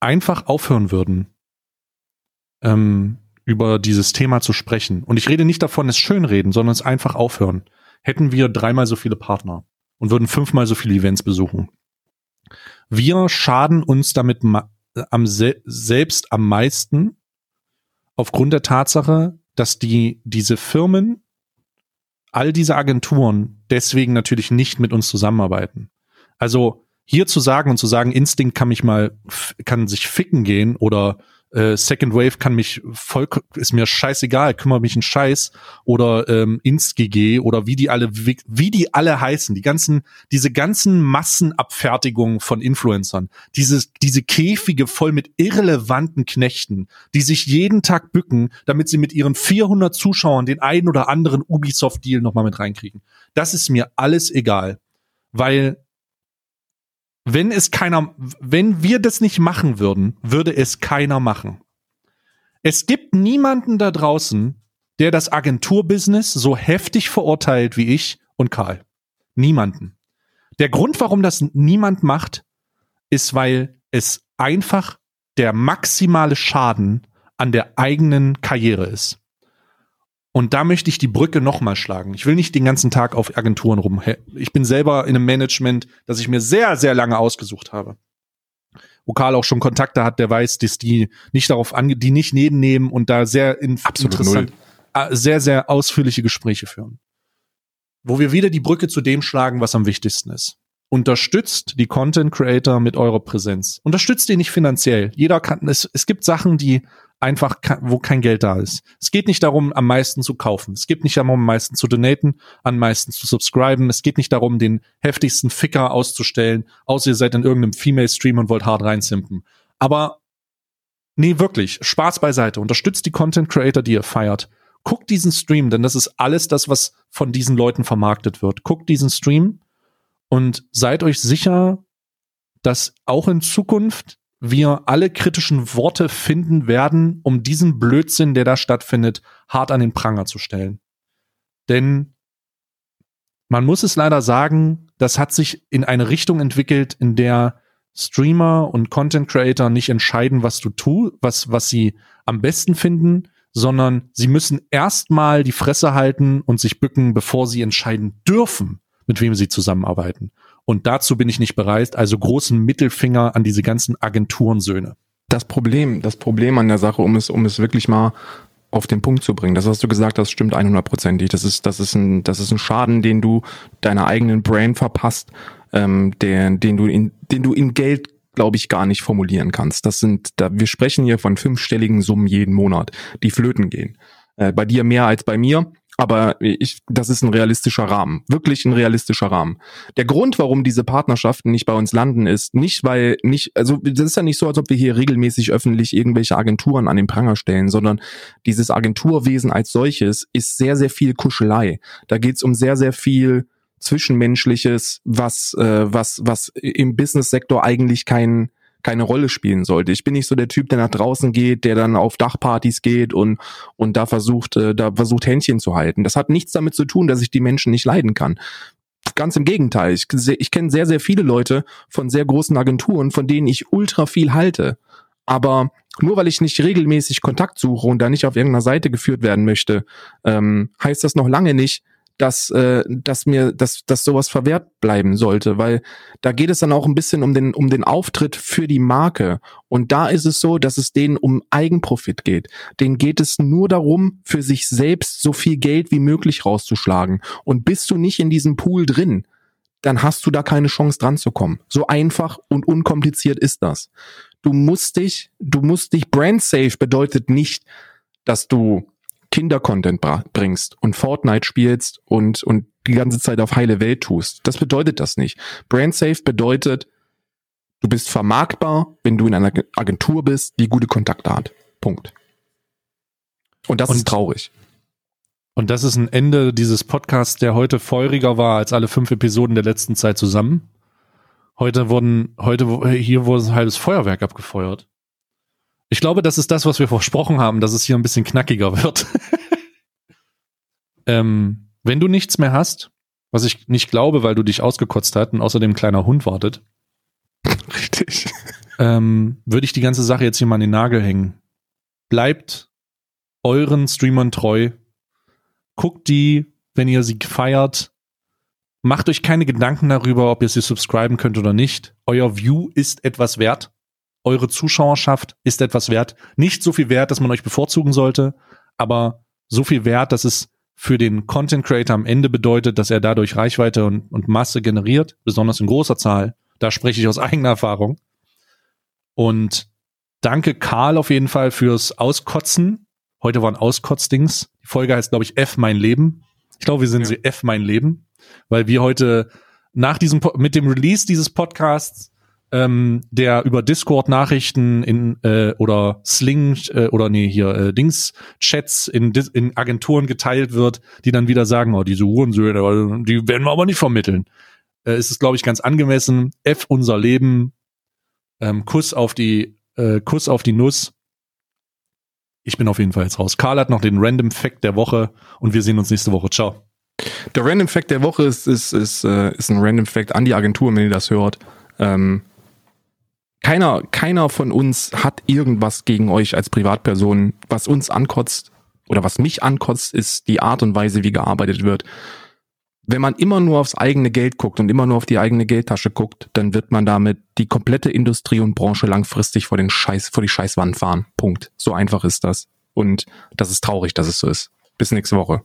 einfach aufhören würden, ähm, über dieses Thema zu sprechen. Und ich rede nicht davon, es schönreden, sondern es einfach aufhören. Hätten wir dreimal so viele Partner und würden fünfmal so viele Events besuchen wir schaden uns damit am se selbst am meisten aufgrund der Tatsache, dass die diese Firmen, all diese Agenturen deswegen natürlich nicht mit uns zusammenarbeiten. Also hier zu sagen und zu sagen, Instinct kann mich mal, kann sich ficken gehen oder äh, Second Wave kann mich voll, ist mir scheißegal, kümmere mich einen Scheiß oder ähm, InstGG oder wie die alle, wie, wie die alle heißen, die ganzen, diese ganzen Massenabfertigungen von Influencern, dieses, diese Käfige voll mit irrelevanten Knechten, die sich jeden Tag bücken, damit sie mit ihren 400 Zuschauern den einen oder anderen Ubisoft-Deal nochmal mit reinkriegen. Das ist mir alles egal, weil wenn es keiner, wenn wir das nicht machen würden, würde es keiner machen. Es gibt niemanden da draußen, der das Agenturbusiness so heftig verurteilt wie ich und Karl. Niemanden. Der Grund, warum das niemand macht, ist, weil es einfach der maximale Schaden an der eigenen Karriere ist. Und da möchte ich die Brücke nochmal schlagen. Ich will nicht den ganzen Tag auf Agenturen rum. Ich bin selber in einem Management, das ich mir sehr, sehr lange ausgesucht habe. Wo Karl auch schon Kontakte hat, der weiß, dass die nicht darauf ange, die nicht nebennehmen und da sehr in Absolut interessant, null. Äh, sehr, sehr ausführliche Gespräche führen. Wo wir wieder die Brücke zu dem schlagen, was am wichtigsten ist. Unterstützt die Content Creator mit eurer Präsenz. Unterstützt die nicht finanziell. Jeder kann, es, es gibt Sachen, die einfach, wo kein Geld da ist. Es geht nicht darum, am meisten zu kaufen. Es geht nicht darum, am meisten zu donaten, am meisten zu subscriben. Es geht nicht darum, den heftigsten Ficker auszustellen, außer ihr seid in irgendeinem Female-Stream und wollt hart reinsimpen. Aber nee, wirklich, Spaß beiseite. Unterstützt die Content Creator, die ihr feiert. Guckt diesen Stream, denn das ist alles das, was von diesen Leuten vermarktet wird. Guckt diesen Stream und seid euch sicher, dass auch in Zukunft wir alle kritischen Worte finden werden, um diesen Blödsinn, der da stattfindet, hart an den Pranger zu stellen. Denn man muss es leider sagen, das hat sich in eine Richtung entwickelt, in der Streamer und Content Creator nicht entscheiden, was du tust, was, was sie am besten finden, sondern sie müssen erstmal die Fresse halten und sich bücken, bevor sie entscheiden dürfen, mit wem sie zusammenarbeiten. Und dazu bin ich nicht bereit. Also großen Mittelfinger an diese ganzen Agenturensöhne. Das Problem, das Problem an der Sache, um es, um es wirklich mal auf den Punkt zu bringen. Das, was du gesagt hast, stimmt 100%ig. Das ist, das ist ein, das ist ein Schaden, den du deiner eigenen Brain verpasst, ähm, der, den du in, den du in Geld glaube ich, gar nicht formulieren kannst. Das sind, da, wir sprechen hier von fünfstelligen Summen jeden Monat, die flöten gehen. Äh, bei dir mehr als bei mir. Aber ich, das ist ein realistischer Rahmen. Wirklich ein realistischer Rahmen. Der Grund, warum diese Partnerschaften nicht bei uns landen, ist nicht, weil nicht, also das ist ja nicht so, als ob wir hier regelmäßig öffentlich irgendwelche Agenturen an den Pranger stellen, sondern dieses Agenturwesen als solches ist sehr, sehr viel Kuschelei. Da geht's um sehr, sehr viel Zwischenmenschliches, was, äh, was, was im Business-Sektor eigentlich kein, keine Rolle spielen sollte. Ich bin nicht so der Typ, der nach draußen geht, der dann auf Dachpartys geht und, und da versucht, äh, da versucht Händchen zu halten. Das hat nichts damit zu tun, dass ich die Menschen nicht leiden kann. Ganz im Gegenteil. Ich, ich kenne sehr, sehr viele Leute von sehr großen Agenturen, von denen ich ultra viel halte. Aber nur weil ich nicht regelmäßig Kontakt suche und da nicht auf irgendeiner Seite geführt werden möchte, ähm, heißt das noch lange nicht, dass, äh, dass mir, dass, dass sowas verwehrt bleiben sollte, weil da geht es dann auch ein bisschen um den, um den Auftritt für die Marke. Und da ist es so, dass es denen um Eigenprofit geht. Denen geht es nur darum, für sich selbst so viel Geld wie möglich rauszuschlagen. Und bist du nicht in diesem Pool drin, dann hast du da keine Chance dran zu kommen. So einfach und unkompliziert ist das. Du musst dich, du musst dich brand safe bedeutet nicht, dass du Kinder-Content bringst und Fortnite spielst und, und die ganze Zeit auf heile Welt tust. Das bedeutet das nicht. Brand safe bedeutet, du bist vermarktbar, wenn du in einer Agentur bist, die gute Kontakte hat. Punkt. Und das und, ist traurig. Und das ist ein Ende dieses Podcasts, der heute feuriger war als alle fünf Episoden der letzten Zeit zusammen. Heute wurden, heute, hier wurde ein halbes Feuerwerk abgefeuert. Ich glaube, das ist das, was wir versprochen haben, dass es hier ein bisschen knackiger wird. *laughs* ähm, wenn du nichts mehr hast, was ich nicht glaube, weil du dich ausgekotzt hast und außerdem ein kleiner Hund wartet. Richtig. Ähm, würde ich die ganze Sache jetzt hier mal an den Nagel hängen. Bleibt euren Streamern treu. Guckt die, wenn ihr sie feiert. Macht euch keine Gedanken darüber, ob ihr sie subscriben könnt oder nicht. Euer View ist etwas wert eure Zuschauerschaft ist etwas wert. Nicht so viel wert, dass man euch bevorzugen sollte, aber so viel wert, dass es für den Content Creator am Ende bedeutet, dass er dadurch Reichweite und, und Masse generiert, besonders in großer Zahl. Da spreche ich aus *laughs* eigener Erfahrung. Und danke Karl auf jeden Fall fürs Auskotzen. Heute waren Auskotzdings. Die Folge heißt, glaube ich, F mein Leben. Ich glaube, wir sind ja. sie F mein Leben, weil wir heute nach diesem, mit dem Release dieses Podcasts ähm, der über Discord Nachrichten in äh, oder Sling äh, oder nee hier äh, Dings Chats in, in Agenturen geteilt wird, die dann wieder sagen, oh diese Hurensöhne, die werden wir aber nicht vermitteln. Äh, ist es glaube ich ganz angemessen. F unser Leben, ähm, Kuss auf die äh, Kuss auf die Nuss. Ich bin auf jeden Fall jetzt raus. Karl hat noch den Random Fact der Woche und wir sehen uns nächste Woche. Ciao. Der Random Fact der Woche ist, ist, ist, äh, ist ein Random Fact an die Agentur, wenn ihr das hört. Ähm, keiner, keiner von uns hat irgendwas gegen euch als Privatperson. Was uns ankotzt oder was mich ankotzt, ist die Art und Weise, wie gearbeitet wird. Wenn man immer nur aufs eigene Geld guckt und immer nur auf die eigene Geldtasche guckt, dann wird man damit die komplette Industrie und Branche langfristig vor den Scheiß, vor die Scheißwand fahren. Punkt. So einfach ist das. Und das ist traurig, dass es so ist. Bis nächste Woche.